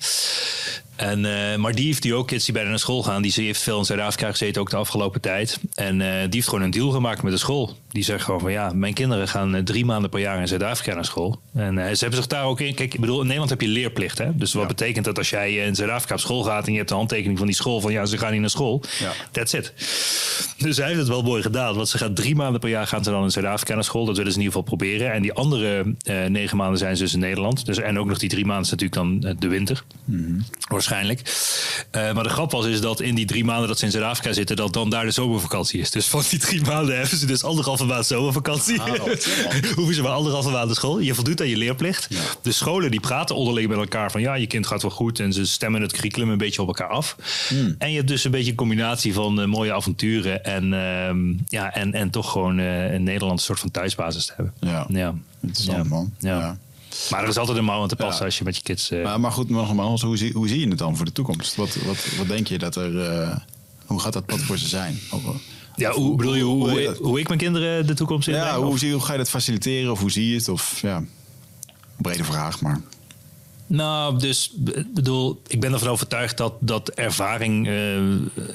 En, eh, maar die heeft die ook kids die bijna naar school gaan. Die heeft veel in Zuid-Afrika gezeten ook de afgelopen tijd. En eh, die heeft gewoon een deal gemaakt met de school. Die zegt gewoon van ja, mijn kinderen gaan eh, drie maanden per jaar in Zuid-Afrika naar school. En ze hebben zich daar ook in. Kijk, ik bedoel, in Nederland heb je leerplicht. Hè? Dus wat betekent dat als jij in Zuid-Afrika op school gaat en je hebt de handtekening van die school van ja, ze gaan niet naar school. Ja. That's it. Dus hij heeft het wel mooi gedaan. Want ze gaat drie maanden per jaar gaan ze dan in Zuid-Afrika naar school. Dat willen ze in ieder geval proberen. En die andere negen maanden zijn ze dus in Nederland. Dus, en ook nog die drie maanden is natuurlijk dan de winter. Waarschijnlijk Waarschijnlijk. Eh, maar de grap was is dat in die drie maanden dat ze in Zuid-Afrika zitten, dat dan daar de zomervakantie is. Dus van die drie maanden hebben ze dus anderhalve maand zomervakantie. [LAUGHS] Hoeven ze maar anderhalve maand naar school. Je voldoet aan je leerplicht. De scholen die praten onderling met elkaar van ja, je kind gaat wel goed. En ze stemmen het curriculum een beetje op elkaar af. En je hebt dus een beetje een combinatie van eh, mooie avonturen en, ehm, ja, en, en toch gewoon eh een Nederlandse soort van thuisbasis te hebben. Ja. Ja. Interessant, Ja. man. Ja. Ja. Maar er is altijd een mouw aan te passen Ja. als je met je kids... eh, Maar, maar goed, nogmaals, hoe zie, hoe zie je het dan voor de toekomst? Wat, wat, wat denk je dat er... eh, hoe gaat dat pad voor ze zijn? Of, eh, ja, hoe bedoel je hoe, hoe- ik mijn kinderen de toekomst in ja, hoe, zie, hoe ga je dat faciliteren? Of hoe zie je het? Of ja, brede vraag, maar... Nou, dus ik bedoel, ik ben ervan overtuigd dat, dat ervaring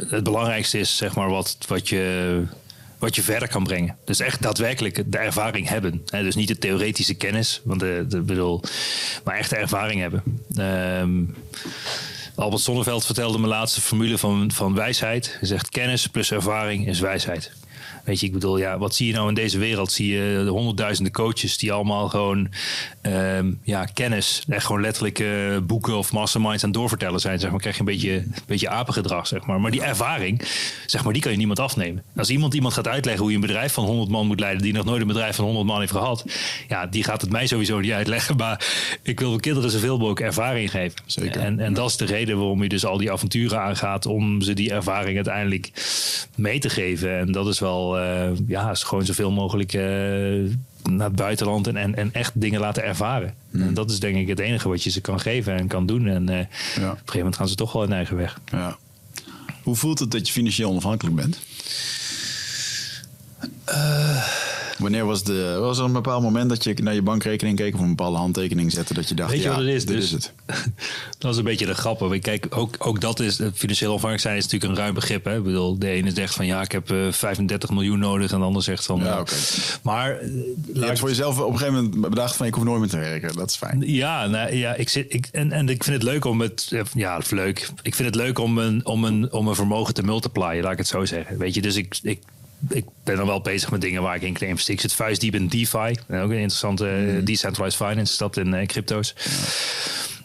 het belangrijkste is, zeg maar, wat, wat, je, wat je verder kan brengen. Dus echt daadwerkelijk de ervaring hebben. Hè? Dus niet de theoretische kennis, want de, bedoel, maar echt de ervaring hebben. Ehm, Albert Sonneveld vertelde mijn laatste formule van, van wijsheid. Hij zegt kennis plus ervaring is wijsheid. Weet je, ik bedoel, ja, wat zie je nou in deze wereld? Zie je de honderdduizenden coaches die allemaal gewoon ehm, ja, kennis, echt gewoon letterlijk eh, boeken of masterminds aan het doorvertellen zijn. Zeg maar, krijg je een beetje, een beetje apengedrag, zeg maar. Maar die ervaring, zeg maar, die kan je niemand afnemen. Als iemand iemand gaat uitleggen hoe je een bedrijf van 100 man moet leiden, die nog nooit een bedrijf van 100 man heeft gehad, ja, die gaat het mij sowieso niet uitleggen. Maar ik wil mijn kinderen zoveel mogelijk ervaring geven. Zeker. En, en dat is de reden waarom je dus al die avonturen aangaat, om ze die ervaring uiteindelijk mee te geven. En dat is wel, eh, ja, gewoon zoveel mogelijk eh, naar het buitenland en, en, en echt dingen laten ervaren. En dat is denk ik het enige wat je ze kan geven en kan doen. En eh, op een gegeven moment gaan ze toch wel hun eigen weg. Ja. Hoe voelt het dat je financieel onafhankelijk bent? Wanneer was, de, was er een bepaald moment dat je naar je bankrekening keek of een bepaalde handtekening zette dat je dacht, Weet je ja, wat het is? dit Dus- is het. [LAUGHS] Dat is een beetje de grap. hoor. Kijk, ook, ook dat is, eh, financieel onafhankelijk zijn is natuurlijk een ruim begrip. Hè? Ik bedoel, de ene zegt van ja, ik heb eh, 35 miljoen nodig. En de ander zegt van... Ja, eh, oké. Maar eh, Je hebt voor jezelf op een gegeven moment bedacht van ik hoef nooit meer te werken. Dat is fijn. Ja, nou, ja ik zit, ik, en, en ik vind het leuk om het. eh, Ja, leuk. Ik vind het leuk om een, om een, om een vermogen te multiplyen, laat ik het zo zeggen. Weet je, dus ik, ik, ik ben dan wel bezig met dingen waar ik in kan investeren. Ik zit vuistdiep in DeFi. En ook een interessante eh, decentralized finance dat in eh, crypto's.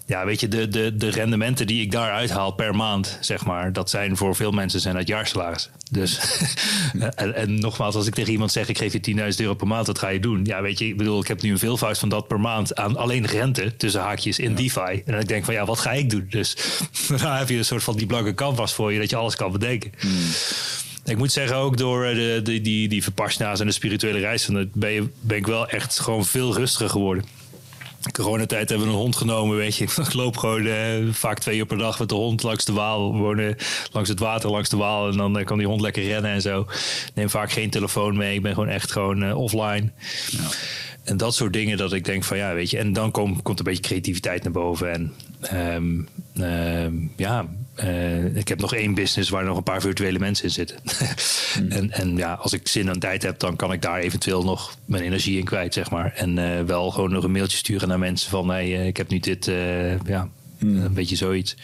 Ja, weet je, de, de, de rendementen die ik daar uithaal per maand, zeg maar, dat zijn voor veel mensen zijn dat jaarsalaris. Dus, [LAUGHS] en, en nogmaals, als ik tegen iemand zeg, ik geef je 10.000 euro per maand, wat ga je doen? Ja, weet je, ik bedoel, ik heb nu een veelvoud van dat per maand aan alleen rente, tussen haakjes, in DeFi. En dan denk ik van, ja, wat ga ik doen? Dus [LAUGHS] daar heb je een soort van die blanke canvas voor je, dat je alles kan bedenken. Ik moet zeggen, ook door eh, de, de, die, die Vipassana's en de spirituele reis, van het ben, je, ben ik wel echt gewoon veel rustiger geworden. Coronatijd hebben we een hond genomen, weet je. [LAUGHS] Ik loop gewoon eh, vaak twee uur per dag met de hond langs de Waal. We wonen langs het water, langs de Waal. En dan eh, kan die hond lekker rennen en zo. Neem vaak geen telefoon mee. Ik ben gewoon echt gewoon eh, offline. En dat soort dingen dat ik denk van ja, weet je. En dan kom, komt een beetje creativiteit naar boven. En ehm, ehm, ja, eh, ik heb nog één business waar nog een paar virtuele mensen in zitten. [LAUGHS] en, en ja, als ik zin en tijd heb, dan kan ik daar eventueel nog mijn energie in kwijt, zeg maar. En eh, wel gewoon nog een mailtje sturen naar mensen van hey, eh, ik heb nu dit, ja, een beetje zoiets.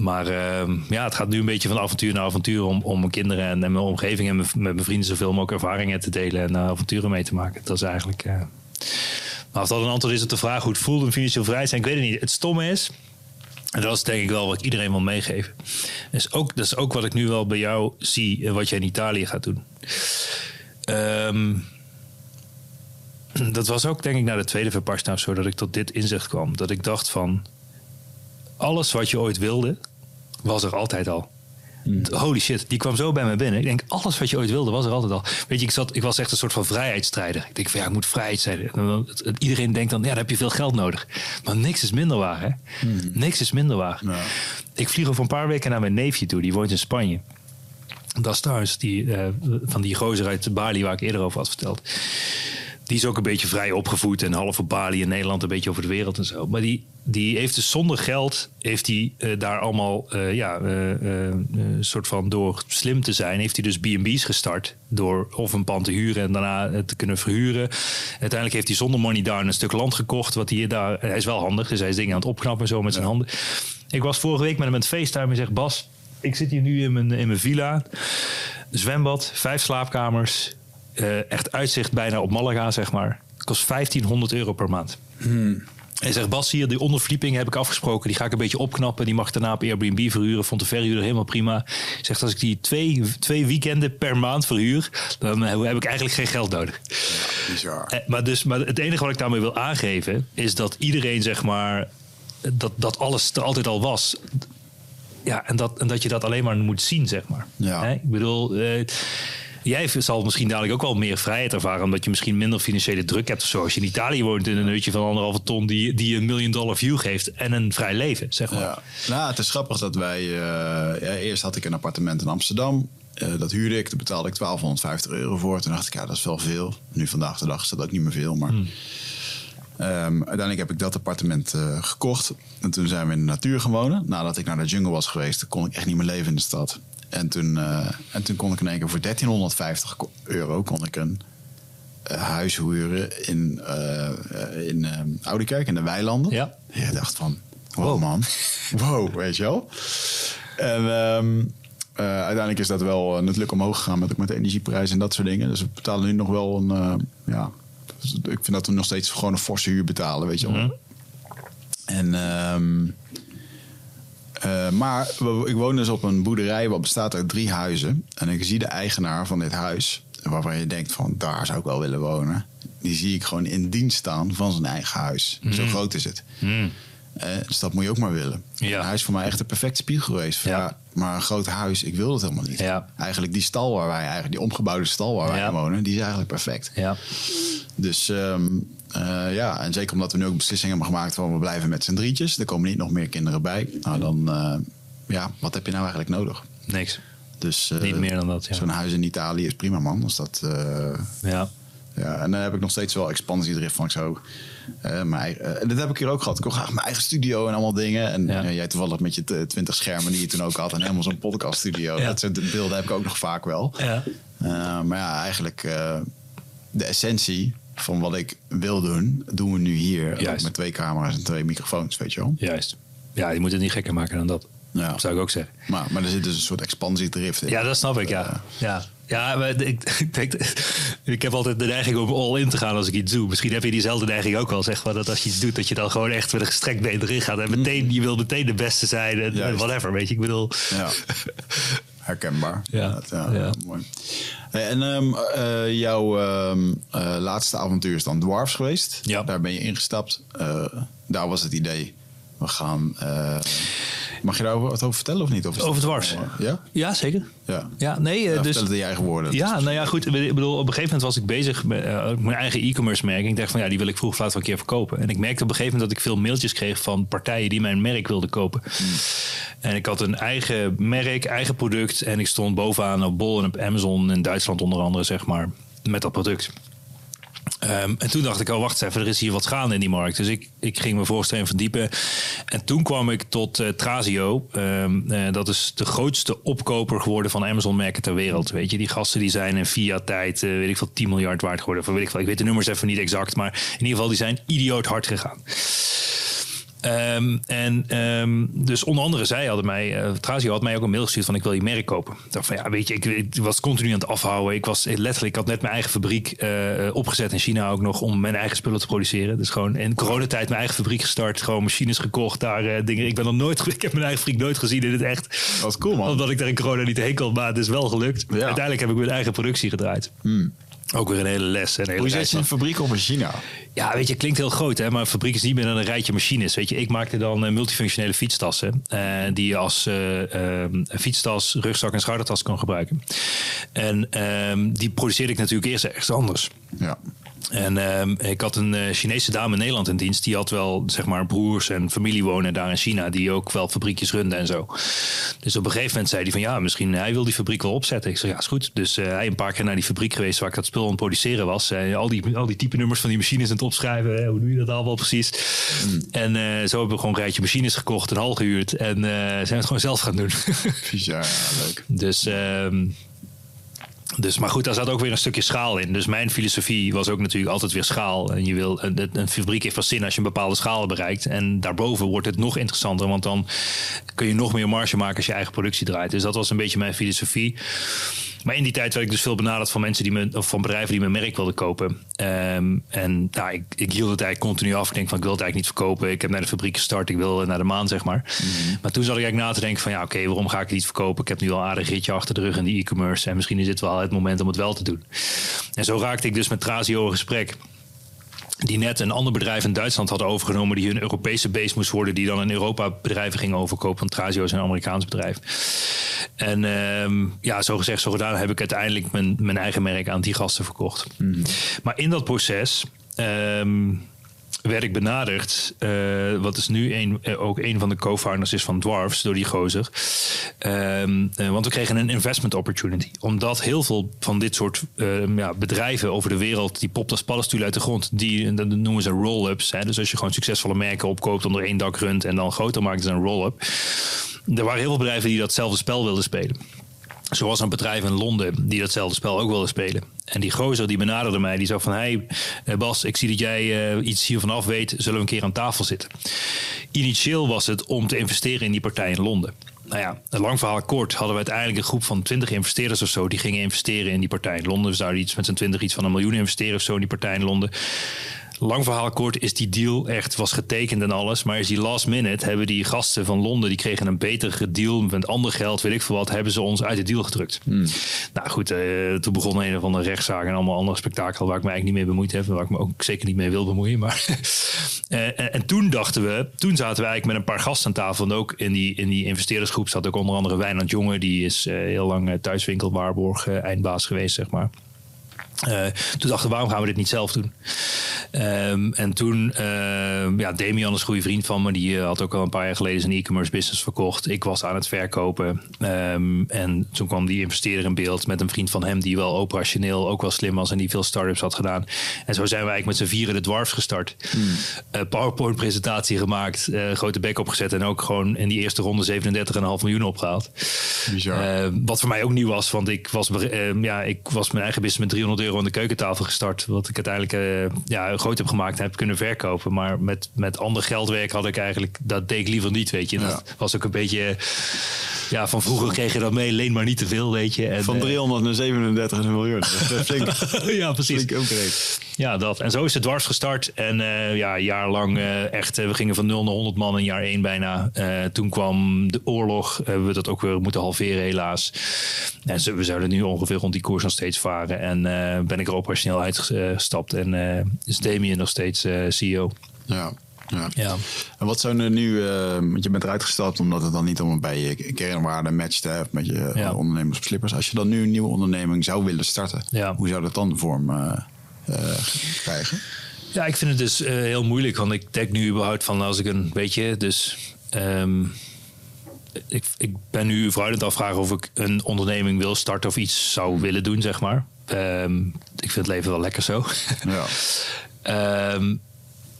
Maar ehm, ja, het gaat nu een beetje van avontuur naar avontuur om, om mijn kinderen en, en mijn omgeving en mijn, met mijn vrienden zoveel mogelijk ervaringen te delen en eh, avonturen mee te maken. Dat is eigenlijk. Maar of dat een antwoord is op de vraag hoe het voelt om financieel vrij te zijn, ik weet het niet. Het stomme is, en dat is denk ik wel wat ik iedereen wil meegeven. Ook, dat is ook wat ik nu wel bij jou zie en wat jij in Italië gaat doen. Ehm, dat was ook denk ik na de tweede of zo dat ik tot dit inzicht kwam. Dat ik dacht van, alles wat je ooit wilde, was er altijd al. Holy shit, die kwam zo bij me binnen. Ik denk, alles wat je ooit wilde, was er altijd al. Weet je, ik, zat, ik was echt een soort van vrijheidsstrijder. Ik denk van ja, ik moet vrijheid zijn. Iedereen denkt dan, ja, dan heb je veel geld nodig. Maar niks is minder waar, hè? Niks is minder waar. Ik vlieg over een paar weken naar mijn neefje toe, die woont in Spanje. Dat is trouwens die, eh, van die gozer uit Bali waar ik eerder over had verteld. Die is ook een beetje vrij opgevoed en half op Bali in Nederland, een beetje over de wereld en zo. Maar die, die heeft dus zonder geld, heeft hij eh, daar allemaal, eh, ja, eh, een soort van door slim te zijn, heeft hij dus B&B's gestart. Door of een pand te huren en daarna te kunnen verhuren. Uiteindelijk heeft hij zonder money down een stuk land gekocht. Wat hij daar, hij is wel handig, dus hij is dingen aan het opknappen zo met zijn handen. Ik was vorige week met hem aan het FaceTime en zeg Bas, ik zit hier nu in mijn, in mijn villa. Zwembad, vijf slaapkamers. Eh, echt uitzicht bijna op Malaga, zeg maar. Kost 1500 euro per maand. Hij zegt, Bas, hier, die onderverdieping heb ik afgesproken. Die ga ik een beetje opknappen. Die mag daarna op Airbnb verhuren. Vond de verhuurder helemaal prima. Zegt, als ik die twee, twee weekenden per maand verhuur... dan heb ik eigenlijk geen geld nodig. Bizar. Eh, maar, dus, maar het enige wat ik daarmee wil aangeven... is dat iedereen, zeg maar... dat, dat alles er altijd al was... Ja, en dat, en dat je dat alleen maar moet zien, zeg maar. Ja. Ik bedoel... eh, Jij zal misschien dadelijk ook wel meer vrijheid ervaren, omdat je misschien minder financiële druk hebt of zo. Als je in Italië woont in een hutje van anderhalve ton die, die een miljoen dollar view geeft en een vrij leven, zeg maar. Ja. Nou, het is grappig dat wij... eh, ja, eerst had ik een appartement in Amsterdam. Eh, dat huurde ik, daar betaalde ik 1250 euro voor. Toen dacht ik, ja, dat is wel veel. Nu vandaag de dag is dat ook niet meer veel, maar... Ehm, uiteindelijk heb ik dat appartement eh, gekocht. En toen zijn we in de natuur gaan wonen. Nadat ik naar de jungle was geweest, kon ik echt niet meer leven in de stad. En toen, eh, en toen kon ik in één keer voor 1350 ko- euro kon ik een eh, huis huren in, eh in Oudekerk, in de weilanden. Ja. Ja, ik dacht van, wow, man. [LAUGHS] Wow, weet je wel. En ehm, eh, uiteindelijk is dat wel natuurlijk omhoog gegaan met, ook met de energieprijzen en dat soort dingen. Dus we betalen nu nog wel een, ja, dus ik vind dat we nog steeds gewoon een forse huur betalen, weet je wel. En, ehm, eh, maar ik woon dus op een boerderij wat bestaat uit drie huizen. En ik zie de eigenaar van dit huis, waarvan je denkt van daar zou ik wel willen wonen. Die zie ik gewoon in dienst staan van zijn eigen huis. Zo groot is het. Eh, dus dat moet je ook maar willen. Ja. Een huis voor mij echt een perfecte spiegel geweest. Ja. maar een groot huis, ik wil dat helemaal niet. Ja. Eigenlijk die stal waar wij eigenlijk, die omgebouwde stal waar wij wonen, die is eigenlijk perfect. Ja. Dus ehm, eh, ja, en zeker omdat we nu ook beslissingen hebben gemaakt van we blijven met z'n drietjes. Er komen niet nog meer kinderen bij. Nou dan, eh, ja, wat heb je nou eigenlijk nodig? Niks. Dus, eh, Niet meer dan dat, ja. Zo'n huis in Italië is prima man. Als dat, Ja. ja, en dan heb ik nog steeds wel expansiedrift van ik zo. eh, dat heb ik hier ook gehad. Ik wil graag mijn eigen studio en allemaal dingen. En Ja. jij toevallig met je t- 20 schermen die je toen ook had. En helemaal zo'n [LAUGHS] podcaststudio. Ja. Dat soort beelden heb ik ook nog vaak wel. Ja. Maar ja, eigenlijk de essentie van wat ik wil doen, doen we nu hier. Met twee camera's en twee microfoons, weet je wel. Juist. Ja, je moet het niet gekker maken dan dat. Ja. Zou ik ook zeggen. Maar, maar er zit dus een soort expansiedrift in. Ja, dat snap ik, ja. Ja, ja maar ik, [LAUGHS] ik, denk, ik heb altijd de neiging om all in te gaan als ik iets doe. Misschien heb je diezelfde neiging ook wel, zeg maar. Dat als je iets doet, dat je dan gewoon echt met een gestrekt been erin gaat. En meteen, je wil meteen de beste zijn en, whatever, weet je. Ik bedoel, Ja. [LAUGHS] Herkenbaar. Ja. Ja, Ja. mooi. En ehm, eh, jouw ehm, eh, laatste avontuur is dan Dwarfs geweest. Ja. Daar ben je ingestapt. Eh, daar was het idee. We gaan. Mag je daar wat over vertellen of niet? Of Over Dwarfs? Ja? ja, zeker. Ja. Ja, nee, eh, Ja, dus... Vertel het in je eigen woorden. Ja, nou ja, goed. Ik bedoel, op een gegeven moment was ik bezig met eh, mijn eigen e-commerce merk. Ik dacht van ja, die wil ik vroeg of laat wel een keer verkopen. En ik merkte op een gegeven moment dat ik veel mailtjes kreeg van partijen die mijn merk wilden kopen. En ik had een eigen merk, eigen product. En ik stond bovenaan op Bol en op Amazon in Duitsland onder andere, zeg maar, met dat product. Ehm, en toen dacht ik, oh wacht even, er is hier wat gaande in die markt. Dus ik, ik ging me voorstellen verdiepen. En toen kwam ik tot eh, Trazio. Ehm, eh, dat is de grootste opkoper geworden van Amazon-merken ter wereld. Weet je, die gasten die zijn in jaar tijd, eh, weet ik veel, 10 miljard waard geworden. Of weet ik, veel. ik weet de nummers even niet exact, maar in ieder geval, die zijn idioot hard gegaan. Ehm, en ehm, dus onder andere zij hadden mij, uh, Trazio had mij ook een mail gestuurd van ik wil je merk kopen. Ik dacht van ja, weet je, ik, ik was continu aan het afhouden. Ik was letterlijk, ik had net mijn eigen fabriek eh, opgezet in China ook nog om mijn eigen spullen te produceren. Dus gewoon in coronatijd mijn eigen fabriek gestart, gewoon machines gekocht, daar eh, dingen. Ik ben nog nooit, [LAUGHS] ik heb mijn eigen fabriek nooit gezien in het echt. Dat was cool, man. Omdat ik daar in corona niet heen kon, maar het is wel gelukt. Ja. Uiteindelijk heb ik mijn eigen productie gedraaid. Ook weer een hele les. en Een hele Hoe zet je een fabriek op in China? ja, weet je, klinkt heel groot, hè, maar een fabriek is niet meer dan een rijtje machines. Weet je, ik maakte dan eh, multifunctionele fietstassen eh, die je als eh, fietstas, rugzak en schoudertas kan gebruiken. En ehm, die produceerde ik natuurlijk eerst ergens anders. Ja. En ehm, ik had een eh, Chinese dame in Nederland in dienst. Die had wel, zeg maar, broers en familie wonen daar in China. Die ook wel fabriekjes runden en zo. Dus op een gegeven moment zei hij van... ja, misschien hij wil die fabriek wel opzetten. Ik zei, ja, is goed. Dus eh, hij een paar keer naar die fabriek geweest... waar ik dat spul aan het produceren was. Al, die, al die type nummers van die machines aan het opschrijven. Hè, hoe doe je dat allemaal precies? En eh, zo hebben we gewoon een rijtje machines gekocht... en hal gehuurd. En zijn we het gewoon zelf gaan doen. Ja, leuk. [LAUGHS] Dus, ehm, dus, maar goed, daar zat ook weer een stukje schaal in. Dus mijn filosofie was ook natuurlijk altijd weer schaal. En je wil, een, een fabriek heeft pas zin als je een bepaalde schaal bereikt. En daarboven wordt het nog interessanter, want dan kun je nog meer marge maken als je eigen productie draait. Dus dat was een beetje mijn filosofie. Maar in die tijd werd ik dus veel benaderd van mensen die me, of van bedrijven die mijn merk wilden kopen. Ehm, en nou, ik, ik hield het eigenlijk continu af. Ik denk van ik wil het eigenlijk niet verkopen. Ik heb naar de fabriek gestart. Ik wil naar de maan, zeg maar. Maar toen zat ik eigenlijk na te denken van ja, oké, waarom ga ik het niet verkopen? Ik heb nu al een aardig ritje achter de rug in die e-commerce. En misschien is dit wel het moment om het wel te doen. En zo raakte ik dus met Trazio in gesprek die net een ander bedrijf in Duitsland hadden overgenomen... die hun Europese base moest worden... die dan in Europa bedrijven gingen overkopen. Want Trazio is een Amerikaans bedrijf. En ehm, ja, zo gezegd, zo gedaan... heb ik uiteindelijk mijn, mijn eigen merk aan die gasten verkocht. Maar in dat proces... ehm, werd ik benaderd, eh, wat is nu een, eh, ook een van de co-founders is van Dwarfs, door die gozer. Ehm, eh, want we kregen een investment opportunity. Omdat heel veel van dit soort ehm, ja, bedrijven over de wereld, die popt als paddenstoel uit de grond. Die, dat noemen ze roll-ups. Dus als je gewoon succesvolle merken opkoopt onder één dak runt en dan groter maakt, is een roll-up. Er waren heel veel bedrijven die datzelfde spel wilden spelen. Zoals een bedrijf in Londen die datzelfde spel ook wilde spelen. En die gozer die benaderde mij, die zei van... hey eh, Bas, ik zie dat jij eh, iets hiervan af weet. Zullen we een keer aan tafel zitten? Initieel was het om te investeren in die partij in Londen. Nou ja, een lang verhaal kort hadden we uiteindelijk een groep van 20 investeerders of zo... die gingen investeren in die partij in Londen. We zouden iets met z'n 20 iets van een miljoen investeren of zo in die partij in Londen. Lang verhaal kort is die deal echt, was getekend en alles. Maar is die last minute hebben die gasten van Londen, die kregen een betere deal met ander geld, weet ik veel wat, hebben ze ons uit de deal gedrukt. Nou goed, eh, toen begon een of andere rechtszaak en allemaal andere spektakel waar ik me eigenlijk niet mee bemoeid heb. en Waar ik me ook zeker niet mee wil bemoeien. Maar [LAUGHS] Eh, en, en toen dachten we, toen zaten we eigenlijk met een paar gasten aan tafel. En ook in die, in die investeerdersgroep zat ook onder andere Wijnand Jonge. Die is eh, heel lang thuiswinkel Waarborg eh, eindbaas geweest, zeg maar. Eh, toen dachten we, waarom gaan we dit niet zelf doen? Ehm, en toen, ehm, ja, Damian is een goede vriend van me. Die eh, had ook al een paar jaar geleden zijn e-commerce business verkocht. Ik was aan het verkopen. Ehm, en toen kwam die investeerder in beeld met een vriend van hem... die wel operationeel ook wel slim was en die veel startups had gedaan. En zo zijn we eigenlijk met z'n vieren de Dwarfs gestart. Eh, PowerPoint-presentatie gemaakt, grote bek opgezet... en ook gewoon in die eerste ronde 37,5 miljoen opgehaald. Bizar. Wat voor mij ook nieuw was, want ik was, ja, ik was mijn eigen business met 300 euro aan de keukentafel gestart. Wat ik uiteindelijk eh, ja, groot heb gemaakt en heb kunnen verkopen. Maar met, met ander geldwerk had ik eigenlijk, dat deed ik liever niet, weet je. Dat was ook een beetje, ja, van vroeger kreeg je dat mee, leen maar niet te veel, weet je. En, Van eh, 300 naar 37 miljoen. Flink, [LAUGHS] ja, precies. flink upgrade. Ja, dat. En zo is het dwars gestart. En eh, ja, een jaar lang eh, echt, eh, we gingen van 0 naar 100 man in jaar 1 bijna. Eh, toen kwam de oorlog. Hebben we dat ook weer moeten halveren helaas. En we zouden nu ongeveer rond die koers nog steeds varen. En eh, ben ik er operationeel uitgestapt. En eh, is Damien nog steeds eh, CEO. Ja. Ja. Ja. En wat zijn er nu, eh, want je bent eruit gestapt omdat het dan niet om bij je kernwaarde matcht hè, met je Ja. eh, ondernemers op slippers. Als je dan nu een nieuwe onderneming zou willen starten, Ja. hoe zou dat dan vorm eh, eh, krijgen? Ja, ik vind het dus eh, heel moeilijk. Want ik denk nu überhaupt van als ik een beetje. Dus ehm, ik, ik ben nu vooruit aan het afvragen of ik een onderneming wil starten of iets zou willen doen, zeg maar. Ehm, ik vind het leven wel lekker zo. Ja. [LAUGHS] Ehm,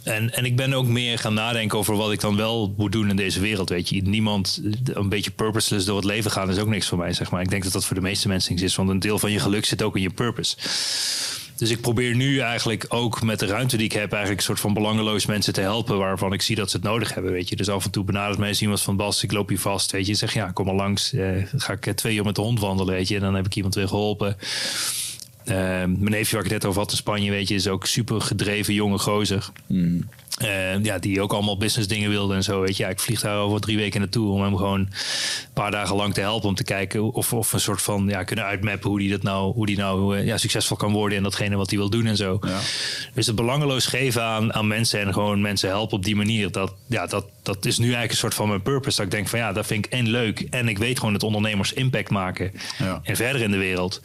en, en ik ben ook meer gaan nadenken over wat ik dan wel moet doen in deze wereld. Weet je, niemand een beetje purposeless door het leven gaan is ook niks voor mij. Zeg maar. Ik denk dat dat voor de meeste mensen niks is, want een deel van je geluk zit ook in je purpose. Dus ik probeer nu eigenlijk ook met de ruimte die ik heb, eigenlijk een soort van belangeloos mensen te helpen waarvan ik zie dat ze het nodig hebben. Weet je, dus af en toe benadert mij eens iemand van Bas, ik loop hier vast. Weet je, zeg ja, kom maar langs. Eh, ga ik eh, twee uur met de hond wandelen, weet je, en dan heb ik iemand weer geholpen. Eh, mijn neefje waar ik het net over had in Spanje, weet je, is ook super gedreven jonge gozer. Eh, ja, die ook allemaal business dingen wilde en zo. Weet je, ja, ik vlieg daar over drie weken naartoe om hem gewoon een paar dagen lang te helpen. Om te kijken of, of een soort van ja, kunnen uitmappen hoe die dat nou, hoe die nou eh, ja, succesvol kan worden in datgene wat hij wil doen en zo. Ja. Dus het belangeloos geven aan, aan mensen en gewoon mensen helpen op die manier. Dat, ja, dat, dat is nu eigenlijk een soort van mijn purpose. Dat ik denk van ja, dat vind ik en leuk. En ik weet gewoon dat ondernemers impact maken. Ja. En verder in de wereld.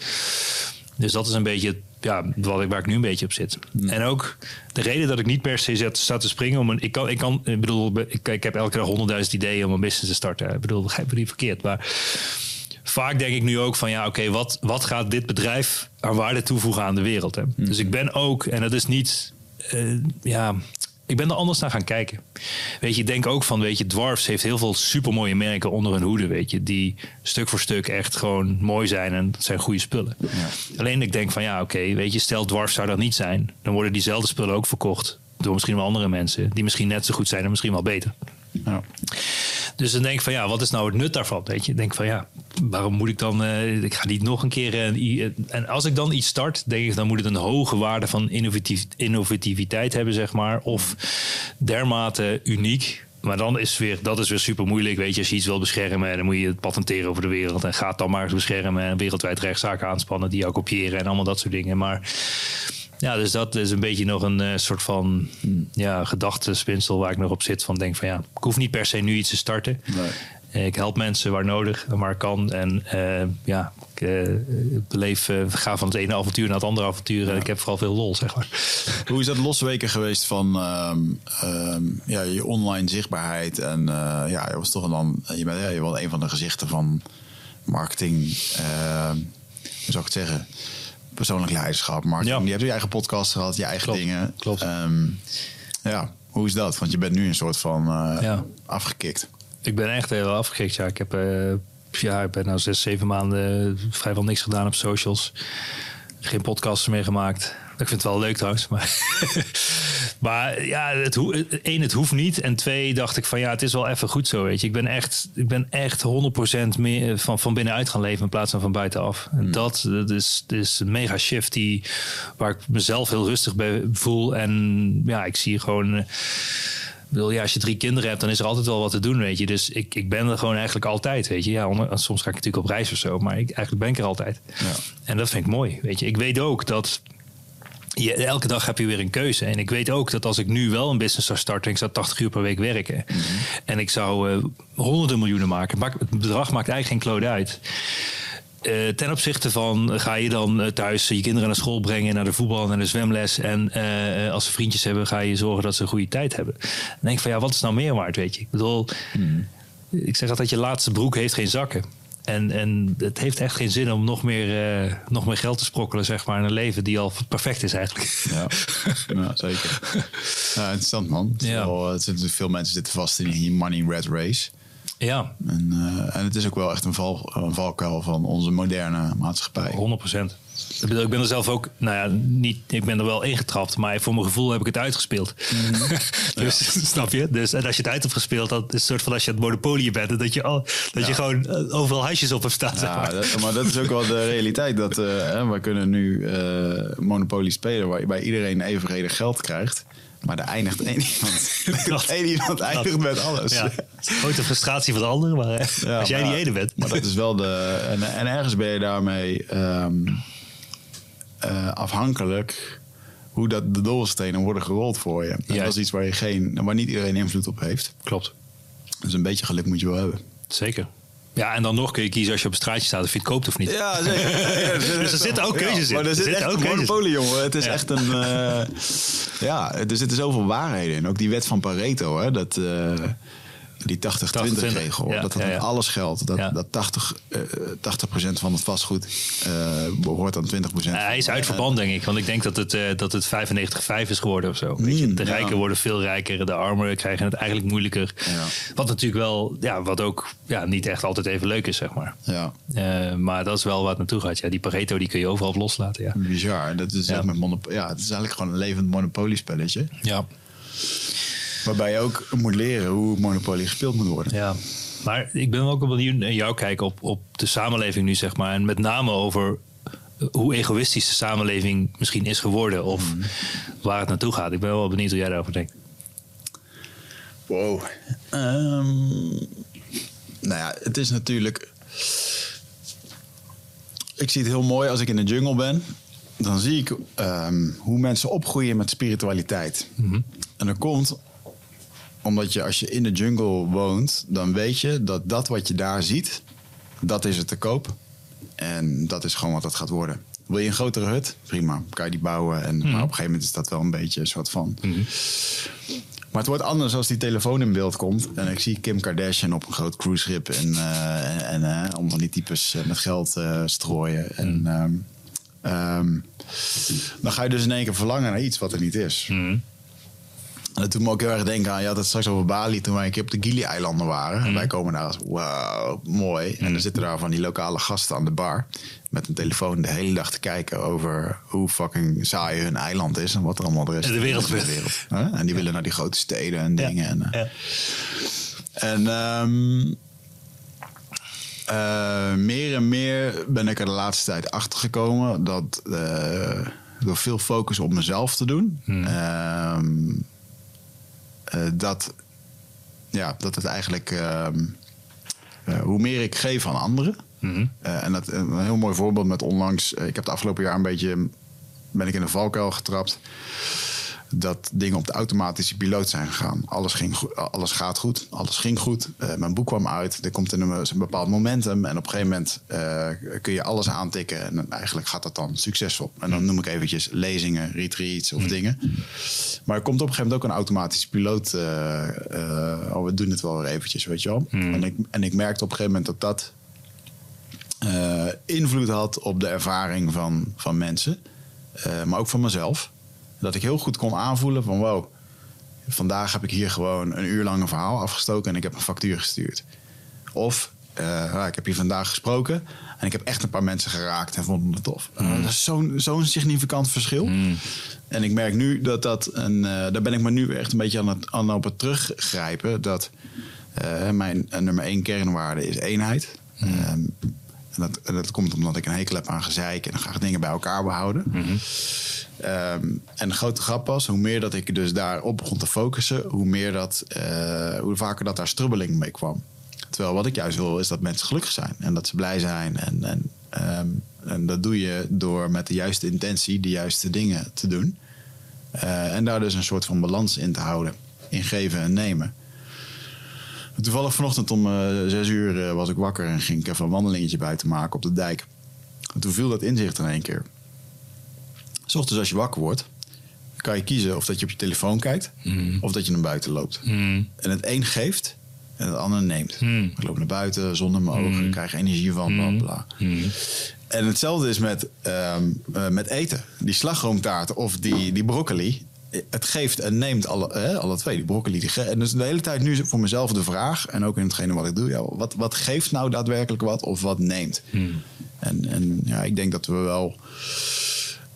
Dus dat is een beetje ja, wat ik, waar ik nu een beetje op zit. En ook de reden dat ik niet per se zet, sta te springen. Om een, ik, kan, ik, kan, ik bedoel, ik, ik heb elke dag honderdduizend ideeën om een business te starten. Ik bedoel, begrijp me niet verkeerd. Maar vaak denk ik nu ook van ja, oké, wat, wat gaat dit bedrijf aan waarde toevoegen aan de wereld? Hè? Dus ik ben ook, en dat is niet, eh, ja, ik ben er anders naar gaan kijken. Weet je, ik denk ook van, weet je, Dwarfs heeft heel veel supermooie merken onder hun hoede, weet je, die stuk voor stuk echt gewoon mooi zijn en dat zijn goede spullen. Alleen ik denk van ja, oké, weet je, stel Dwarfs zou dat niet zijn, dan worden diezelfde spullen ook verkocht door misschien wel andere mensen die misschien net zo goed zijn en misschien wel beter. Dus dan denk ik van ja, wat is nou het nut daarvan? Weet je, denk van ja, waarom moet ik dan... eh, ik ga niet nog een keer... eh, i- en als ik dan iets start, denk ik... dan moet het een hoge waarde van innovatief, innovativiteit hebben, zeg maar. Of dermate uniek... Maar dan is weer, dat is weer super moeilijk. Weet je, als je iets wil beschermen, dan moet je het patenteren over de wereld. En gaat dan maar eens beschermen en wereldwijd rechtszaken aanspannen die jou kopiëren en allemaal dat soort dingen. Maar ja, dus dat is een beetje nog een eh, soort van hm, ja, gedachtespinsel waar ik nog op zit. Van denk van ja, ik hoef niet per se nu iets te starten. Eh, Ik help mensen waar nodig en waar ik kan. En eh, ja, ik beleef, ga van het ene avontuur naar het andere avontuur. En ik heb vooral veel lol, zeg maar. [LAUGHS] Hoe is dat losweken geweest van ehm, ehm, ja, je online zichtbaarheid? En ja, je was toch dan, je bent ja, je was een van de gezichten van marketing. ehm, hoe zou ik het zeggen? Persoonlijk leiderschap, marketing. Ja. Je hebt je eigen podcast gehad, je eigen Klopt, dingen. klopt. Ehm, ja, hoe is dat? Want je bent nu een soort van Ja. afgekikt. Ik ben echt heel afgekikt. Ja, ik heb eh, ja, ik ben nou zes, zeven maanden vrijwel niks gedaan op socials. Geen podcasts meer gemaakt. Ik vind het wel leuk trouwens. Maar, [LAUGHS] maar ja, het, één, het hoeft niet. En twee, dacht ik van ja, het is wel even goed zo. Weet je. Ik ben echt, ik ben echt 100% meer van, van binnenuit gaan leven in plaats van van buitenaf. En dat, dat, is, dat is een mega shift die, waar ik mezelf heel rustig bij voel. En ja, ik zie gewoon. eh, ik bedoel, ja, als je drie kinderen hebt, dan is er altijd wel wat te doen, weet je. Dus ik, ik ben er gewoon eigenlijk altijd, weet je. Ja, onder- soms ga ik natuurlijk op reis of zo, maar ik, eigenlijk ben ik er altijd. En dat vind ik mooi, weet je. Ik weet ook dat je, elke dag heb je weer een keuze. En ik weet ook dat als ik nu wel een business zou starten... ik zou 80 uur per week werken... en ik zou eh, honderden miljoenen maken... maakt- het bedrag maakt eigenlijk geen kloot uit... Eh, ten opzichte van ga je dan eh, thuis je kinderen naar school brengen, naar de voetbal en naar de zwemles. En als ze vriendjes hebben, ga je zorgen dat ze een goede tijd hebben. Dan denk ik van ja, wat is nou meer waard, weet je? Ik bedoel, ik zeg altijd, je laatste broek heeft geen zakken. En, en het heeft echt geen zin om nog meer, eh, nog meer geld te sprokkelen, zeg maar, in een leven die al perfect is eigenlijk. Ja, [LAUGHS] ja zeker. Ja, interessant man. Het Ja. wel, het veel mensen zitten vast in die money red race. Ja, En, eh, en het is ook wel echt een, val, een valkuil van onze moderne maatschappij. 100 procent. Ik bedoel, ik ben er zelf ook, nou ja, niet, ik ben er wel ingetrapt, maar voor mijn gevoel heb ik het uitgespeeld. [LAUGHS] dus, [LAUGHS] snap je? Dus, en als je het uit hebt gespeeld, dan is een soort van als je het monopolie bent, dat je, al, dat je gewoon eh, overal huisjes op hebt staan. zeg Ja, maar. dat- maar dat is ook wel de realiteit. Dat, eh, hè, we kunnen nu eh Monopoly spelen waarbij iedereen evenredig geld krijgt. Maar er eindigt één iemand. [LAUGHS] Eén iemand eindigt met alles. Ja, grote frustratie van de anderen, maar Ja, als jij maar- die ene bent. Maar dat is wel de. En, en ergens ben je daarmee ehm, eh, afhankelijk hoe dat de doolstenen worden gerold voor je. Dat is iets waar, je geen, waar niet iedereen invloed op heeft. Klopt. Dus een beetje geluk moet je wel hebben. Zeker. Ja, en dan nog kun je kiezen als je op een straatje staat of je het koopt of niet. Ja, [LAUGHS] zeker. Dus er zitten ook keuzes in. Maar er Er zit zitten echt ook een keuzes in. monopolie, jongen. Het is Ja. echt een... eh, ja, er zitten zoveel waarheden in. Ook die wet van Pareto, hè. Dat... eh, die 80-20 regel, Ja, dat dat ja, alles geldt. Dat, dat 80, eh, 80% van het vastgoed eh, behoort aan 20%. Ja, hij is uit verband, denk ik. Want ik denk dat het, eh, dat het 95-5 is geworden of zo. Weet je, Mm, de rijken worden veel rijker. De armen krijgen het eigenlijk moeilijker. Ja. Wat natuurlijk wel, ja, wat ook ja, niet echt altijd even leuk is, zeg maar. Ja, Eh, maar dat is wel waar het naartoe gaat. Ja, die Pareto die kun je overal loslaten. Ja. bizar. Dat is Ja. echt met monop- ja, het is eigenlijk gewoon een levend monopoliespelletje. Ja. Waarbij je ook moet leren hoe Monopoly gespeeld moet worden. ja. Maar ik ben ook wel benieuwd naar jouw kijk op, op de samenleving nu, zeg maar. En met name over hoe egoïstisch de samenleving misschien is geworden. Of waar het naartoe gaat. Ik ben wel benieuwd hoe jij daarover denkt. Wow. Ehm, nou ja, het is natuurlijk. Ik zie het heel mooi als ik in de jungle ben. Dan zie ik ehm, hoe mensen opgroeien met spiritualiteit. En dat komt omdat je als je in de jungle woont, dan weet je dat dat wat je daar ziet, dat is het te koop. En dat is gewoon wat dat gaat worden. Wil je een grotere hut? Prima, kan je die bouwen. En, Maar op een gegeven moment is dat wel een beetje een soort van... Maar het wordt anders als die telefoon in beeld komt. En ik zie Kim Kardashian op een groot cruiseschip. En, eh, en, en eh, om van die types eh, met geld strooien. En ehm, ehm, dan ga je dus in één keer verlangen naar iets wat er niet is. En dat doet me ook heel erg denken aan, je had het straks over Bali toen wij een keer op de Gili-eilanden waren. En wij komen daar als, wauw, mooi. En dan zitten daar van die lokale gasten aan de bar met een telefoon de hele dag te kijken over hoe fucking saai hun eiland is en wat er allemaal er is. En de wereld de wereld. En die willen naar die grote steden en dingen. En, eh, Ja. en ehm, Eh, meer en meer ben ik er de laatste tijd achter gekomen dat eh, door veel focus op mezelf te doen, ehm, eh, dat, ja, dat het eigenlijk ehm, eh, hoe meer ik geef aan anderen. eh, en dat, een heel mooi voorbeeld met onlangs. eh, ik heb het afgelopen jaar een beetje ben ik in een valkuil getrapt. Dat dingen op de automatische piloot zijn gegaan. Alles, ging goed, alles gaat goed, alles ging goed. Eh, mijn boek kwam uit, er komt in een, een bepaald momentum. En op een gegeven moment eh, kun je alles aantikken. En eigenlijk gaat dat dan succesvol. En dan noem ik eventjes lezingen, retreats of dingen. Maar er komt op een gegeven moment ook een automatische piloot. eh, eh, oh, we doen het wel weer eventjes, weet je wel. En, ik, en ik merkte op een gegeven moment dat dat eh, invloed had op de ervaring van, van mensen. eh, maar ook van mezelf. Dat ik heel goed kon aanvoelen van wow, vandaag heb ik hier gewoon een uur lang een verhaal afgestoken en ik heb een factuur gestuurd. Of eh, nou, ik heb hier vandaag gesproken en ik heb echt een paar mensen geraakt en vonden het tof. Eh, dat is zo'n zo'n significant verschil. En ik merk nu dat dat een. eh, daar ben ik me nu echt een beetje aan het, aan op het teruggrijpen. Dat eh, mijn nummer één kernwaarde is eenheid. Ehm, en, dat, en dat komt omdat ik een hekel heb aan gezeik en graag dingen bij elkaar behouden. Ehm, en de grote grap was, hoe meer dat ik dus daarop begon te focussen, hoe meer dat, eh, hoe vaker dat daar strubbeling mee kwam. Terwijl wat ik juist wil, is dat mensen gelukkig zijn en dat ze blij zijn. En, en, ehm, en dat doe je door met de juiste intentie de juiste dingen te doen. Eh, en daar dus een soort van balans in te houden. In geven en nemen. Toevallig vanochtend om eh, zes uur eh, was ik wakker en ging ik even een wandelingetje buiten maken op de dijk. En toen viel dat inzicht in één keer. S ochtends als je wakker wordt, kan je kiezen of dat je op je telefoon kijkt of dat je naar buiten loopt. En het een geeft en het ander neemt. Ik loop naar buiten, zon in mijn ogen, krijg energie van, bla bla. En hetzelfde is met, ehm, eh, met eten. Die slagroomtaart of die, die broccoli. Het geeft en neemt alle, hè, alle twee. Die broccoli. Die en dus de hele tijd nu voor mezelf de vraag. En ook in hetgene wat ik doe. Ja, wat, wat geeft nou daadwerkelijk wat of wat neemt? En, en ja, ik denk dat we wel...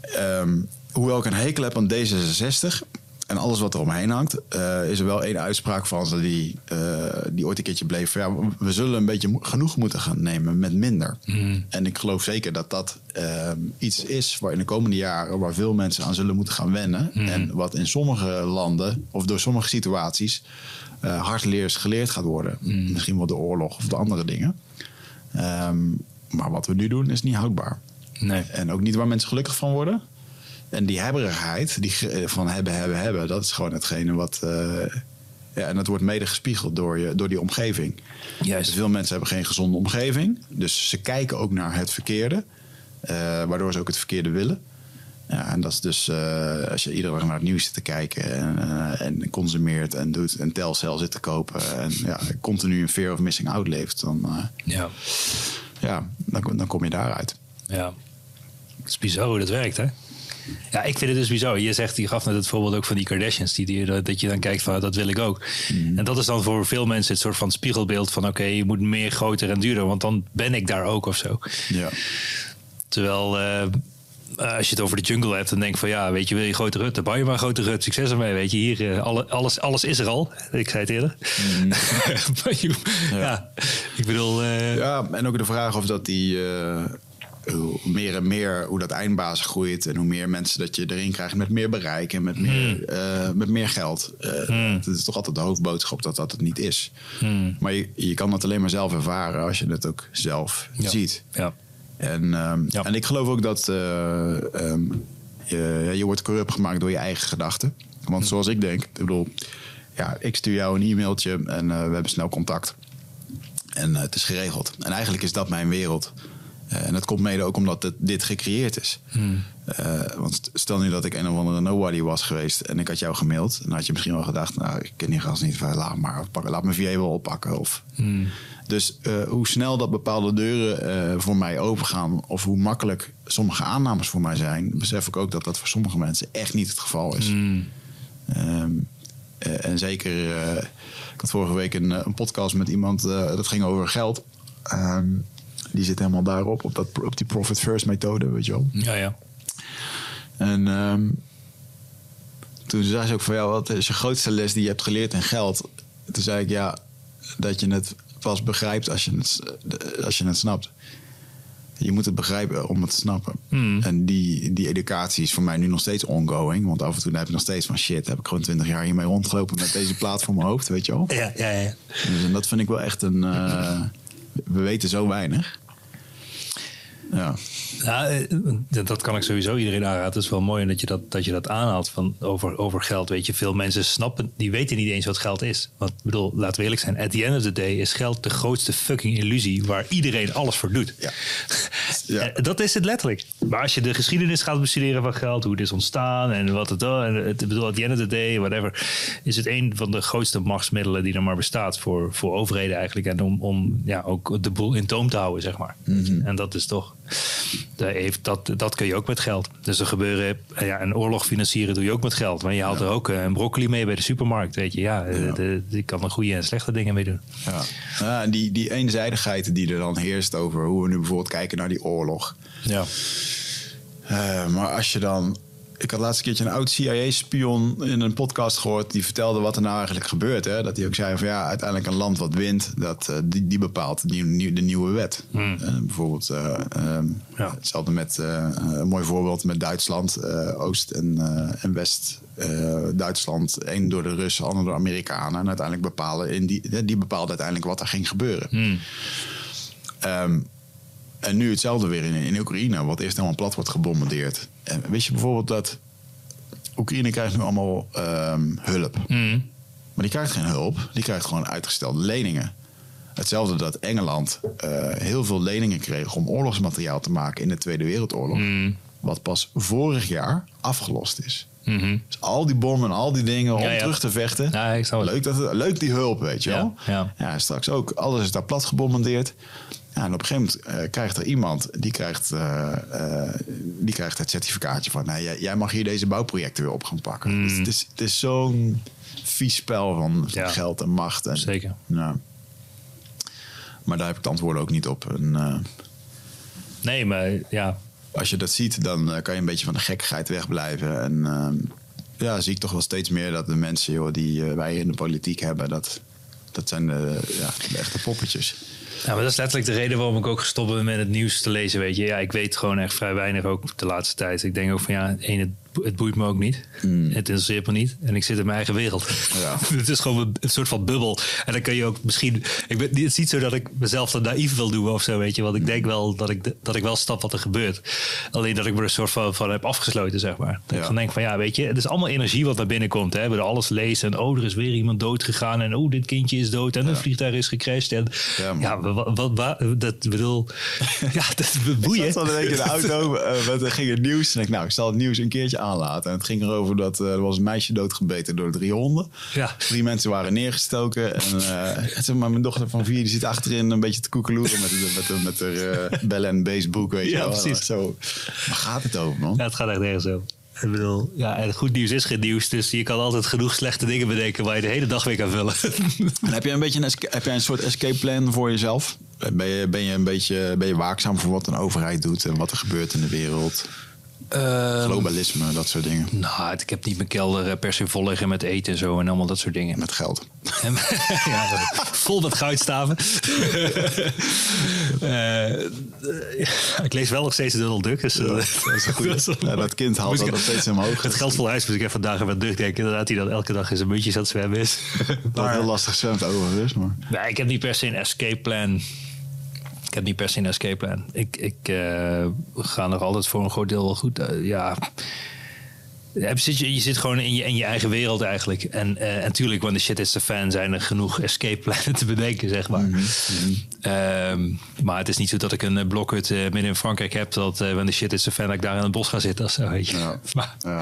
ehm, hoewel ik een hekel heb aan D66 en alles wat er omheen hangt, eh, is er wel één uitspraak van ze die, eh, die ooit een keertje bleef. Ja, we zullen een beetje genoeg moeten gaan nemen met minder. En ik geloof zeker dat dat ehm, iets is waar in de komende jaren waar veel mensen aan zullen moeten gaan wennen. En wat in sommige landen of door sommige situaties eh hardleers geleerd gaat worden. Misschien wel de oorlog of de andere dingen. Ehm, maar wat we nu doen is niet houdbaar. Nee. En ook niet waar mensen gelukkig van worden. En die hebberigheid, die eh, van hebben, hebben, hebben, dat is gewoon hetgene wat. eh, ja, en dat wordt mede gespiegeld door, je, door die omgeving. Juist. Dus veel mensen hebben geen gezonde omgeving. Dus ze kijken ook naar het verkeerde. eh, waardoor ze ook het verkeerde willen. Ja, en dat is dus als je iedere dag naar het nieuws zit te kijken en, en consumeert en doet en Telcel zit te kopen en ja, continu een fear of missing out leeft, dan, Ja. ja, dan, dan kom je daaruit. Ja. Het is bizar hoe dat werkt, hè? Ja, ik vind het dus bizar. Je zegt, je gaf net het voorbeeld ook van die Kardashians. Die, die, dat je dan kijkt van, dat wil ik ook. En dat is dan voor veel mensen het soort van spiegelbeeld van... oké, je moet meer, groter en duurder. Want dan ben ik daar ook of zo. Ja. Terwijl... eh, als je het over de jungle hebt, dan denk ik van ja, weet je, wil je grote rut, dan bouw je maar een grote rut. Succes ermee, weet je. Hier, eh, alle, alles, alles is er al. Ik zei het eerder. [LAUGHS] Je- ja. ik bedoel... eh, Ja, en ook de vraag of dat die eh, hoe meer en meer hoe dat eindbazen groeit en hoe meer mensen dat je erin krijgt met meer bereik en met meer, eh, met meer geld. Eh, Het is toch altijd de hoofdboodschap dat dat het niet is. Maar je, je kan het alleen maar zelf ervaren als je het ook zelf Ja. ziet. ja. En, ehm, Ja. en ik geloof ook dat eh, ehm, je, je wordt corrupt gemaakt door je eigen gedachten. Want zoals ik denk, ik bedoel, ja, ik stuur jou een e-mailtje en we hebben snel contact. En het is geregeld. En eigenlijk is dat mijn wereld. Eh, en dat komt mede ook omdat het, dit gecreëerd is. Eh, want st- stel nu dat ik een of andere nobody was geweest en ik had jou gemaild. Dan had je misschien wel gedacht, nou, ik ken die gast niet, van, laat maar. Pak, laat mijn VA wel oppakken. Of, Dus eh, hoe snel dat bepaalde deuren eh, voor mij opengaan... of hoe makkelijk sommige aannames voor mij zijn... besef ik ook dat dat voor sommige mensen echt niet het geval is. Ehm, eh, en zeker, eh, ik had vorige week een, eh, een podcast met iemand, eh, dat ging over geld. Ehm, die zit helemaal daarop, op, dat, op die profit first methode, weet je wel. ja, ja. En ehm, toen zei ze ook van, ja, wat is je grootste les die je hebt geleerd in geld? Toen zei ik, ja, dat je het pas begrijpt als je het, als je het snapt. Je moet het begrijpen om het te snappen. Hmm. En die, die educatie is voor mij nu nog steeds ongoing. Want af en toe heb ik nog steeds van shit, heb ik gewoon twintig jaar hiermee rondgelopen met deze plaat voor mijn hoofd, weet je wel. Ja, ja, ja. Dus, en dat vind ik wel echt een. eh, we weten zo weinig. Ja. Ja, eh, dat kan ik sowieso iedereen aanraden. Het is wel mooi dat je dat, dat, je dat aanhaalt van over, over geld. Weet je, veel mensen snappen, die weten niet eens wat geld is. Want ik bedoel, laten we eerlijk zijn, at the end of the day is geld de grootste fucking illusie waar iedereen alles voor doet. Ja. [LAUGHS] Ja. Eh, Dat is het letterlijk. Maar als je de geschiedenis gaat bestuderen van geld, hoe het is ontstaan en wat het en het ik bedoel, at the end of the day, whatever, is het een van de grootste machtsmiddelen die er maar bestaat voor, voor overheden eigenlijk. En om, om ja, ook de boel in toom te houden, zeg maar. En dat is toch, heeft, dat, dat kun je ook met geld. Dus er gebeuren, ja, een oorlog financieren doe je ook met geld. Maar je haalt er ook eh, een broccoli mee bij de supermarkt, weet je. Ja, eh, de- je kan er goede en slechte dingen mee doen. Ja. Ja, en die, die eenzijdigheid die er dan heerst over hoe we nu bijvoorbeeld kijken naar die oorlog. Ja. Eh, maar als je dan. Ik had laatst een keertje een oud CIA-spion in een podcast gehoord. Die vertelde wat er nou eigenlijk gebeurt. Hè? Dat hij ook zei van ja, uiteindelijk een land wat wint, dat, eh, die, die bepaalt nieuw- de nieuwe wet. Eh, bijvoorbeeld eh, ehm, Ja. hetzelfde met een mooi voorbeeld met Duitsland. Oost en, en West. Duitsland, één door de Russen, ander door de Amerikanen. En uiteindelijk bepalen in die, die bepaalde uiteindelijk wat er ging gebeuren. Ehm, en nu hetzelfde weer in, in Oekraïne, wat eerst helemaal plat wordt gebombardeerd. En weet je bijvoorbeeld dat Oekraïne krijgt nu allemaal ehm, hulp. Maar die krijgt geen hulp, die krijgt gewoon uitgestelde leningen. Hetzelfde dat Engeland eh, heel veel leningen kreeg om oorlogsmateriaal te maken in de Tweede Wereldoorlog. Wat pas vorig jaar afgelost is. Dus al die bommen en al die dingen om Ja, ja. terug te vechten. Ja, leuk, dat, het- leuk die hulp, weet je wel. ja. Ja, straks ook. Alles is daar plat gebombardeerd. Ja, en op een gegeven moment eh, krijgt er iemand die krijgt, eh, eh, die krijgt het certificaatje van: nee, jij, jij mag hier deze bouwprojecten weer op gaan pakken. Dus het is, het is zo'n vies spel van, van Hmm. Ja. geld en macht. En, Zeker. Ja. Maar daar heb ik het antwoord ook niet op. En, Nee, maar ja, als je dat ziet, dan kan je een beetje van de gekkigheid wegblijven. En ehm, ja, zie ik toch wel steeds meer dat de mensen joh, die wij in de politiek hebben, dat, dat zijn de, ja, de echte poppetjes. Ja, maar dat is letterlijk de reden waarom ik ook gestopt ben met het nieuws te lezen. Weet je, ja, ik weet gewoon echt vrij weinig ook de laatste tijd. Ik denk ook van ja, één, het, bo- het boeit me ook niet. Het interesseert me niet. En ik zit in mijn eigen wereld. Ja. [LAUGHS] het is gewoon een, een soort van bubbel. En dan kun je ook misschien. Ik ben, het is niet zo dat ik mezelf dan naïef wil doen of zo, weet je. Want ik denk wel dat ik, dat ik wel snap wat er gebeurt. Alleen dat ik me er een soort van, van heb afgesloten, zeg maar. Dat Ja. ik dan denk van ja, weet je, het is allemaal energie wat naar binnen komt. Hè. We alles lezen. En oh, er is weer iemand dood gegaan. En oh, dit kindje is dood. En een vliegtuig is gecrashed. En Ja, wat, wat, wat- dat bedoel, [LAUGHS] ja, dat is boeien. Ik zat de week in de auto, eh, met, er ging het nieuws. En ik, nou, ik zal het nieuws een keertje aanlaten. En het ging erover dat eh, er was een meisje doodgebeten door drie honden. Ja. Drie mensen waren neergestoken. En eh, [LAUGHS] zeg maar, mijn dochter van vier die zit achterin een beetje te koekeloeren met, met, met, met haar eh, bellen en bass boek. Weet je Ja, wel. precies. Zo, waar gaat het over, man? Ja, het gaat echt nergens zo. Ik bedoel, ja, en goed nieuws is geen nieuws. Dus je kan altijd genoeg slechte dingen bedenken waar je de hele dag mee kan vullen. [LAUGHS] En heb jij een, beetje een, esca- heb jij een soort escape plan voor jezelf? Ben je, ben je een beetje ben je waakzaam voor wat een overheid doet en wat er gebeurt in de wereld? Globalisme, dat soort dingen. nou, ik heb niet mijn kelder eh, per se vol liggen met eten en zo en allemaal dat soort dingen. Met geld. [LAUGHS] Ja, vol met goudstaven. [LAUGHS] Eh, ik lees wel nog steeds de Duck. Dus, eh, dat is een. [LAUGHS] Ja, dat kind haalt dat nog steeds in mijn hoog. Het geld vol huis, dus ik even dagen met Duck denken. Dat hij dan elke dag in zijn muntjes aan het zwemmen is. Dat heel lastig zwemt overigens. Maar... Nee, ik heb niet per se een escape plan. Ik heb niet per se een escape plan. Ik, ik eh, ga nog altijd voor een groot deel wel goed. eh, ja. Zit je, je zit gewoon in je, in je eigen wereld eigenlijk. En eh natuurlijk, the shit is the fan, zijn er genoeg escape plannen te bedenken, zeg maar. Ehm, maar het is niet zo dat ik een blokhut midden in Frankrijk heb. Dat uh, the shit is the fan, dat ik daar in het bos ga zitten of zo, weet je. Ja. [LAUGHS] Maar, Ja.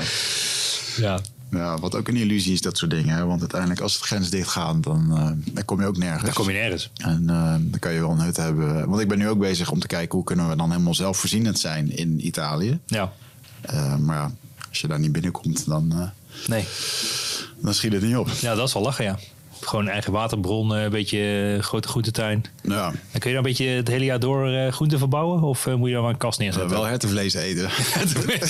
ja. Ja, wat ook een illusie is, dat soort dingen. Hè? Want uiteindelijk, als het grens dicht gaat, dan, eh, dan kom je ook nergens. Daar kom je nergens. En eh, dan kan je wel een hut hebben. Want ik ben nu ook bezig om te kijken hoe kunnen we dan helemaal zelfvoorzienend zijn in Italië. Ja. Eh, maar ja, als je daar niet binnenkomt, dan, Nee. dan schiet het niet op. Ja, dat is wel lachen, ja. Gewoon een eigen waterbron, eh, een beetje eh, grote groentetuin. Ja, En kun je dan een beetje het hele jaar door eh, groenten verbouwen? Of moet je dan maar een kast uh, neerzetten? wel hertenvlees eten. [LAUGHS] [LAUGHS]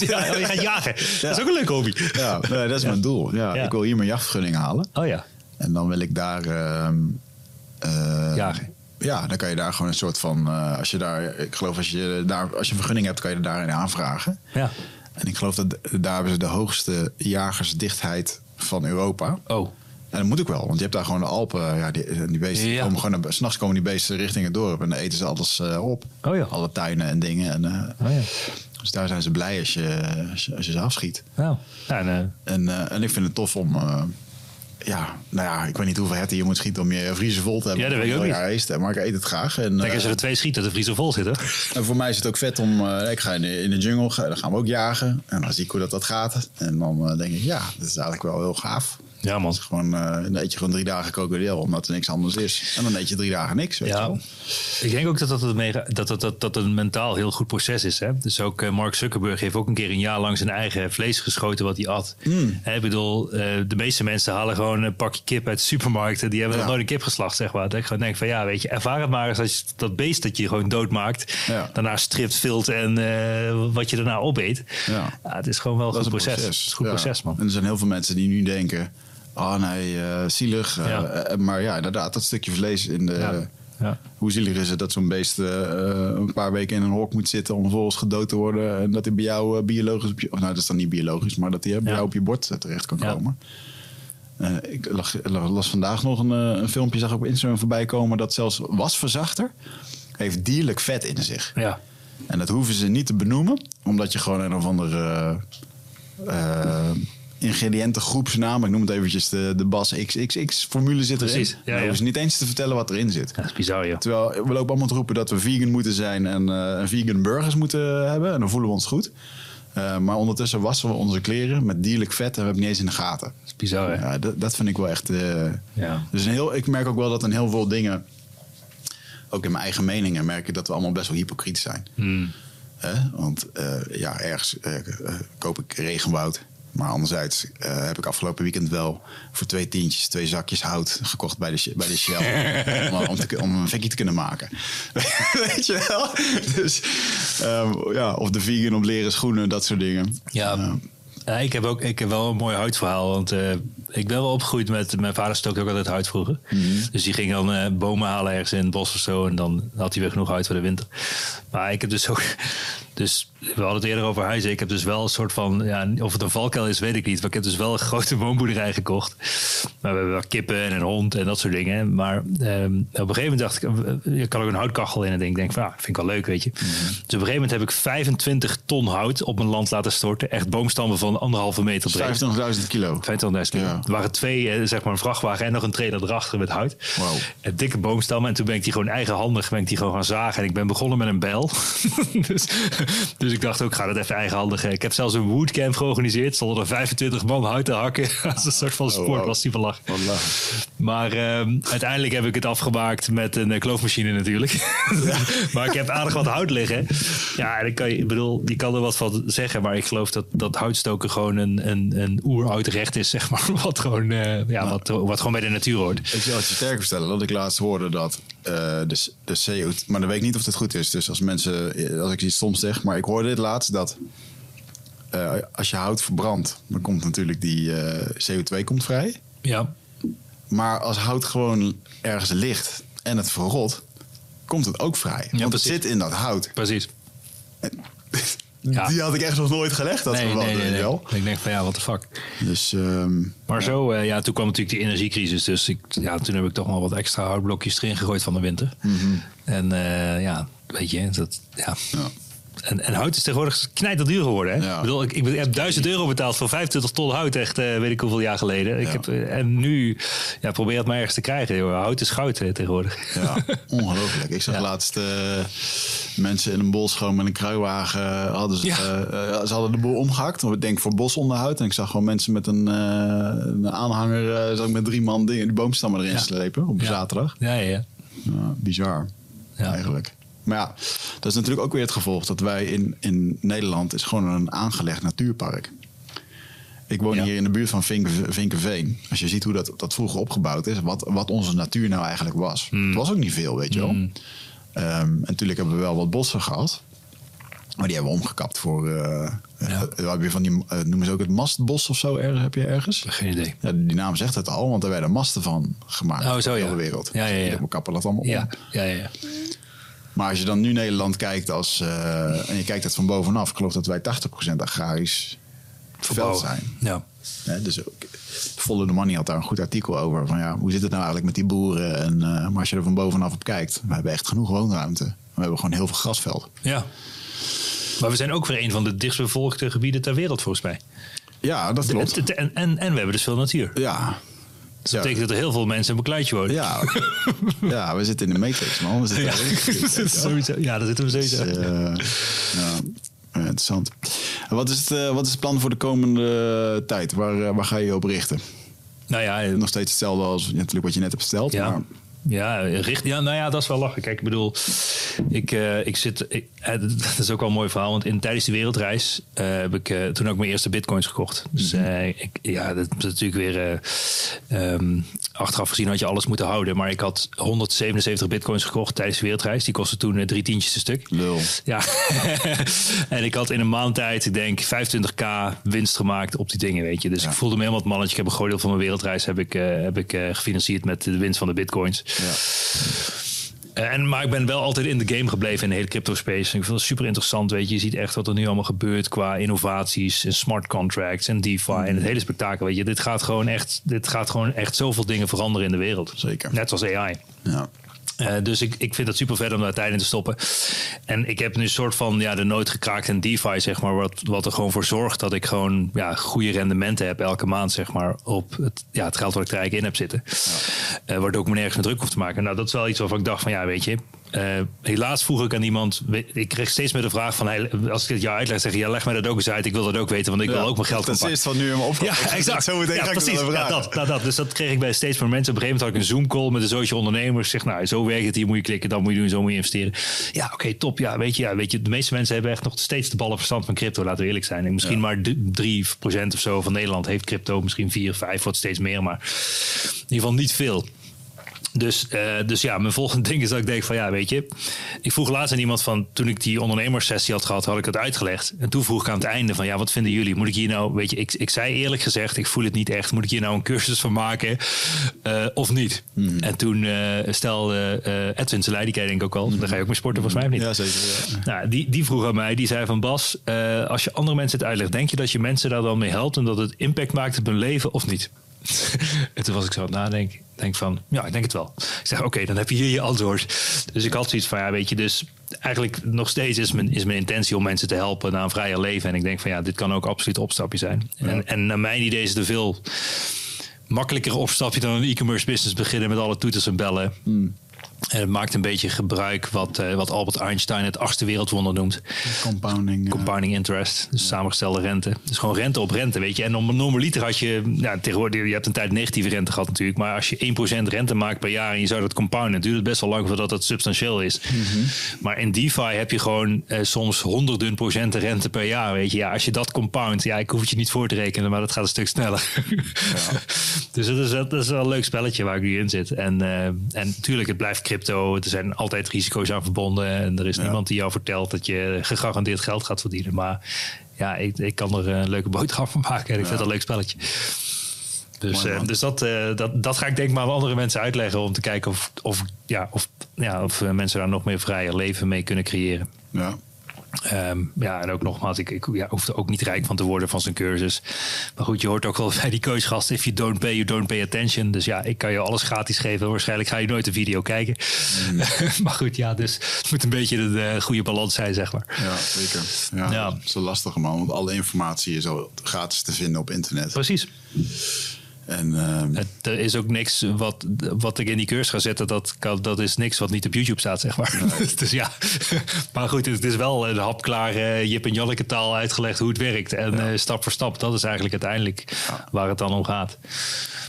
ja, je gaat jagen. Dat is ook een leuke hobby. ja, nee, dat is mijn doel. Ja. Ik wil hier mijn jachtvergunning halen. Oh ja. En dan wil ik daar... eh, Jagen. ja, dan kan je daar gewoon een soort van, als je daar, ik geloof als je daar, als je een vergunning hebt, kan je daarin aanvragen. Ja. En ik geloof dat daar hebben ze de hoogste jagersdichtheid van Europa. Oh. En dat moet ook wel, want je hebt daar gewoon de Alpen. Ja, die, die beesten Ja. komen gewoon, s'nachts komen die beesten richting het dorp en dan eten ze alles eh, op. Oh ja. Alle tuinen en dingen. En, eh, Oh ja. dus daar zijn ze blij als je, als je, als je ze afschiet. Nou, ja, en, eh, En, eh, en ik vind het tof om. eh, ja, nou ja, ik weet niet hoeveel herten je moet schieten om je vriezen vol te hebben. Ja, dat weet ik ook niet. maar ik eet het graag. En, kijk, eh, als er er twee schieten, de vriezer vol zitten. [LAUGHS] en voor mij is het ook vet om. eh, ik ga in de, in de jungle, dan gaan we ook jagen. En dan zie ik hoe dat, dat gaat. En dan eh, denk ik, ja, dat is eigenlijk wel heel gaaf. Ja, man. Gewoon, eh, dan eet je gewoon drie dagen krokodil, omdat er niks anders is. En dan eet je drie dagen niks. Weet je Ja, wel. ik denk ook dat dat, mega, dat, dat, dat, dat een mentaal heel goed proces is. Hè? Dus ook eh, Mark Zuckerberg heeft ook een keer een jaar lang zijn eigen vlees geschoten wat hij at. Hè, ik bedoel, eh, de meeste mensen halen gewoon een pakje kip uit de supermarkt. en Die hebben Ja. nog nooit een kip geslacht, zeg maar. Dat ik gewoon denk van ja, weet je, ervaar het maar eens als je dat beest dat je gewoon doodmaakt. Ja. Daarna stript, vilt en wat je daarna opeet. Ja. Ja, het is gewoon wel een goed proces. Het is een goed proces, man. En er zijn heel veel mensen die nu denken... Oh nee, eh, zielig. eh, Ja. eh, maar ja, inderdaad, dat stukje vlees in de... Ja. Ja. Hoe zielig is het dat zo'n beest een paar weken in een hok moet zitten... om vervolgens gedood te worden... en dat hij bij jou biologisch... Op je, of nou, dat is dan niet biologisch... maar dat hij bij Ja. jou op je bord terecht kan Ja. komen. Ik lag, las vandaag nog een, een filmpje, zag ik op Instagram voorbij komen... dat zelfs wasverzachter heeft dierlijk vet in zich. Ja. En dat hoeven ze niet te benoemen, omdat je gewoon een of andere ingrediëntengroepsnaam, ik noem het eventjes de, de BAS XXX-formule zit erin. Precies, ja, ze niet eens te vertellen wat erin zit. dat is bizar, joh. Terwijl we lopen allemaal te roepen dat we vegan moeten zijn en, eh, vegan burgers moeten hebben. En dan voelen we ons goed. Eh, maar ondertussen wassen we onze kleren met dierlijk vet en we hebben het niet eens in de gaten. Dat is bizar, hè? Ja, dat, dat vind ik wel echt. eh, Ja. dus een heel, ik merk ook wel dat in heel veel dingen, ook in mijn eigen meningen, merk ik dat we allemaal best wel hypocriet zijn. Hmm. Want ja, ergens koop ik regenwoud. Maar anderzijds eh, heb ik afgelopen weekend wel voor twee tientjes twee zakjes hout gekocht bij de, bij de Shell. [LAUGHS] om, om, te, om een fikkie te kunnen maken. [LAUGHS] Weet je wel? Dus, ehm, ja, of de vegan op leren schoenen, dat soort dingen. Ja, ja, ik heb ook ik heb wel een mooi huidverhaal. Want eh, ik ben wel opgegroeid met... Mijn vader stookte ook altijd hout vroeger. Dus die ging dan eh, bomen halen ergens in het bos of zo. En dan had hij weer genoeg hout voor de winter. Maar ik heb dus ook... [LAUGHS] Dus we hadden het eerder over huizen. Ik heb dus wel een soort van... Ja, of het een valkuil is, weet ik niet. Maar ik heb dus wel een [LAUGHS] grote woonboerderij gekocht. Maar we hebben wel kippen en een hond en dat soort dingen. Maar ehm, op een gegeven moment dacht ik... eh, Je kan ook een houtkachel in en denk, ik denk van... Ja, vind ik wel leuk, weet je. Dus op een gegeven moment heb ik 25 ton hout op mijn land laten storten. Echt boomstammen van anderhalve meter breed. 25.000 kilo. 25.000 kilo. Ja. Er waren twee, eh, zeg maar een vrachtwagen en nog een trailer erachter met hout. Wauw. En dikke boomstammen. En toen ben ik die gewoon eigenhandig ben ik die gewoon gaan zagen. En ik ben begonnen met een bijl. [LAUGHS] dus, dus ik dacht ook, ga dat even eigenhandig. eh, Ik heb zelfs een woodcamp georganiseerd. Stonden er 25 man hout te hakken. [LAUGHS] Als een soort van sport wow. was die. Maar ehm, uiteindelijk heb ik het afgemaakt met een eh, kloofmachine natuurlijk. [LAUGHS] maar ik heb aardig wat hout liggen. Ja, en dan kan je, ik bedoel, die kan er wat van zeggen. Maar ik geloof dat, dat houtstoken gewoon een, een, een oeroud recht is, zeg maar. [LAUGHS] Wat gewoon, eh, ja, wat, wat gewoon bij de natuur hoort. Ik zal het je sterker vertellen dat ik laatst hoorde dat eh, de, de CO2... Maar dan weet ik niet of het goed is. Dus als mensen... eh, Als ik iets soms zeg. Maar ik hoorde dit laatst dat... als je hout verbrandt, dan komt natuurlijk die eh, CO2 komt vrij. Ja, Maar als hout gewoon ergens ligt en het verrot, komt het ook vrij. Want het zit in dat hout. precies. [LAUGHS] Ja. Die had ik echt nog nooit gelegd, dat nee, verband, nee, nee, weet je nee. wel. Ik denk van ja, wat de fuck. Dus ehm, Maar zo, eh, ja, toen kwam natuurlijk die energiecrisis. Dus ik, ja, toen heb ik toch wel wat extra houtblokjes erin gegooid van de winter. En eh, ja, weet je, dat, ja. ja. En, en hout is tegenwoordig knijterduur geworden. Hè? Ja. Ik, bedoel, ik, ik heb 1000 euro betaald voor 25 ton hout, echt, eh, weet ik hoeveel jaar geleden. Ik Ja. heb, eh, en nu, ja, probeer het maar ergens te krijgen. Joh. Hout is goud tegenwoordig. Ja, [LAUGHS] ongelooflijk. Ik zag laatst eh, mensen in een bos gewoon met een kruiwagen hadden ze, ze hadden de boel omgehakt. Ik denk voor bosonderhoud. En ik zag gewoon mensen met een, een aanhanger, zag ik met drie man dingen, die boomstammen erin slepen op zaterdag. Ja, ja, ja. Ja, bizar, Ja. eigenlijk. Maar ja, dat is natuurlijk ook weer het gevolg dat wij in, in Nederland is gewoon een aangelegd natuurpark. Ik woon Ja. hier in de buurt van Vinken, Vinkenveen. Als je ziet hoe dat, dat vroeger opgebouwd is, wat, wat onze natuur nou eigenlijk was. Hmm. Het was ook niet veel, weet je wel. Ehm, en natuurlijk hebben we wel wat bossen gehad. Maar die hebben we omgekapt voor... eh, heb je van die, eh, noemen ze ook het mastbos of zo? Ergens, heb je ergens? Geen idee. Ja, die naam zegt het al, want er werden masten van gemaakt. Oh, zo, ja. de wereld. Ja, ja, ja. We kappen dat allemaal om. Ja, ja, ja. Ja. Maar als je dan nu Nederland kijkt als, eh, en je kijkt het van bovenaf, ik geloof dat wij 80% agrarisch veld zijn. Ja. Hè, dus ook, Volle de Money had daar een goed artikel over. Van ja, hoe zit het nou eigenlijk met die boeren? En, eh, maar als je er van bovenaf op kijkt, we hebben echt genoeg woonruimte. We hebben gewoon heel veel grasvelden. ja. Maar we zijn ook weer een van de dichtstbevolkte gebieden ter wereld, volgens mij. Ja, dat klopt. En, en, en we hebben dus veel natuur. Ja. Dat betekent dat er heel veel mensen in een kleintje wonen. Ja. [LAUGHS] ja, we zitten in de Matrix, man. We zitten Ja. Dat [LAUGHS] sowieso- ja, zitten we sowieso. Dus, eh, ja, ja, interessant. En wat is, het, eh, wat is het plan voor de komende tijd? Waar, eh, waar ga je je op richten? Nou ja, eh, Nog steeds hetzelfde als natuurlijk wat je net hebt verteld. Ja. Maar Ja, richt, ja, nou ja, dat is wel lachen. Kijk, ik bedoel, ik, eh, ik zit. Ik, eh, dat is ook wel een mooi verhaal. Want in, tijdens de wereldreis eh, heb ik toen ook mijn eerste bitcoins gekocht. Dus eh, ik, ja, dat is natuurlijk weer. eh, ehm, achteraf gezien had je alles moeten houden. Maar ik had 177 bitcoins gekocht tijdens de wereldreis. Die kostten toen drie tientjes een stuk. lul. Ja, [LAUGHS] en ik had in een maand tijd, ik denk 25k winst gemaakt op die dingen, weet je. Dus Ja. ik voelde me helemaal het mannetje. Ik heb een groot deel van mijn wereldreis heb ik, heb ik gefinancierd met de winst van de bitcoins. Ja. Eh, en, maar ik ben wel altijd in de game gebleven in de hele crypto space. En ik vind het super interessant, weet je. Je ziet echt wat er nu allemaal gebeurt qua innovaties en smart contracts en DeFi en het hele spektakel, weet je. Dit gaat gewoon echt, dit gaat gewoon echt zoveel dingen veranderen in de wereld. Zeker. Net als AI. Ja. Eh, dus ik, ik vind het super vet om daar tijd in te stoppen. En ik heb nu een soort van ja, de nooit gekraakt in DeFi, zeg maar. Wat, wat er gewoon voor zorgt dat ik gewoon ja, goede rendementen heb elke maand, zeg maar. Op het, ja, het geld wat ik er eigenlijk in heb zitten. Eh, waardoor ik me nergens meer druk hoef te maken. Nou, dat is wel iets waarvan ik dacht van ja, weet je. Eh, helaas vroeg ik aan iemand. Ik kreeg steeds meer de vraag van. Hey, als ik dit jou uitleg, zeg je ja, leg mij dat ook eens uit. Ik wil dat ook weten, want ik wil ook mijn geld Dat is van nu hem op. Ja, exact. Zo meteen ja, ga precies. het Ja, dat, nou, dat. Dus dat kreeg ik bij steeds meer mensen. Op een gegeven moment had ik een Zoom-call met een zootje ondernemers. Zeg, nou, zo werkt het. Hier moet je klikken, dan moet je doen, zo moet je investeren. Ja, oké, top. Ja, weet je, ja, weet je, de meeste mensen hebben echt nog steeds de ballen verstand van crypto. Laten we eerlijk zijn. En misschien maar d- 3% of zo van Nederland heeft crypto. Misschien 4, 5, wordt steeds meer. Maar in ieder geval niet veel. Dus, eh, dus ja, mijn volgende ding is dat ik denk van ja, weet je. Ik vroeg laatst aan iemand van toen ik die ondernemerssessie had gehad, had ik het uitgelegd. En toen vroeg ik aan het einde van ja, wat vinden jullie? Moet ik hier nou, weet je, ik, ik zei eerlijk gezegd, ik voel het niet echt. Moet ik hier nou een cursus van maken eh, of niet? En toen eh stelde eh Edwin Selei, die ken je denk ik ook al. Daar ga je ook mee sporten volgens mij of niet? Ja, zeker. Ja. Nou, die, die vroeg aan mij, die zei van Bas, als je andere mensen het uitlegt, denk je dat je mensen daar dan mee helpt en dat het impact maakt op hun leven of niet? [LAUGHS] en toen was ik zo aan het nadenken. Denk van, ja, ik denk het wel. Ik zeg, oké, dan heb je hier je antwoord. Dus ik had zoiets van, ja, weet je, dus eigenlijk nog steeds is mijn, is mijn intentie om mensen te helpen naar een vrijer leven. En ik denk van, ja, dit kan ook absoluut opstapje zijn. En, en naar mijn idee is het een veel makkelijker opstapje dan een e-commerce business beginnen met alle toeters en bellen. En het maakt een beetje gebruik wat, eh, wat Albert Einstein het achtste wereldwonder noemt. Compounding. ja. Compounding interest, dus samengestelde rente. Dus gewoon rente op rente, weet je. En normaliter had je, ja, tegenwoordig, je hebt een tijd negatieve rente gehad natuurlijk. Maar als je 1% rente maakt per jaar en je zou dat compounden, duurt het best wel lang voordat dat substantieel is. Maar in DeFi heb je gewoon eh, soms honderden procenten rente per jaar, weet je. Ja, als je dat compound, ja, ik hoef het je niet voor te rekenen, maar dat gaat een stuk sneller. [LAUGHS] dus dat is, dat is wel een leuk spelletje waar ik nu in zit. En, eh, en natuurlijk, het blijft crypto. Er zijn altijd risico's aan verbonden. En er is niemand die jou vertelt dat je gegarandeerd geld gaat verdienen. Maar ja, ik, ik kan er een leuke boterham van maken. En ik vind het een leuk spelletje. Dus, Mooi, eh, dus dat, eh, dat, dat ga ik denk ik maar aan andere mensen uitleggen. Om te kijken of, of, ja, of, ja, of eh, mensen daar nog meer vrije leven mee kunnen creëren. Ja. Ehm, ja, en ook nogmaals, ik, ik ja, hoef er ook niet rijk van te worden van zijn cursus. Maar goed, je hoort ook wel [LAUGHS] bij die keusgast, if you don't pay, you don't pay attention. Dus ja, ik kan je alles gratis geven. Waarschijnlijk ga je nooit de video kijken. [LAUGHS] maar goed, ja, dus het moet een beetje een eh, goede balans zijn, zeg maar. Ja, zeker. Ja, Ja. Dat is een lastige man, want alle informatie is al gratis te vinden op internet. Precies. En ehm, Het, er is ook niks wat, wat ik in die cursus ga zetten. Dat, kan, dat is niks wat niet op YouTube staat, zeg maar. [LAUGHS] dus ja, [LAUGHS] maar goed, het is wel een hapklare Jip en Janneke taal uitgelegd hoe het werkt. En eh, stap voor stap, dat is eigenlijk uiteindelijk waar het dan om gaat.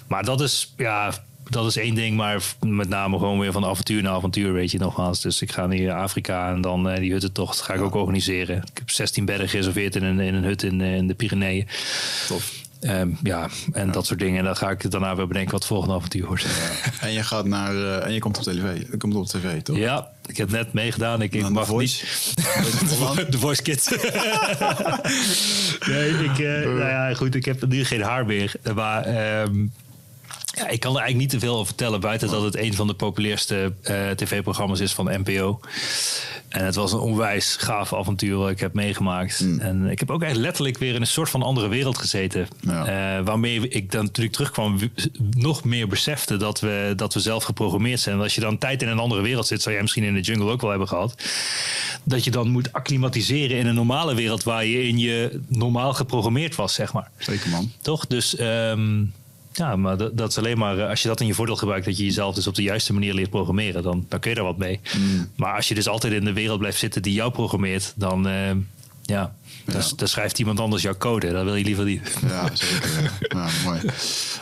Maar dat is, ja, dat is één ding. Maar met name gewoon weer van avontuur naar avontuur, weet je nogmaals. Dus ik ga naar Afrika en dan eh, die huttentocht ga ik ook organiseren. Ik heb 16 bedden gereserveerd in een, in een hut in, eh, in de Pyreneeën. tof. Ehm, ja, en dat soort dingen. En dan ga ik daarna weer bedenken wat het volgende avontuur wordt. En je gaat naar eh, en je komt op tv. Je komt op tv, toch? Ja, ik heb net meegedaan. Ik, The mag Voice. [LAUGHS] niet. De Voice Kids. [LAUGHS] nee, ik, eh, nou ja, goed, ik heb nu geen haar meer. Maar ehm, ja, ik kan er eigenlijk niet te veel over vertellen. Buiten dat het een van de populairste eh, tv-programma's is van de NPO. En het was een onwijs gaaf avontuur wat ik heb meegemaakt. En ik heb ook echt letterlijk weer in een soort van andere wereld gezeten. Ja. Eh, waarmee ik dan natuurlijk terugkwam, nog meer besefte dat we, dat we zelf geprogrammeerd zijn. En als je dan tijd in een andere wereld zit, zou jij misschien in de jungle ook wel hebben gehad. Dat je dan moet acclimatiseren in een normale wereld waar je in je normaal geprogrammeerd was, zeg maar. Zeker man. Toch? Dus ehm, ja, maar dat, dat is alleen maar eh, als je dat in je voordeel gebruikt, dat je jezelf dus op de juiste manier leert programmeren, dan, dan kun je daar wat mee. Maar als je dus altijd in de wereld blijft zitten die jou programmeert, dan ehm, ja, Dan, dan schrijft iemand anders jouw code. Dat wil je liever niet. Ja, zeker. ja. Mooi.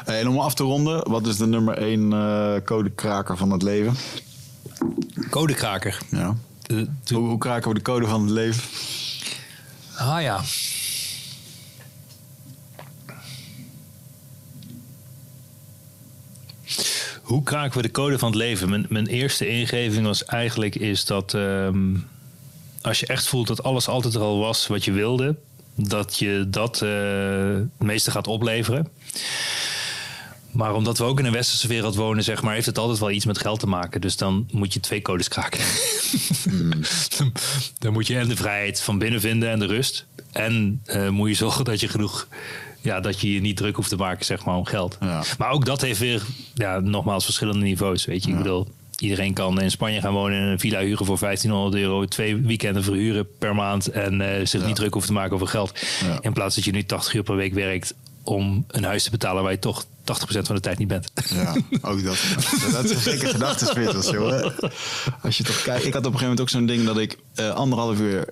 En om af te ronden, wat is de nummer één eh, codekraker van het leven? Codekraker. Ja. Hoe, hoe kraken we de code van het leven? Ah ja. Hoe kraken we de code van het leven? Mijn, mijn eerste ingeving was eigenlijk is dat ehm, als je echt voelt dat alles altijd er al was wat je wilde, dat je dat eh, het meeste gaat opleveren. Maar omdat we ook in een westerse wereld wonen, zeg maar, heeft het altijd wel iets met geld te maken. Dus dan moet je twee codes kraken. [LAUGHS] dan moet je en de vrijheid van binnen vinden en de rust. En eh, moet je zorgen dat je genoeg. Ja, dat je je niet druk hoeft te maken, zeg maar, om geld. Ja. Maar ook dat heeft weer, ja, nogmaals, verschillende niveaus. Weet je, ik bedoel, iedereen kan in Spanje gaan wonen en een villa huren voor 1500 euro. Twee weekenden verhuren per maand. En eh, zich niet druk hoeft te maken over geld. Ja. In plaats dat je nu 80 uur per week werkt om een huis te betalen waar je toch 80% van de tijd niet bent. Ja, ook dat. Dat is een gekke gedachtespittels, joh. [LAUGHS] Als je toch kijkt. Ik had op een gegeven moment ook zo'n ding dat ik eh, anderhalf uur...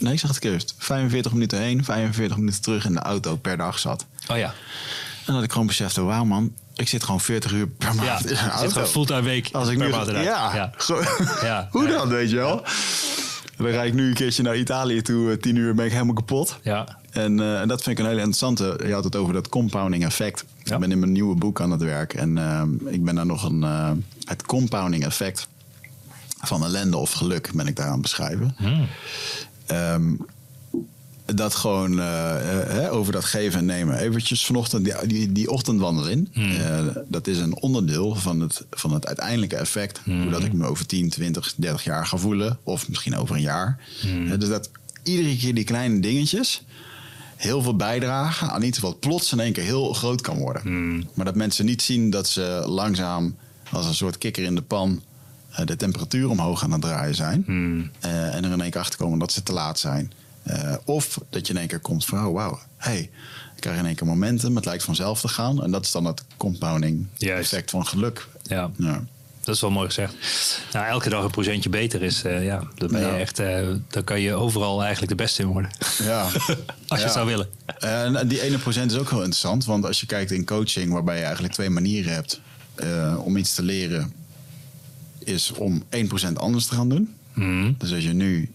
Nee, ik zag het eerst. 45 minuten heen, 45 minuten terug in de auto per dag zat. Oh ja, En dat ik gewoon besefte, wauw man, ik zit gewoon 40 uur per maand ja. in een Je zit auto. gewoon fulltime week Als ik per nu, maand eruit. ja, ja. [LAUGHS] hoe dan, weet je wel? Dan rijd ik nu een keertje naar Italië toe, eh, 10 uur ben ik helemaal kapot. Ja. En, eh, en dat vind ik een hele interessante. Je had het over dat compounding effect. Ja. Ik ben in mijn nieuwe boek aan het werk. En eh, ik ben daar nog een... het compounding effect van ellende of geluk ben ik daar aan het Ehm, dat gewoon eh, over dat geven en nemen. Eventjes vanochtend die, die, die ochtendwandeling. eh, dat is een onderdeel van het, van het uiteindelijke effect. Hoe dat ik me over 10, 20, 30 jaar ga voelen. Of misschien over een jaar. Eh, dus dat iedere keer die kleine dingetjes heel veel bijdragen aan iets wat plots in één keer heel groot kan worden. Maar dat mensen niet zien dat ze langzaam als een soort kikker in de pan de temperatuur omhoog aan het draaien zijn. Eh, en er in één keer achter komen dat ze te laat zijn. Eh, of dat je in één keer komt van, oh wauw, hey, ik krijg in één keer momentum, het lijkt vanzelf te gaan. En dat is dan het compounding Juist. effect van geluk. Ja. Ja. Dat is wel mooi gezegd. Nou, elke dag een procentje beter is, eh, ja, dan ben je Ja. echt, eh, dan kan je overal eigenlijk de beste in worden. Ja. [LAUGHS] Als je Ja. zou willen. En die ene procent is ook heel interessant. Want als je kijkt in coaching, waarbij je eigenlijk twee manieren hebt eh, om iets te leren, is om 1% anders te gaan doen. Dus als je nu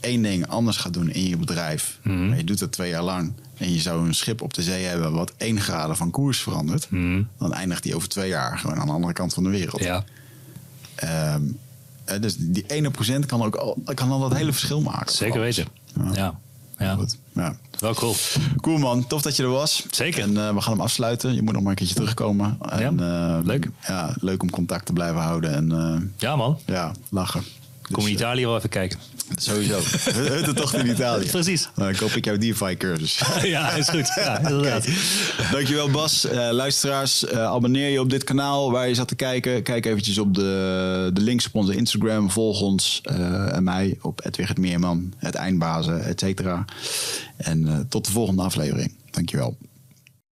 één ding anders gaat doen in je bedrijf, maar je doet dat twee jaar lang, en je zou een schip op de zee hebben wat één graden van koers verandert, dan eindigt die over twee jaar gewoon aan de andere kant van de wereld. Ja. Ehm, eh, dus die ene procent kan ook al, kan al dat hele verschil maken. Zeker weten. Ja. Ja. Goed. Ja. Wel cool. Cool man, tof dat je er was. Zeker. En eh, we gaan hem afsluiten. Je moet nog maar een keertje terugkomen. En, eh, leuk. Ja, leuk om contact te blijven houden en eh, Ja, man. ja, lachen. Kom in Dus, Italië wel even kijken. Sowieso. [LAUGHS] Huttentocht in Italië. Precies. Nou, dan koop ik jouw DeFi cursus. [LAUGHS] ja, is goed. Ja, [LAUGHS] inderdaad. Dankjewel Bas. Eh, luisteraars, eh, abonneer je op dit kanaal waar je zat te kijken. Kijk eventjes op de, de links op onze Instagram. Volg ons eh, en mij op Edwig Meerman, het Eindbazen, et cetera. En tot de volgende aflevering. Dankjewel.